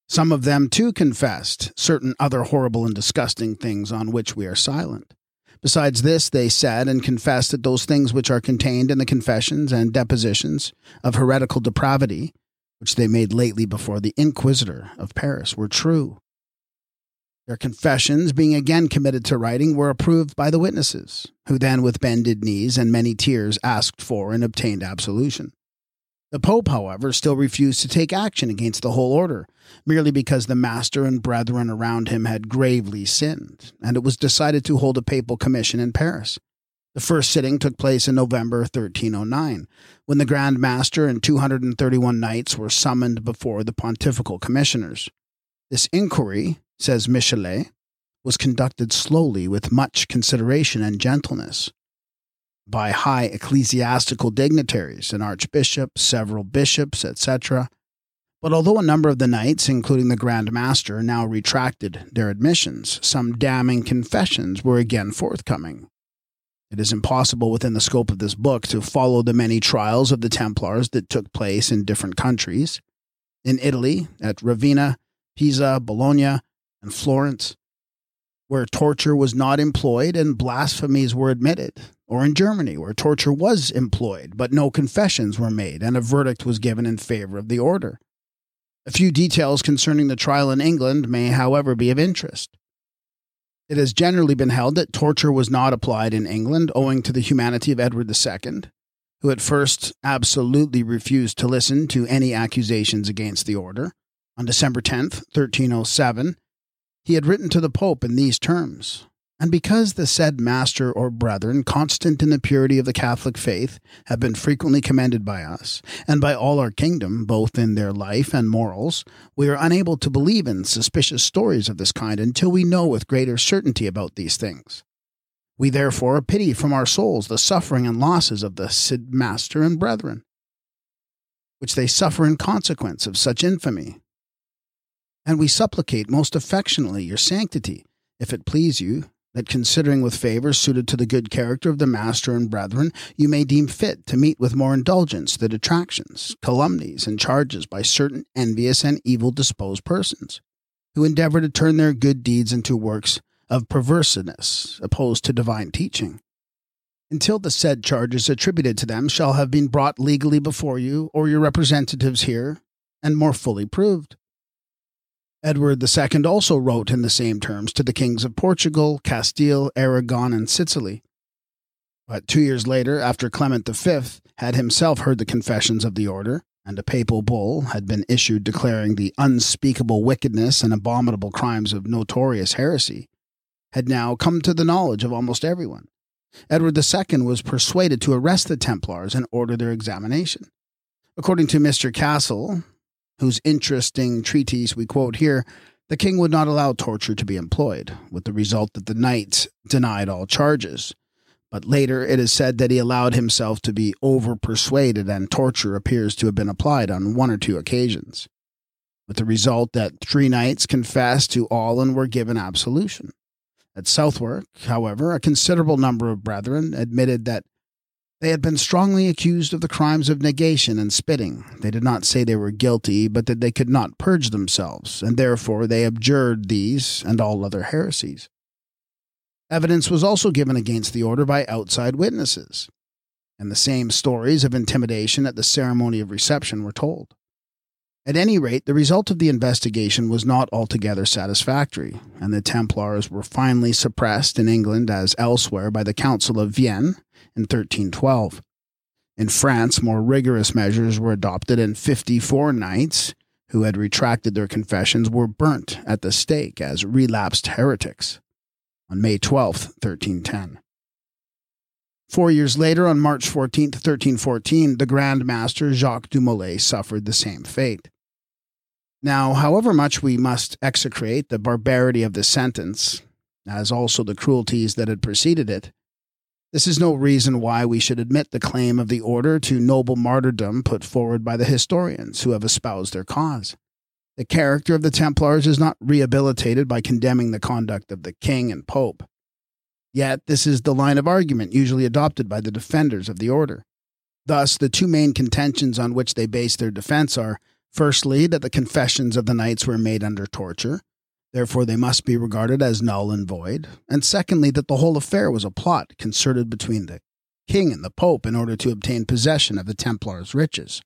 Some of them too confessed certain other horrible and disgusting things on which we are silent. Besides this, they said and confessed that those things which are contained in the confessions and depositions of heretical depravity, which they made lately before the Inquisitor of Paris, were true. Their confessions, being again committed to writing, were approved by the witnesses, who then, with bended knees and many tears, asked for and obtained absolution. The Pope, however, still refused to take action against the whole order, merely because the master and brethren around him had gravely sinned, and it was decided to hold a papal commission in Paris. The first sitting took place in November 1309, when the Grand Master and 231 knights were summoned before the pontifical commissioners. This inquiry, says Michelet, was conducted slowly with much consideration and gentleness by high ecclesiastical dignitaries, an archbishop, several bishops, etc. But although a number of the knights, including the Grand Master, now retracted their admissions, some damning confessions were again forthcoming. It is impossible within the scope of this book to follow the many trials of the Templars that took place in different countries. In Italy, at Ravenna, Pisa, Bologna, and Florence, where torture was not employed and blasphemies were admitted, or in Germany, where torture was employed, but no confessions were made and a verdict was given in favor of the order. A few details concerning the trial in England may, however, be of interest. It has generally been held that torture was not applied in England owing to the humanity of Edward II, who at first absolutely refused to listen to any accusations against the order. On December 10, 1307, he had written to the Pope in these terms and because the said master or brethren, constant in the purity of the Catholic faith, have been frequently commended by us, and by all our kingdom, both in their life and morals, we are unable to believe in suspicious stories of this kind until we know with greater certainty about these things. We therefore pity from our souls the suffering and losses of the said master and brethren, which they suffer in consequence of such infamy. And we supplicate most affectionately your sanctity, if it please you, that considering with favor suited to the good character of the master and brethren, you may deem fit to meet with more indulgence the detractions, calumnies, and charges by certain envious and evil disposed persons, who endeavor to turn their good deeds into works of perverseness opposed to divine teaching. until the said charges attributed to them shall have been brought legally before you or your representatives here and more fully proved. Edward II also wrote in the same terms to the kings of Portugal, Castile, Aragon, and Sicily. But two years later, after Clement V had himself heard the confessions of the order, and a papal bull had been issued declaring the unspeakable wickedness and abominable crimes of notorious heresy, had now come to the knowledge of almost everyone. Edward II was persuaded to arrest the Templars and order their examination. According to Mr. Castle, whose interesting treatise we quote here, the king would not allow torture to be employed, with the result that the knights denied all charges. But later it is said that he allowed himself to be over persuaded, and torture appears to have been applied on one or two occasions, with the result that three knights confessed to all and were given absolution. At Southwark, however, a considerable number of brethren admitted that they had been strongly accused of the crimes of negation and spitting. They did not say they were guilty, but that they could not purge themselves, and therefore they abjured these and all other heresies. Evidence was also given against the order by outside witnesses, and the same stories of intimidation at the ceremony of reception were told. At any rate, the result of the investigation was not altogether satisfactory, and the Templars were finally suppressed in England as elsewhere by the Council of Vienne in 1312. In France, more rigorous measures were adopted, and 54 knights who had retracted their confessions were burnt at the stake as relapsed heretics on May 12, 1310. Four years later, on March 14, 1314, the Grand Master Jacques du suffered the same fate. Now, however much we must execrate the barbarity of this sentence, as also the cruelties that had preceded it, this is no reason why we should admit the claim of the order to noble martyrdom put forward by the historians who have espoused their cause. The character of the Templars is not rehabilitated by condemning the conduct of the king and pope. Yet, this is the line of argument usually adopted by the defenders of the order. Thus, the two main contentions on which they base their defense are firstly, that the confessions of the knights were made under torture, Therefore, they must be regarded as null and void. And secondly, that the whole affair was a plot concerted between the king and the pope in order to obtain possession of the Templars' riches.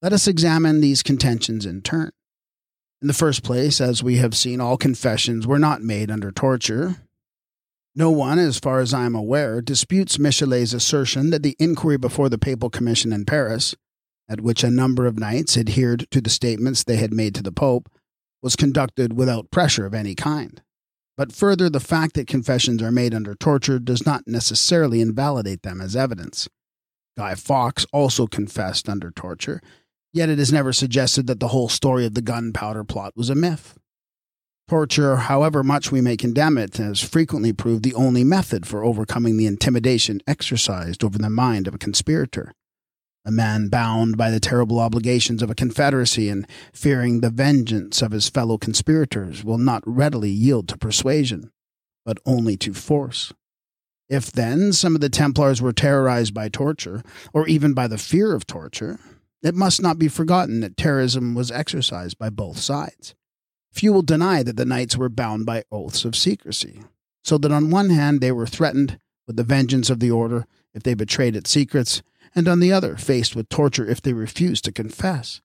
Let us examine these contentions in turn. In the first place, as we have seen, all confessions were not made under torture. No one, as far as I am aware, disputes Michelet's assertion that the inquiry before the Papal Commission in Paris, at which a number of knights adhered to the statements they had made to the Pope, was conducted without pressure of any kind. But further, the fact that confessions are made under torture does not necessarily invalidate them as evidence. Guy Fawkes also confessed under torture, yet it is never suggested that the whole story of the gunpowder plot was a myth. Torture, however much we may condemn it, has frequently proved the only method for overcoming the intimidation exercised over the mind of a conspirator a man bound by the terrible obligations of a confederacy and fearing the vengeance of his fellow conspirators will not readily yield to persuasion, but only to force. If then some of the Templars were terrorized by torture, or even by the fear of torture, it must not be forgotten that terrorism was exercised by both sides. Few will deny that the knights were bound by oaths of secrecy, so that on one hand they were threatened with the vengeance of the order if they betrayed its secrets, and on the other faced with torture if they refused to confess.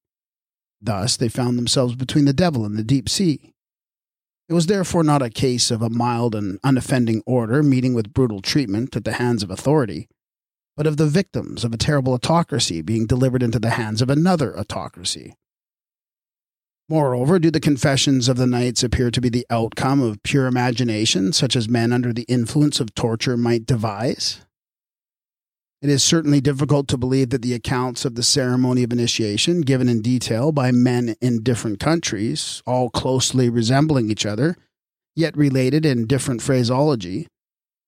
Thus they found themselves between the devil and the deep sea. It was therefore not a case of a mild and unoffending order meeting with brutal treatment at the hands of authority, but of the victims of a terrible autocracy being delivered into the hands of another autocracy. Moreover, do the confessions of the knights appear to be the outcome of pure imagination, such as men under the influence of torture might devise? It is certainly difficult to believe that the accounts of the ceremony of initiation, given in detail by men in different countries, all closely resembling each other, yet related in different phraseology,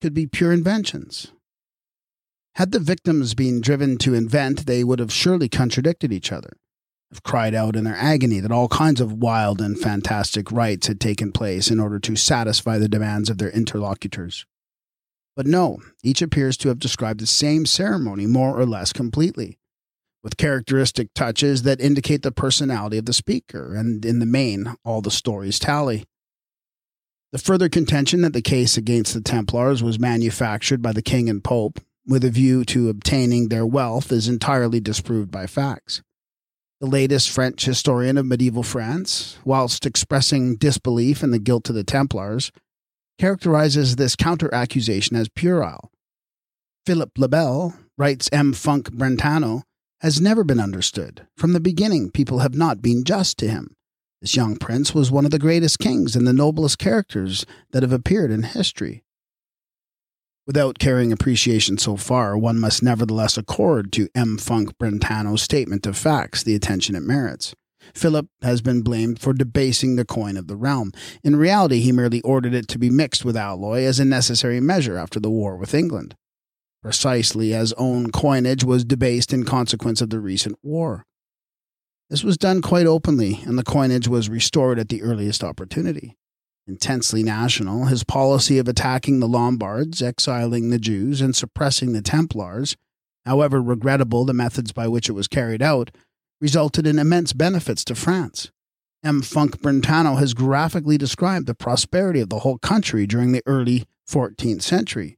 could be pure inventions. Had the victims been driven to invent, they would have surely contradicted each other, have cried out in their agony that all kinds of wild and fantastic rites had taken place in order to satisfy the demands of their interlocutors. But no, each appears to have described the same ceremony more or less completely, with characteristic touches that indicate the personality of the speaker, and in the main, all the stories tally. The further contention that the case against the Templars was manufactured by the king and pope with a view to obtaining their wealth is entirely disproved by facts. The latest French historian of medieval France, whilst expressing disbelief in the guilt of the Templars, characterizes this counter accusation as puerile. Philip le Bel, writes M. Funck-Brentano, has never been understood. From the beginning, people have not been just to him. This young prince was one of the greatest kings and the noblest characters that have appeared in history. Without carrying appreciation so far, one must nevertheless accord to M. Funck-Brentano's statement of facts the attention it merits. Philip has been blamed for debasing the coin of the realm. In reality, he merely ordered it to be mixed with alloy as a necessary measure after the war with England, precisely as own coinage was debased in consequence of the recent war. This was done quite openly, and the coinage was restored at the earliest opportunity intensely national, his policy of attacking the Lombards, exiling the Jews, and suppressing the Templars, however regrettable the methods by which it was carried out, resulted in immense benefits to France. M. Funck-Brentano has graphically described the prosperity of the whole country during the early 14th century,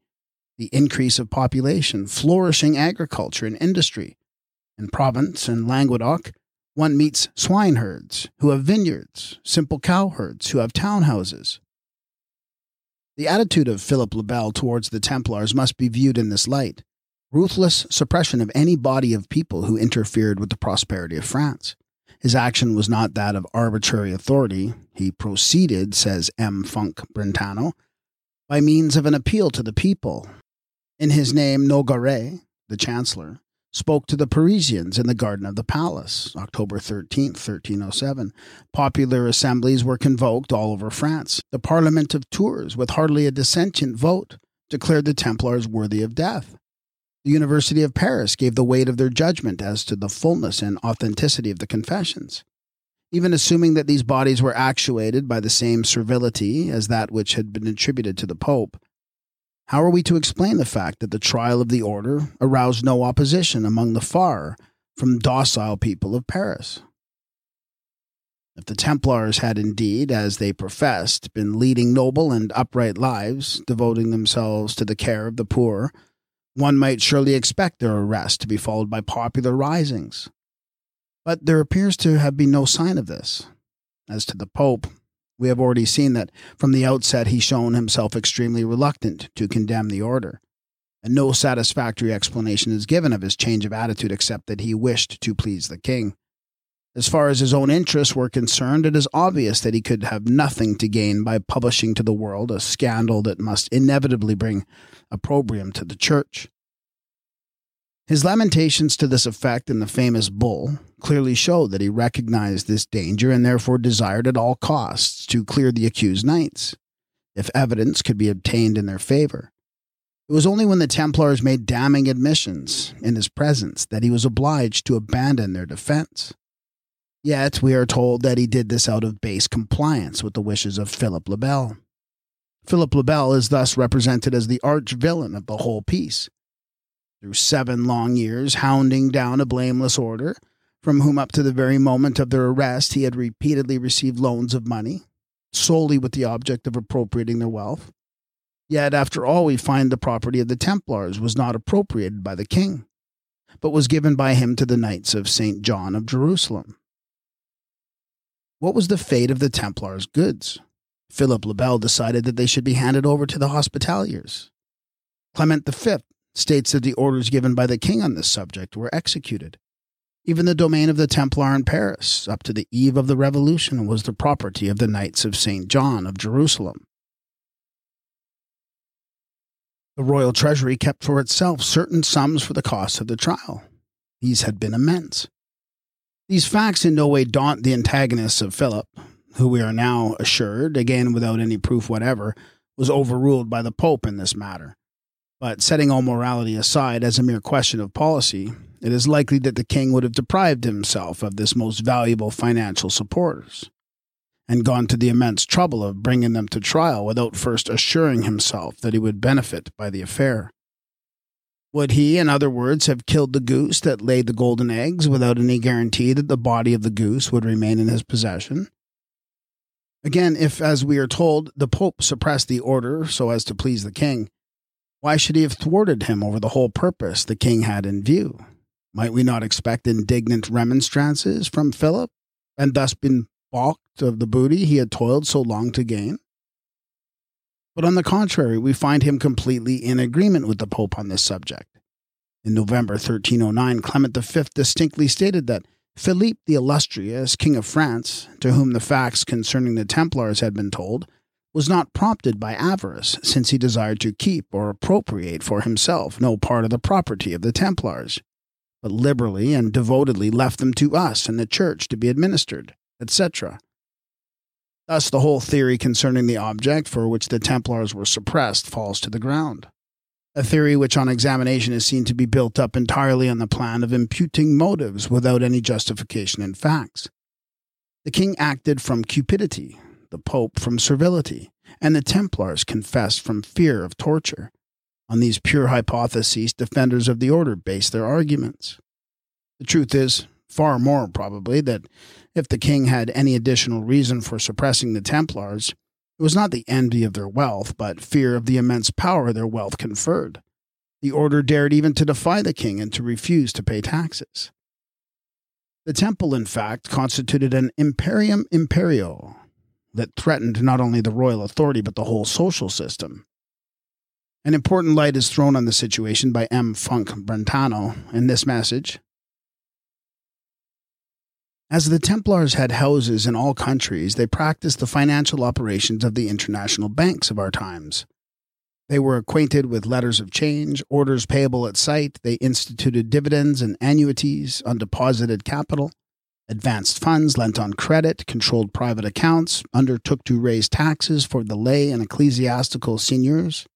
the increase of population, flourishing agriculture and industry. In Provence and Languedoc, one meets swineherds who have vineyards, simple cowherds who have townhouses. The attitude of Philip le Bel towards the Templars must be viewed in this light ruthless suppression of any body of people who interfered with the prosperity of France. His action was not that of arbitrary authority. He proceeded, says M. Funk Brentano, by means of an appeal to the people. In his name, Nogaret, the chancellor, spoke to the Parisians in the garden of the palace, October 13, 1307. Popular assemblies were convoked all over France. The Parliament of Tours, with hardly a dissentient vote, declared the Templars worthy of death. The University of Paris gave the weight of their judgment as to the fullness and authenticity of the confessions. Even assuming that these bodies were actuated by the same servility as that which had been attributed to the Pope, how are we to explain the fact that the trial of the order aroused no opposition among the far from docile people of Paris? If the Templars had indeed, as they professed, been leading noble and upright lives, devoting themselves to the care of the poor, one might surely expect their arrest to be followed by popular risings. But there appears to have been no sign of this. As to the Pope, we have already seen that from the outset he shown himself extremely reluctant to condemn the order, and no satisfactory explanation is given of his change of attitude except that he wished to please the king. As far as his own interests were concerned, it is obvious that he could have nothing to gain by publishing to the world a scandal that must inevitably bring opprobrium to the church. His lamentations to this effect in the famous bull clearly show that he recognized this danger and therefore desired at all costs to clear the accused knights, if evidence could be obtained in their favor. It was only when the Templars made damning admissions in his presence that he was obliged to abandon their defense. Yet we are told that he did this out of base compliance with the wishes of Philip le Bel. Philip le Bel is thus represented as the arch villain of the whole piece through seven long years, hounding down a blameless order, from whom up to the very moment of their arrest he had repeatedly received loans of money, solely with the object of appropriating their wealth. Yet, after all, we find the property of the Templars was not appropriated by the king, but was given by him to the Knights of St. John of Jerusalem. What was the fate of the Templars' goods? Philip le Bel decided that they should be handed over to the Hospitallers. Clement V states that the orders given by the king on this subject were executed. Even the domain of the Templar in Paris, up to the eve of the Revolution, was the property of the Knights of St. John of Jerusalem. The royal treasury kept for itself certain sums for the cost of the trial. These had been immense. These facts in no way daunt the antagonists of Philip, who we are now assured, again without any proof whatever, was overruled by the Pope in this matter. But setting all morality aside as a mere question of policy, it is likely that the king would have deprived himself of this most valuable financial supporters and gone to the immense trouble of bringing them to trial without first assuring himself that he would benefit by the affair. Would he, in other words, have killed the goose that laid the golden eggs without any guarantee that the body of the goose would remain in his possession? Again, if, as we are told, the Pope suppressed the order so as to please the king, why should he have thwarted him over the whole purpose the king had in view? Might we not expect indignant remonstrances from Philip, and thus been balked of the booty he had toiled so long to gain? But on the contrary, we find him completely in agreement with the Pope on this subject. In November 1309, Clement V distinctly stated that Philippe the Illustrious, King of France, to whom the facts concerning the Templars had been told, was not prompted by avarice, since he desired to keep or appropriate for himself no part of the property of the Templars, but liberally and devotedly left them to us and the Church to be administered, etc. Thus, the whole theory concerning the object for which the Templars were suppressed falls to the ground a theory which on examination is seen to be built up entirely on the plan of imputing motives without any justification in facts. The king acted from cupidity, the pope from servility, and the Templars confessed from fear of torture. On these pure hypotheses, defenders of the order base their arguments. The truth is, far more probably, that if the king had any additional reason for suppressing the Templars, it was not the envy of their wealth, but fear of the immense power their wealth conferred. The order dared even to defy the king and to refuse to pay taxes. The temple, in fact, constituted an imperium imperio that threatened not only the royal authority but the whole social system. An important light is thrown on the situation by M. Funck-Brentano in this message. As the Templars had houses in all countries, they practiced the financial operations of the international banks of our times. They were acquainted with letters of change, orders payable at sight, they instituted dividends and annuities on deposited capital, advanced funds lent on credit, controlled private accounts, undertook to raise taxes for the lay and ecclesiastical seigneurs.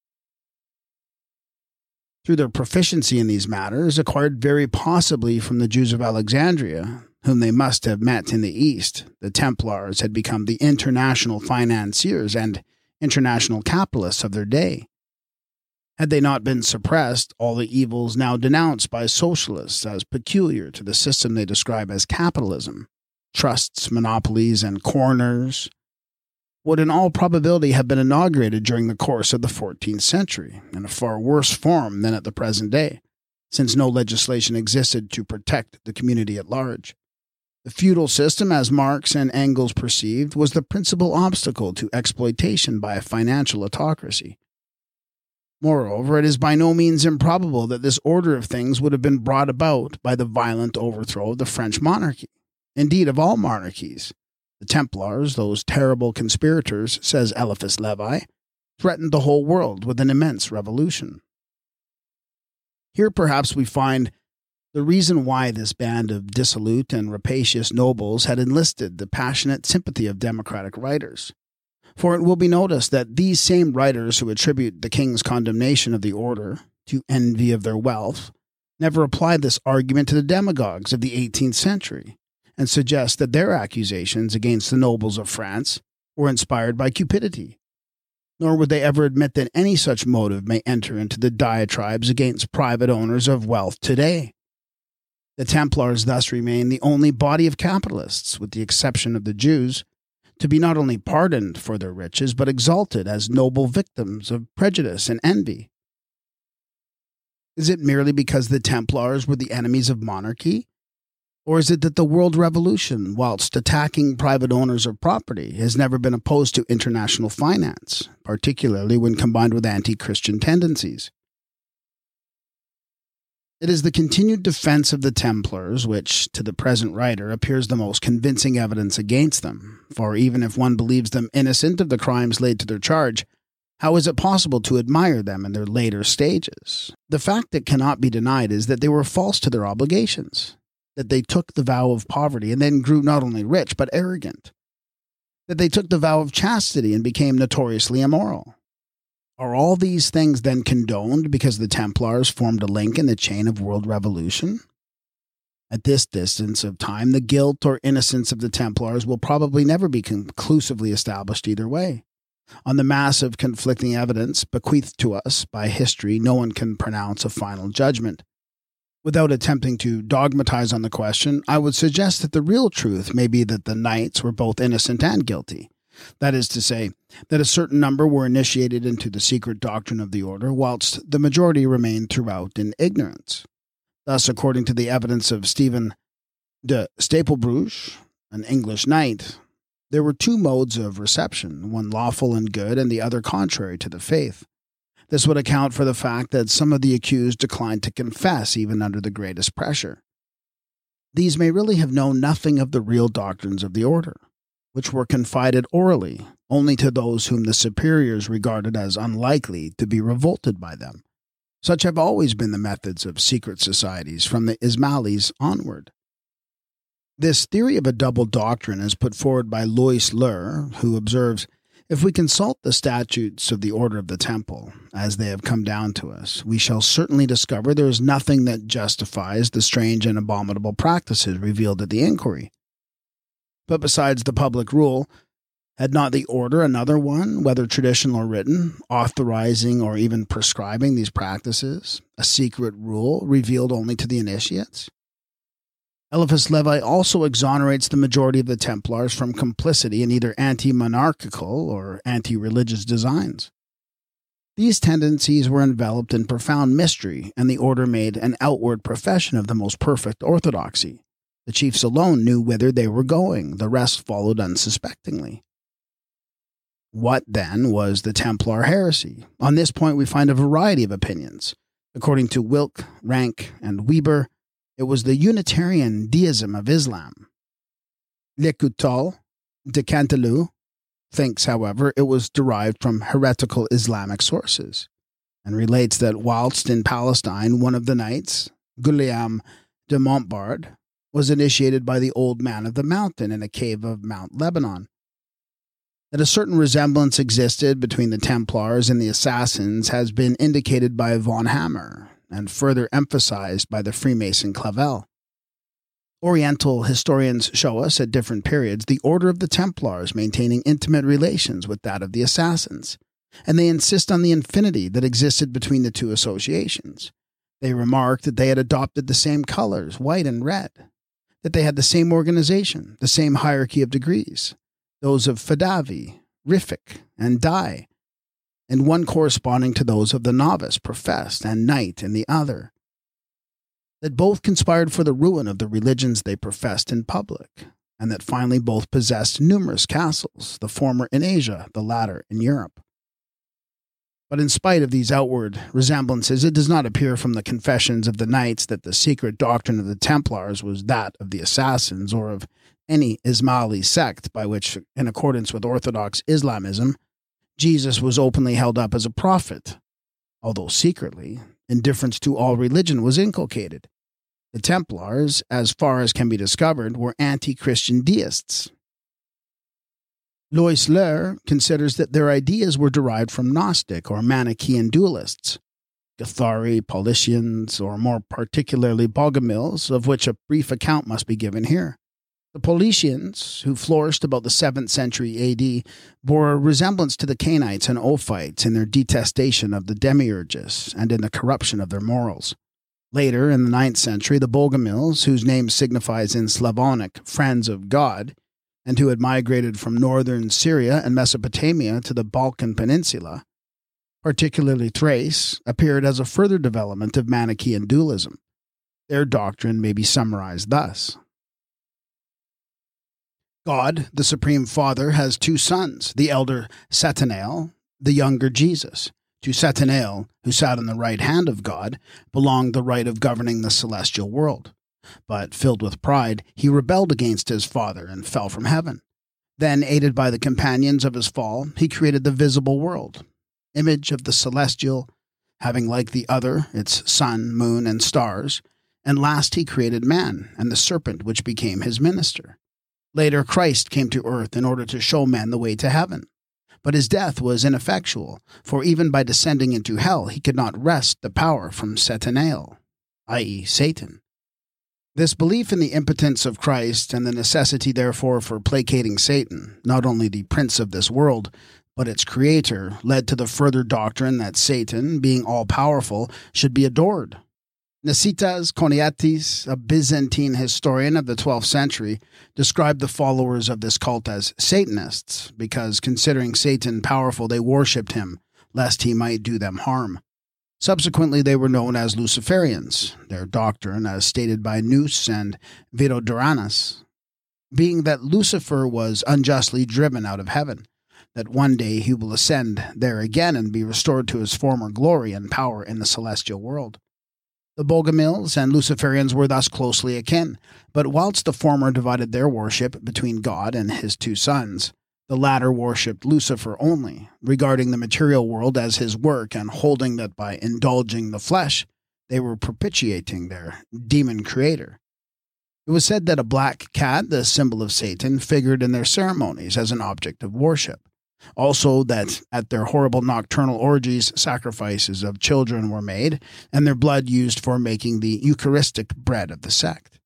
Through their proficiency in these matters, acquired very possibly from the Jews of Alexandria, whom they must have met in the East, the Templars had become the international financiers and international capitalists of their day. Had they not been suppressed, all the evils now denounced by socialists as peculiar to the system they describe as capitalism trusts, monopolies, and corners would in all probability have been inaugurated during the course of the 14th century in a far worse form than at the present day, since no legislation existed to protect the community at large. The feudal system, as Marx and Engels perceived, was the principal obstacle to exploitation by a financial autocracy. Moreover, it is by no means improbable that this order of things would have been brought about by the violent overthrow of the French monarchy, indeed, of all monarchies. The Templars, those terrible conspirators, says Eliphas Levi, threatened the whole world with an immense revolution. Here perhaps we find the reason why this band of dissolute and rapacious nobles had enlisted the passionate sympathy of democratic writers. For it will be noticed that these same writers who attribute the king's condemnation of the order to envy of their wealth never applied this argument to the demagogues of the 18th century and suggest that their accusations against the nobles of France were inspired by cupidity. Nor would they ever admit that any such motive may enter into the diatribes against private owners of wealth today. The Templars thus remain the only body of capitalists, with the exception of the Jews, to be not only pardoned for their riches, but exalted as noble victims of prejudice and envy. Is it merely because the Templars were the enemies of monarchy? Or is it that the world revolution, whilst attacking private owners of property, has never been opposed to international finance, particularly when combined with anti Christian tendencies? It is the continued defense of the Templars which, to the present writer, appears the most convincing evidence against them, for even if one believes them innocent of the crimes laid to their charge, how is it possible to admire them in their later stages? The fact that cannot be denied is that they were false to their obligations, that they took the vow of poverty and then grew not only rich, but arrogant, that they took the vow of chastity and became notoriously immoral, are all these things then condoned because the Templars formed a link in the chain of world revolution? At this distance of time, the guilt or innocence of the Templars will probably never be conclusively established either way. On the mass of conflicting evidence bequeathed to us by history, no one can pronounce a final judgment. Without attempting to dogmatize on the question, I would suggest that the real truth may be that the knights were both innocent and guilty, That is to say, that a certain number were initiated into the secret doctrine of the order, whilst the majority remained throughout in ignorance. Thus, according to the evidence of Stephen de Stapelbruch, an English knight, there were two modes of reception, one lawful and good, and the other contrary to the faith. This would account for the fact that some of the accused declined to confess even under the greatest pressure. These may really have known nothing of the real doctrines of the order which were confided orally only to those whom the superiors regarded as unlikely to be revolted by them. Such have always been the methods of secret societies from the Ismailis onward. This theory of a double doctrine is put forward by Loiseleur, who observes If we consult the statutes of the Order of the Temple, as they have come down to us, we shall certainly discover there is nothing that justifies the strange and abominable practices revealed at the inquiry. But besides the public rule, had not the order another one, whether traditional or written, authorizing or even prescribing these practices, a secret rule revealed only to the initiates? Eliphas Levi also exonerates the majority of the Templars from complicity in either anti monarchical or anti religious designs. These tendencies were enveloped in profound mystery, and the order made an outward profession of the most perfect orthodoxy. The chiefs alone knew whither they were going, the rest followed unsuspectingly. What, then, was the Templar heresy? On this point, we find a variety of opinions. According to Wilcke, Ranke, and Weber, it was the Unitarian deism of Islam. L'Écoutal de Canteloup thinks, however, it was derived from heretical Islamic sources, and relates that whilst in Palestine, one of the knights, Guillaume de Montbard, was initiated by the old man of the mountain in a cave of Mount Lebanon. That a certain resemblance existed between the Templars and the Assassins has been indicated by von Hammer and further emphasized by the Freemason Clavel. Oriental historians show us at different periods the order of the Templars maintaining intimate relations with that of the Assassins, and they insist on the infinity that existed between the two associations. They remark that they had adopted the same colors, white and red, that they had the same organization, the same hierarchy of degrees, those of Fedavi, Refik, and Dai, and one corresponding to those of the novice, professed, and knight in the other. That both conspired for the ruin of the religions they professed in public, and that finally both possessed numerous castles, the former in Asia, the latter in Europe. But in spite of these outward resemblances, it does not appear from the confessions of the knights that the secret doctrine of the Templars was that of the Assassins or of any Ismaili sect by which, in accordance with Orthodox Islamism, Jesus was openly held up as a prophet, although secretly, indifference to all religion was inculcated. The Templars, as far as can be discovered, were anti Christian deists, Lois considers that their ideas were derived from Gnostic or Manichaean dualists, Cathari, Paulicians, or more particularly Bogomils, of which a brief account must be given here. The Paulicians, who flourished about the 7th century AD, bore a resemblance to the Cainites and Ophites in their detestation of the demiurges and in the corruption of their morals. Later, in the 9th century, the Bogomils, whose name signifies in Slavonic friends of God, and who had migrated from northern Syria and Mesopotamia to the Balkan Peninsula, particularly Thrace, appeared as a further development of Manichaean dualism. Their doctrine may be summarized thus God, the Supreme Father, has two sons, the elder Satanael, the younger Jesus. To Satanael, who sat on the right hand of God, belonged the right of governing the celestial world. But filled with pride, he rebelled against his father and fell from heaven. Then, aided by the companions of his fall, he created the visible world, image of the celestial, having like the other its sun, moon, and stars. And last he created man and the serpent which became his minister. Later, Christ came to earth in order to show men the way to heaven. But his death was ineffectual, for even by descending into hell, he could not wrest the power from Satanael, i.e., Satan. This belief in the impotence of Christ and the necessity, therefore, for placating Satan, not only the prince of this world, but its creator, led to the further doctrine that Satan, being all powerful, should be adored. Nicetas Choniates, a Byzantine historian of the 12th century, described the followers of this cult as Satanists because, considering Satan powerful, they worshipped him, lest he might do them harm. Subsequently, they were known as Luciferians, their doctrine, as stated by Nous and Virodoranus, being that Lucifer was unjustly driven out of heaven, that one day he will ascend there again and be restored to his former glory and power in the celestial world. The Bogomils and Luciferians were thus closely akin, but whilst the former divided their worship between God and his two sons, the latter worshipped Lucifer only, regarding the material world as his work and holding that by indulging the flesh, they were propitiating their demon creator. It was said that a black cat, the symbol of Satan, figured in their ceremonies as an object of worship. Also, that at their horrible nocturnal orgies, sacrifices of children were made, and their blood used for making the Eucharistic bread of the sect.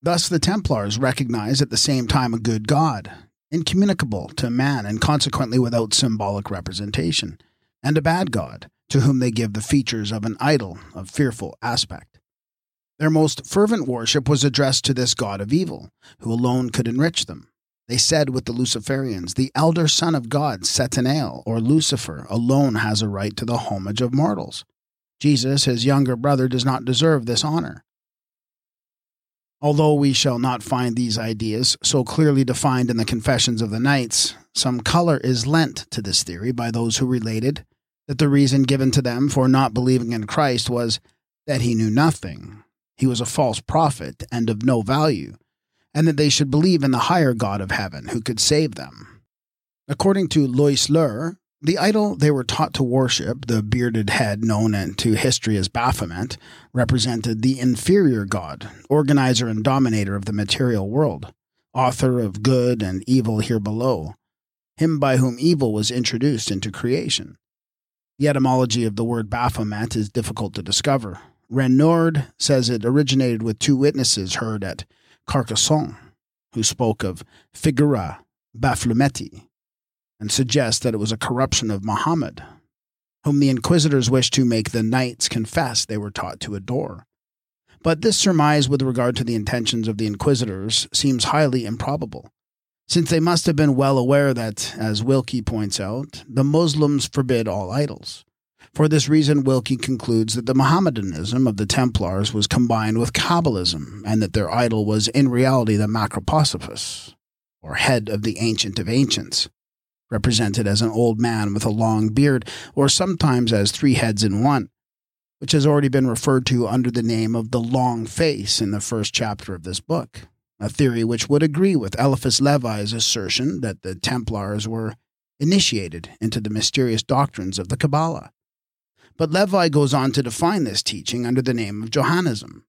Thus, the Templars recognized at the same time a good God, incommunicable to man and consequently without symbolic representation, and a bad God, to whom they give the features of an idol of fearful aspect. Their most fervent worship was addressed to this God of evil, who alone could enrich them they said with the Luciferians, the elder son of God, Satanael, or Lucifer, alone has a right to the homage of mortals. Jesus, his younger brother, does not deserve this honor. Although we shall not find these ideas so clearly defined in the Confessions of the Knights, some color is lent to this theory by those who related that the reason given to them for not believing in Christ was that he knew nothing. He was a false prophet and of no value, and that they should believe in the higher God of heaven who could save them. According to Loiseleur, the idol they were taught to worship, the bearded head known to history as Baphomet, represented the inferior god, organizer and dominator of the material world, author of good and evil here below, him by whom evil was introduced into creation. The etymology of the word Baphomet is difficult to discover. Raynouard says it originated with two witnesses heard at Carcassonne, who spoke of figura Baphlumeti, and suggests that it was a corruption of Muhammad, whom the inquisitors wished to make the knights confess they were taught to adore. But this surmise with regard to the intentions of the inquisitors seems highly improbable, since they must have been well aware that, as Wilcke points out, the Muslims forbid all idols. For this reason, Wilcke concludes that the Mohammedanism of the Templars was combined with Kabbalism, and that their idol was in reality the Macroprosopos, or head of the Ancient of Ancients, represented as an old man with a long beard, or sometimes as three heads in one, which has already been referred to under the name of the Long Face in the first chapter of this book, a theory which would agree with Eliphas Levi's assertion that the Templars were initiated into the mysterious doctrines of the Kabbalah. But Levi goes on to define this teaching under the name of Johannism.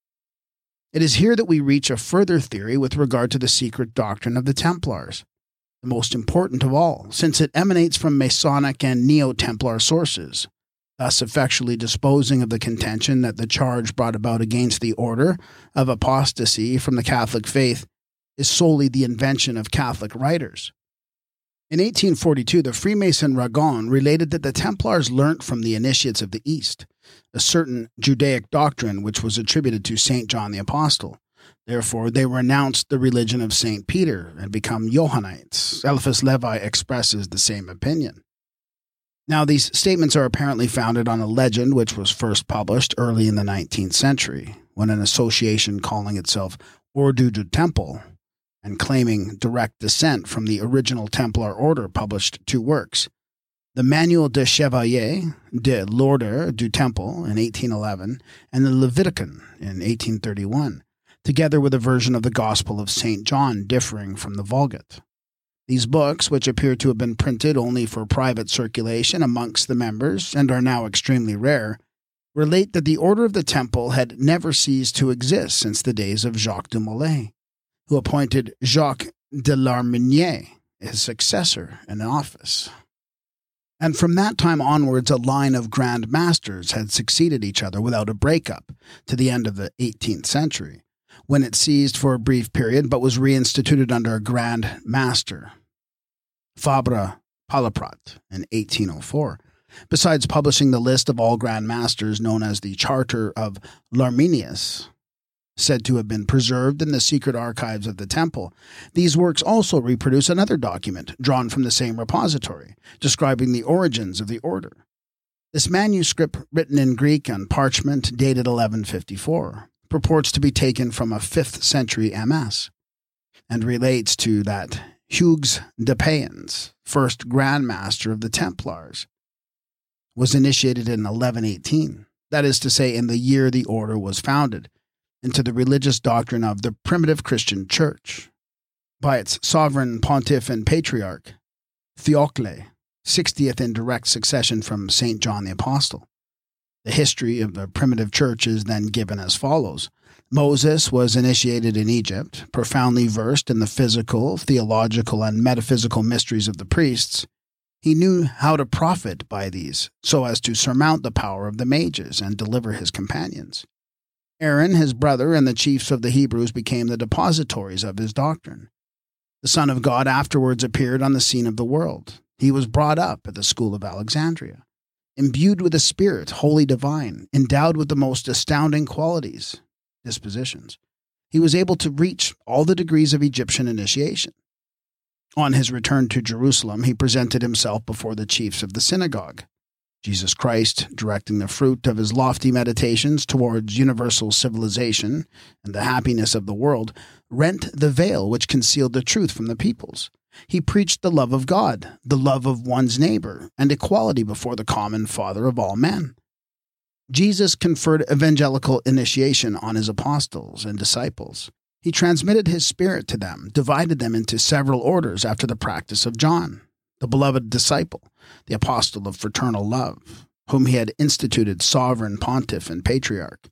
It is here that we reach a further theory with regard to the secret doctrine of the Templars, the most important of all, since it emanates from Masonic and Neo Templar sources, thus effectually disposing of the contention that the charge brought about against the order of apostasy from the Catholic faith is solely the invention of Catholic writers. In 1842, the Freemason Ragon related that the Templars learnt from the initiates of the East a certain Judaic doctrine which was attributed to St. John the Apostle. Therefore, they renounced the religion of St. Peter and become Johannites. Eliphas Levi expresses the same opinion. Now, these statements are apparently founded on a legend which was first published early in the 19th century, when an association calling itself du Temple and claiming direct descent from the original Templar order published two works. The Manuel de Chevalier de l'Ordre du Temple in 1811 and the Leviticon in 1831, together with a version of the Gospel of St. John differing from the Vulgate. These books, which appear to have been printed only for private circulation amongst the members and are now extremely rare, relate that the Order of the Temple had never ceased to exist since the days of Jacques de Molay who appointed Jacques de Larminier his successor in office. And from that time onwards, a line of Grand Masters had succeeded each other without a breakup to the end of the 18th century, when it ceased for a brief period but was reinstituted under a Grand Master, Fabre Palaprat, in 1804, besides publishing the list of all Grand Masters known as the Charter of Larmenius, said to have been preserved in the secret archives of the temple. These works also reproduce another document drawn from the same repository, describing the origins of the order. This manuscript, written in Greek on parchment dated 1154, purports to be taken from a 5th century MS and relates to that Hugues de Payens, first Grand Master of the Templars, was initiated in 1118, that is to say, in the year the order was founded, into the religious doctrine of the primitive Christian Church by its sovereign pontiff and patriarch, Theocle, 60th in direct succession from St. John the Apostle. The history of the primitive church is then given as follows. Moses was initiated in Egypt, profoundly versed in the physical, theological, and metaphysical mysteries of the priests. He knew how to profit by these so as to surmount the power of the mages and deliver his companions. Aaron, his brother, and the chiefs of the Hebrews became the depositories of his doctrine. The Son of God afterwards appeared on the scene of the world. He was brought up at the school of Alexandria, imbued with a spirit wholly divine, endowed with the most astounding qualities, dispositions. He was able to reach all the degrees of Egyptian initiation. On his return to Jerusalem, he presented himself before the chiefs of the synagogue. Jesus Christ, directing the fruit of his lofty meditations towards universal civilization and the happiness of the world, rent the veil which concealed the truth from the peoples. He preached the love of God, the love of one's neighbor, and equality before the common Father of all men. Jesus conferred evangelical initiation on his apostles and disciples. He transmitted his spirit to them, divided them into several orders after the practice of John, the beloved disciple, the apostle of fraternal love, whom he had instituted sovereign pontiff and patriarch.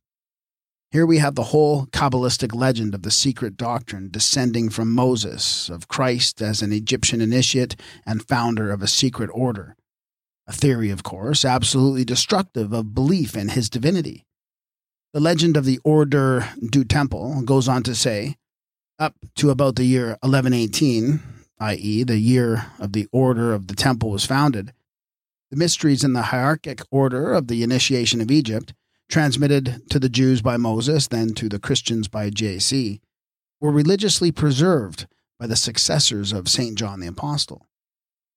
Here we have the whole Kabbalistic legend of the secret doctrine descending from Moses, of Christ as an Egyptian initiate and founder of a secret order. A theory, of course, absolutely destructive of belief in his divinity. The legend of the Order du Temple goes on to say, up to about the year 1118, i.e., the year of the Order of the Temple was founded, the mysteries in the hierarchic order of the initiation of Egypt transmitted to the Jews by Moses, then to the Christians by J.C., were religiously preserved by the successors of St. John the Apostle.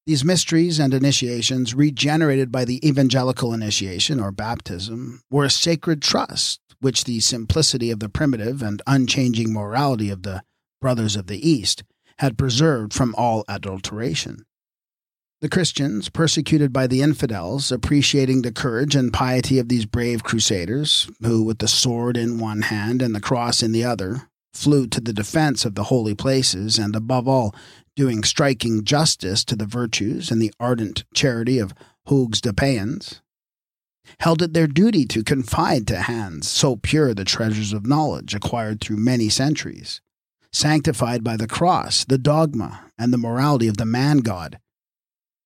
These mysteries and initiations, regenerated by the evangelical initiation or baptism, were a sacred trust which the simplicity of the primitive and unchanging morality of the brothers of the East had preserved from all adulteration. The Christians, persecuted by the infidels, appreciating the courage and piety of these brave crusaders, who, with the sword in one hand and the cross in the other, flew to the defense of the holy places, and above all, doing striking justice to the virtues and the ardent charity of Hugues de Payens, held it their duty to confide to hands so pure the treasures of knowledge acquired through many centuries, sanctified by the cross, the dogma, and the morality of the man God,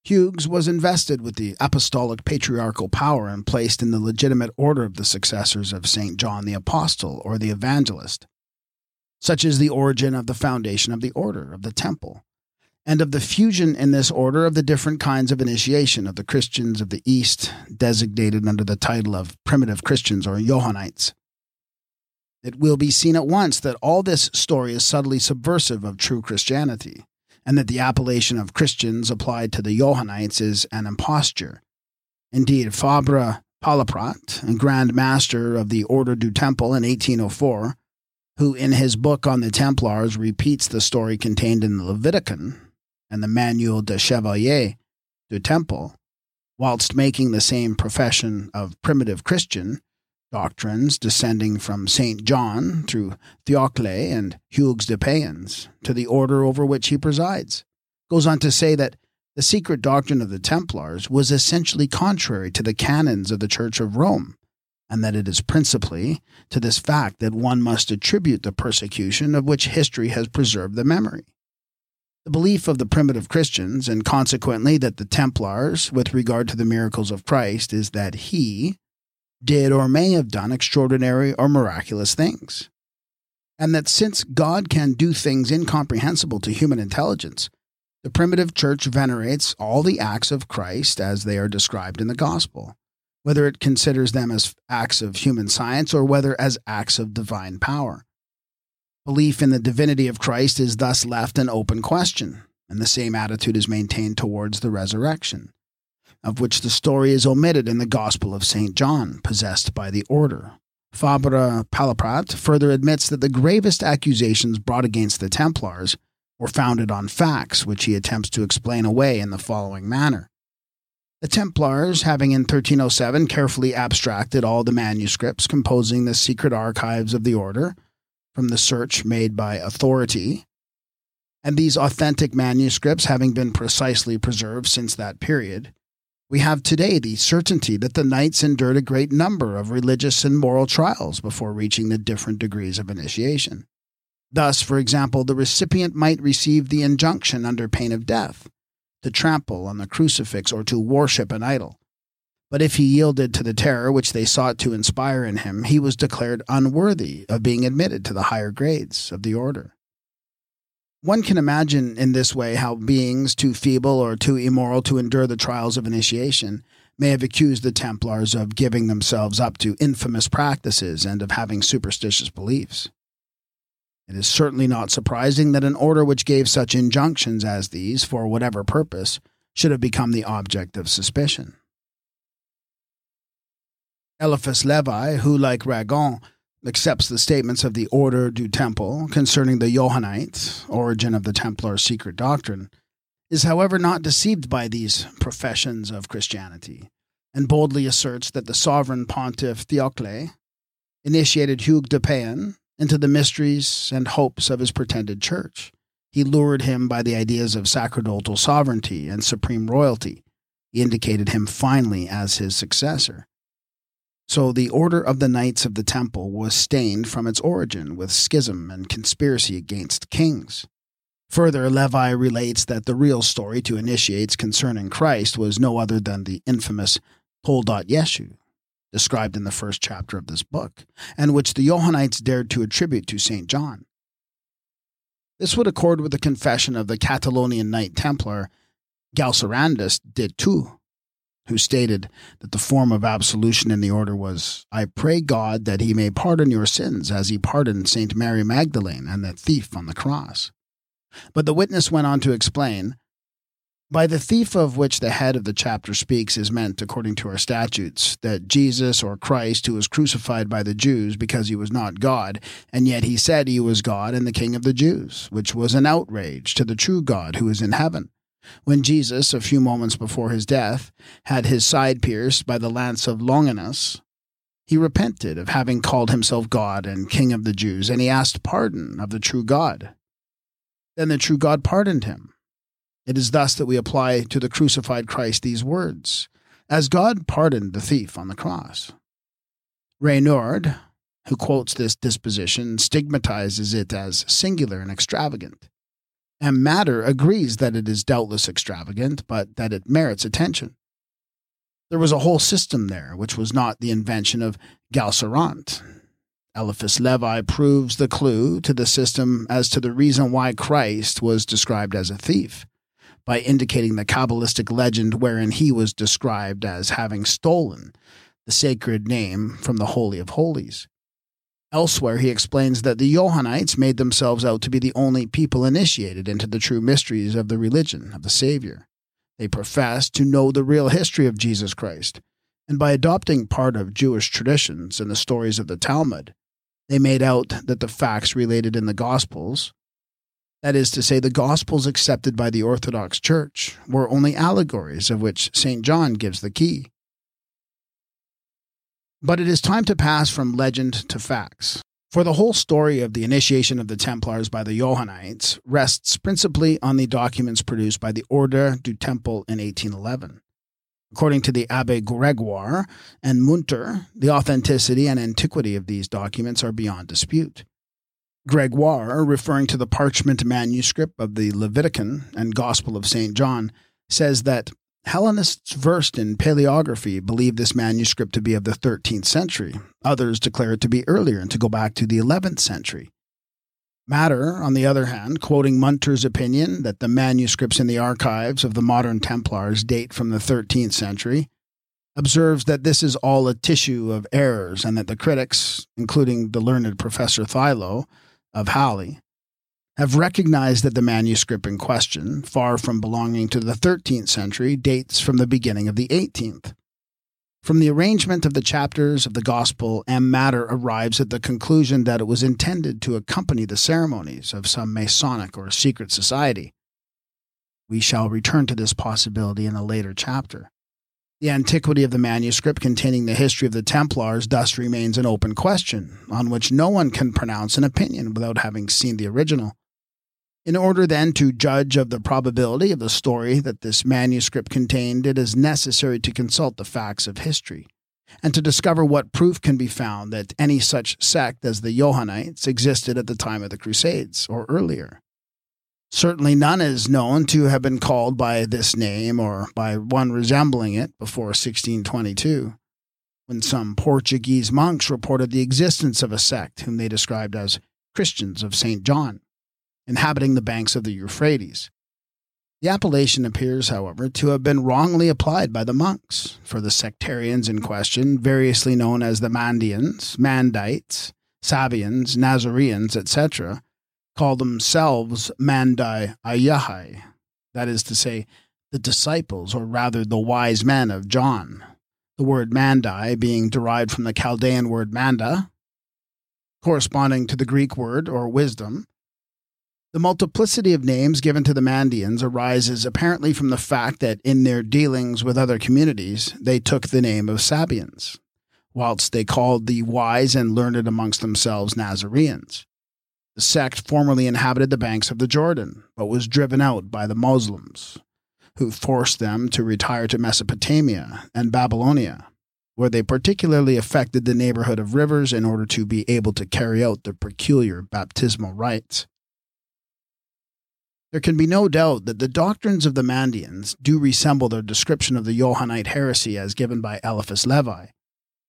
Hugues was invested with the apostolic patriarchal power and placed in the legitimate order of the successors of St. John the Apostle or the Evangelist. Such is the origin of the foundation of the order of the temple, and of the fusion in this order of the different kinds of initiation of the Christians of the East, designated under the title of primitive Christians or Johannites. It will be seen at once that all this story is subtly subversive of true Christianity and that the appellation of Christians applied to the Johannites is an imposture. Indeed, Fabre Palaprat, Grand Master of the Order du Temple in 1804, who in his book on the Templars repeats the story contained in the Leviticon and the Manuel de Chevalier du Temple, whilst making the same profession of primitive Christian, doctrines descending from St. John through Theocle and Hugues de Payens to the order over which he presides. Goes on to say that the secret doctrine of the Templars was essentially contrary to the canons of the Church of Rome, and that it is principally to this fact that one must attribute the persecution of which history has preserved the memory. The belief of the primitive Christians, and consequently that the Templars, with regard to the miracles of Christ, is that he, did or may have done extraordinary or miraculous things. And that since God can do things incomprehensible to human intelligence, The primitive church venerates all the acts of Christ as they are described in the gospel, whether it considers them as acts of human science or whether as acts of divine power. Belief in the divinity of Christ is thus left an open question, and the same attitude is maintained towards the resurrection, of which the story is omitted in the Gospel of St. John, possessed by the order. Fabre Palaprat further admits that the gravest accusations brought against the Templars were founded on facts, which he attempts to explain away in the following manner. The Templars, having in 1307 carefully abstracted all the manuscripts composing the secret archives of the order from the search made by authority, and these authentic manuscripts having been precisely preserved since that period, we have today the certainty that the knights endured a great number of religious and moral trials before reaching the different degrees of initiation. Thus, for example, the recipient might receive the injunction under pain of death to trample on the crucifix or to worship an idol. But if he yielded to the terror which they sought to inspire in him, he was declared unworthy of being admitted to the higher grades of the order. One can imagine in this way how beings too feeble or too immoral to endure the trials of initiation may have accused the Templars of giving themselves up to infamous practices and of having superstitious beliefs. It is certainly not surprising that an order which gave such injunctions as these, for whatever purpose, should have become the object of suspicion. Eliphas Levi, who, like Ragon, accepts the statements of the Order du Temple concerning the Johannite, origin of the Templar secret doctrine, is however not deceived by these professions of Christianity, and boldly asserts that the sovereign pontiff Theocle initiated Hugues de Payens into the mysteries and hopes of his pretended church. He lured him by the ideas of sacerdotal sovereignty and supreme royalty. He indicated him finally as his successor. So the order of the Knights of the Temple was stained from its origin with schism and conspiracy against kings. Further, Levi relates that the real story to initiates concerning Christ was no other than the infamous Toldot Yeshu, described in the first chapter of this book, and which the Johannites dared to attribute to St. John. This would accord with the confession of the Catalonian Knight Templar Galcerandus de Tu, who stated that the form of absolution in the order was, I pray God that he may pardon your sins as he pardoned St. Mary Magdalene and the thief on the cross. But the witness went on to explain by the thief of which the head of the chapter speaks is meant, according to our statutes, that Jesus or Christ, who was crucified by the Jews because he was not God, and yet he said he was God and the King of the Jews, which was an outrage to the true God who is in heaven. When Jesus, a few moments before his death, had his side pierced by the lance of Longinus, he repented of having called himself God and King of the Jews, and he asked pardon of the true God. Then the true God pardoned him it is thus that we apply to the crucified Christ these words, as God pardoned the thief on the cross. Raynouard, who quotes this disposition, stigmatizes it as singular and extravagant. And Matter agrees that it is doubtless extravagant, but that it merits attention. There was a whole system there which was not the invention of Galcerant. Eliphas Levi proves the clue to the system as to the reason why Christ was described as a thief by indicating the Kabbalistic legend wherein he was described as having stolen the sacred name from the Holy of Holies. Elsewhere, he explains that the Johannites made themselves out to be the only people initiated into the true mysteries of the religion of the Savior. They professed to know the real history of Jesus Christ, and by adopting part of Jewish traditions and the stories of the Talmud, they made out that the facts related in the Gospels that is to say, the Gospels accepted by the Orthodox Church were only allegories of which St. John gives the key. But it is time to pass from legend to facts. For the whole story of the initiation of the Templars by the Johannites rests principally on the documents produced by the Order du Temple in 1811. According to the Abbe Gregoire and Munter, the authenticity and antiquity of these documents are beyond dispute. Gregoire, referring to the parchment manuscript of the Leviticon and Gospel of St. John, says that Hellenists versed in paleography believe this manuscript to be of the 13th century. Others declare it to be earlier and to go back to the 11th century. Matter, on the other hand, quoting Munter's opinion that the manuscripts in the archives of the modern Templars date from the 13th century, observes that this is all a tissue of errors and that the critics, including the learned Professor Thilo of Halle, have recognized that the manuscript in question, far from belonging to the 13th century, dates from the beginning of the 18th. From the arrangement of the chapters of the Gospel, M. Matter arrives at the conclusion that it was intended to accompany the ceremonies of some Masonic or secret society. We shall return to this possibility in a later chapter. The antiquity of the manuscript containing the history of the Templars thus remains an open question, on which no one can pronounce an opinion without having seen the original. In order then to judge of the probability of the story that this manuscript contained, it is necessary to consult the facts of history, and to discover what proof can be found that any such sect as the Johannites existed at the time of the Crusades, or earlier. Certainly none is known to have been called by this name or by one resembling it before 1622, when some Portuguese monks reported the existence of a sect whom they described as Christians of St. John inhabiting the banks of the Euphrates. The appellation appears, however, to have been wrongly applied by the monks, for the sectarians in question, variously known as the Mandeans, Mandites, Sabians, Nazareans, etc., call themselves Mandi Ayahai, that is to say, the disciples, or rather the wise men of John. The word Mandi being derived from the Chaldean word manda, corresponding to the Greek word, or wisdom, the multiplicity of names given to the Mandeans arises apparently from the fact that in their dealings with other communities, they took the name of Sabians, whilst they called the wise and learned amongst themselves Nazareans. The sect formerly inhabited the banks of the Jordan, but was driven out by the Muslims, who forced them to retire to Mesopotamia and Babylonia, where they particularly affected the neighborhood of rivers in order to be able to carry out their peculiar baptismal rites. There can be no doubt that the doctrines of the Mandeans do resemble their description of the Johannite heresy as given by Eliphas Levi,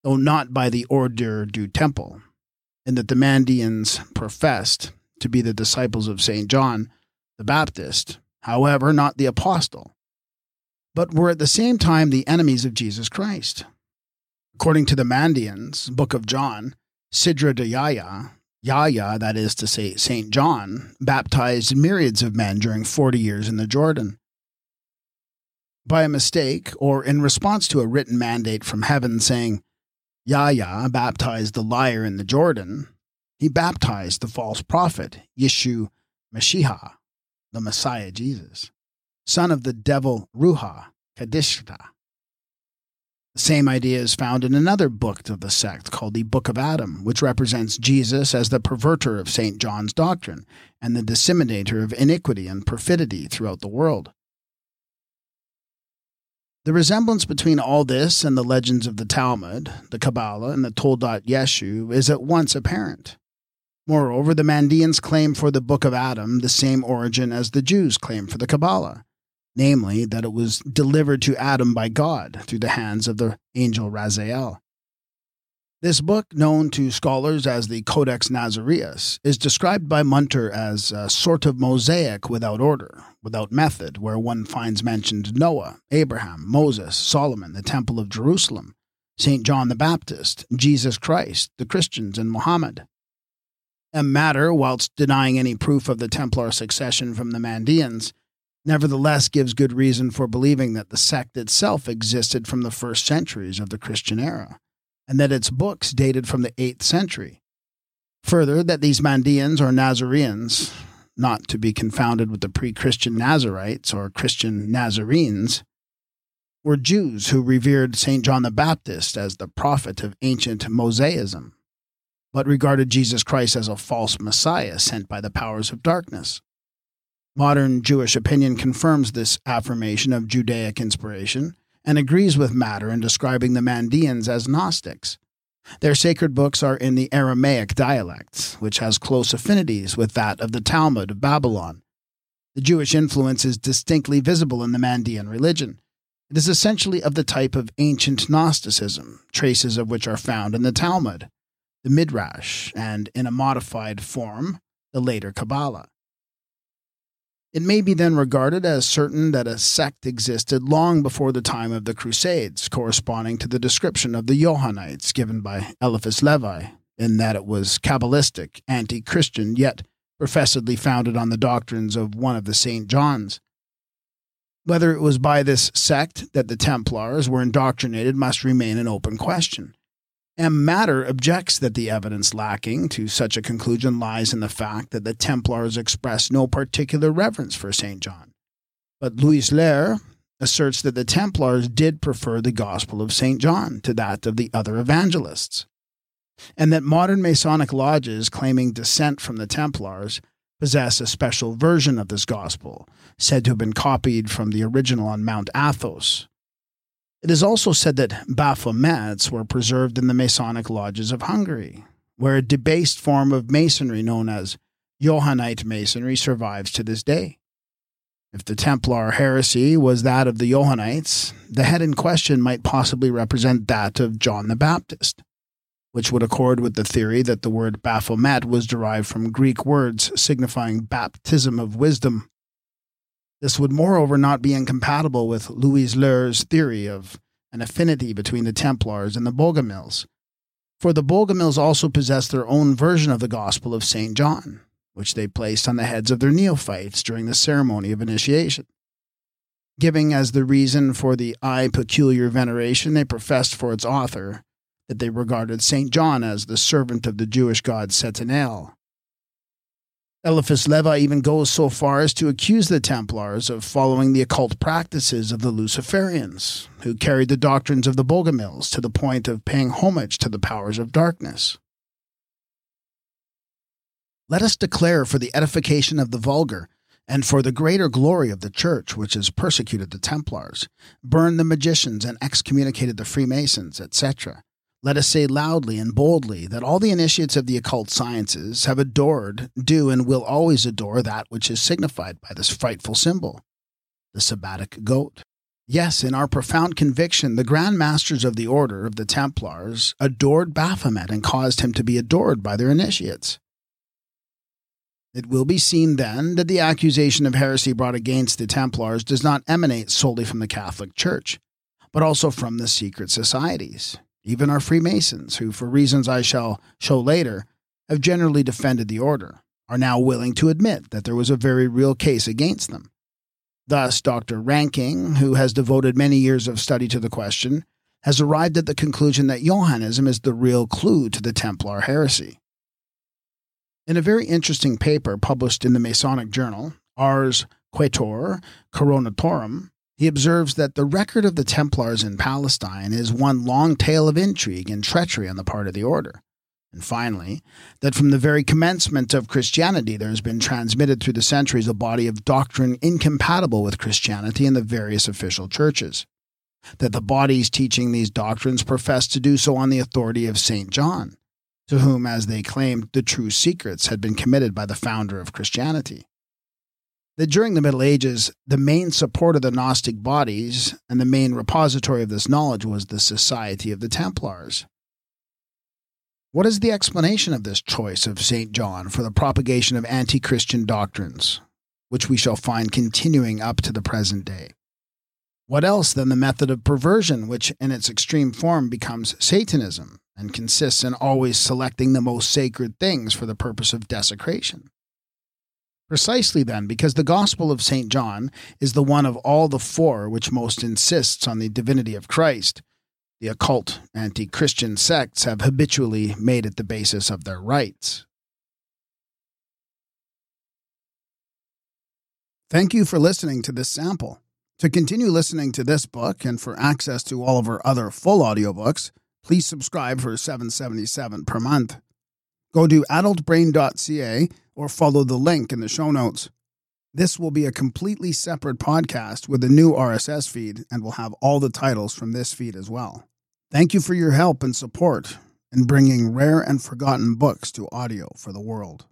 though not by the Ordre du Temple, and that the Mandeans professed to be the disciples of St. John the Baptist, however, not the apostle, but were at the same time the enemies of Jesus Christ. According to the Mandeans, Book of John, Sidra de Yaya, Yahya, that is to say, St. John, baptized myriads of men during 40 years in the Jordan. By a mistake, or in response to a written mandate from heaven saying, Yahya baptized the liar in the Jordan, he baptized the false prophet, Yeshu Mashiach, the Messiah Jesus, son of the devil Ruha, Kadishta. Same idea is found in another book of the sect called the Book of Adam, which represents Jesus as the perverter of St. John's doctrine and the disseminator of iniquity and perfidy throughout the world. The resemblance between all this and the legends of the Talmud, the Kabbalah, and the Toldot Yeshu is at once apparent. Moreover, the Mandeans claim for the Book of Adam the same origin as the Jews claim for the Kabbalah namely, that it was delivered to Adam by God through the hands of the angel Raziel. This book, known to scholars as the Codex Nazareus, is described by Munter as a sort of mosaic without order, without method, where one finds mentioned Noah, Abraham, Moses, Solomon, the Temple of Jerusalem, St. John the Baptist, Jesus Christ, the Christians, and Muhammad. A Matter, whilst denying any proof of the Templar succession from the Mandeans, nevertheless gives good reason for believing that the sect itself existed from the first centuries of the Christian era, and that its books dated from the 8th century. Further, that these Mandeans or Nazareans, not to be confounded with the pre Christian Nazarites or Christian Nazarenes, were Jews who revered St. John the Baptist as the prophet of ancient Mosaism, but regarded Jesus Christ as a false Messiah sent by the powers of darkness. Modern Jewish opinion confirms this affirmation of Judaic inspiration and agrees with Matter in describing the Mandeans as Gnostics. Their sacred books are in the Aramaic dialects, which has close affinities with that of the Talmud of Babylon. The Jewish influence is distinctly visible in the Mandean religion. It is essentially of the type of ancient Gnosticism, traces of which are found in the Talmud, the Midrash, and in a modified form, the later Kabbalah. It may be then regarded as certain that a sect existed long before the time of the Crusades, corresponding to the description of the Johannites given by Eliphas Levi, in that it was Kabbalistic, anti Christian, yet professedly founded on the doctrines of one of the St. Johns. Whether it was by this sect that the Templars were indoctrinated must remain an open question. M. Matter objects that the evidence lacking to such a conclusion lies in the fact that the Templars expressed no particular reverence for St. John. But Loiseleur asserts that the Templars did prefer the Gospel of St. John to that of the other evangelists, and that modern Masonic lodges claiming descent from the Templars possess a special version of this Gospel, said to have been copied from the original on Mount Athos, it is also said that Baphomets were preserved in the Masonic lodges of Hungary, where a debased form of masonry known as Johannite masonry survives to this day. If the Templar heresy was that of the Johannites, the head in question might possibly represent that of John the Baptist, which would accord with the theory that the word Baphomet was derived from Greek words signifying baptism of wisdom this would moreover not be incompatible with Loiseleur's theory of an affinity between the Templars and the Bogomils, for the Bogomils also possessed their own version of the Gospel of St. John, which they placed on the heads of their neophytes during the ceremony of initiation. Giving as the reason for the I peculiar veneration they professed for its author, that they regarded St. John as the servant of the Jewish god Satan Eliphas Levi even goes so far as to accuse the Templars of following the occult practices of the Luciferians, who carried the doctrines of the Bogomils to the point of paying homage to the powers of darkness. Let us declare for the edification of the vulgar, and for the greater glory of the Church, which has persecuted the Templars, burned the magicians, and excommunicated the Freemasons, etc., let us say loudly and boldly that all the initiates of the occult sciences have adored, do, and will always adore that which is signified by this frightful symbol, the sabbatic goat. Yes, in our profound conviction, the Grand Masters of the Order of the Templars adored Baphomet and caused him to be adored by their initiates. It will be seen then that the accusation of heresy brought against the Templars does not emanate solely from the Catholic Church, but also from the secret societies even our Freemasons, who, for reasons I shall show later, have generally defended the order, are now willing to admit that there was a very real case against them. Thus, Dr. Ranking, who has devoted many years of study to the question, has arrived at the conclusion that Johannism is the real clue to the Templar heresy. In a very interesting paper published in the Masonic Journal, Ars Quatuor Coronatorum, he observes that the record of the Templars in Palestine is one long tale of intrigue and treachery on the part of the order. And finally, that from the very commencement of Christianity, there has been transmitted through the centuries a body of doctrine incompatible with Christianity in the various official churches. That the bodies teaching these doctrines profess to do so on the authority of St. John, to whom, as they claimed, the true secrets had been committed by the founder of Christianity that during the Middle Ages, the main support of the Gnostic bodies and the main repository of this knowledge was the Society of the Templars. What is the explanation of this choice of St. John for the propagation of anti Christian doctrines, which we shall find continuing up to the present day? What else than the method of perversion, which in its extreme form becomes Satanism and consists in always selecting the most sacred things for the purpose of desecration? Precisely then, because the Gospel of St. John is the one of all the four which most insists on the divinity of Christ, the occult anti Christian sects have habitually made it the basis of their rites. Thank you for listening to this sample. To continue listening to this book and for access to all of our other full audiobooks, please subscribe for 777 per month. Go to adultbrain.ca or follow the link in the show notes. This will be a completely separate podcast with a new RSS feed and will have all the titles from this feed as well. Thank you for your help and support in bringing rare and forgotten books to audio for the world.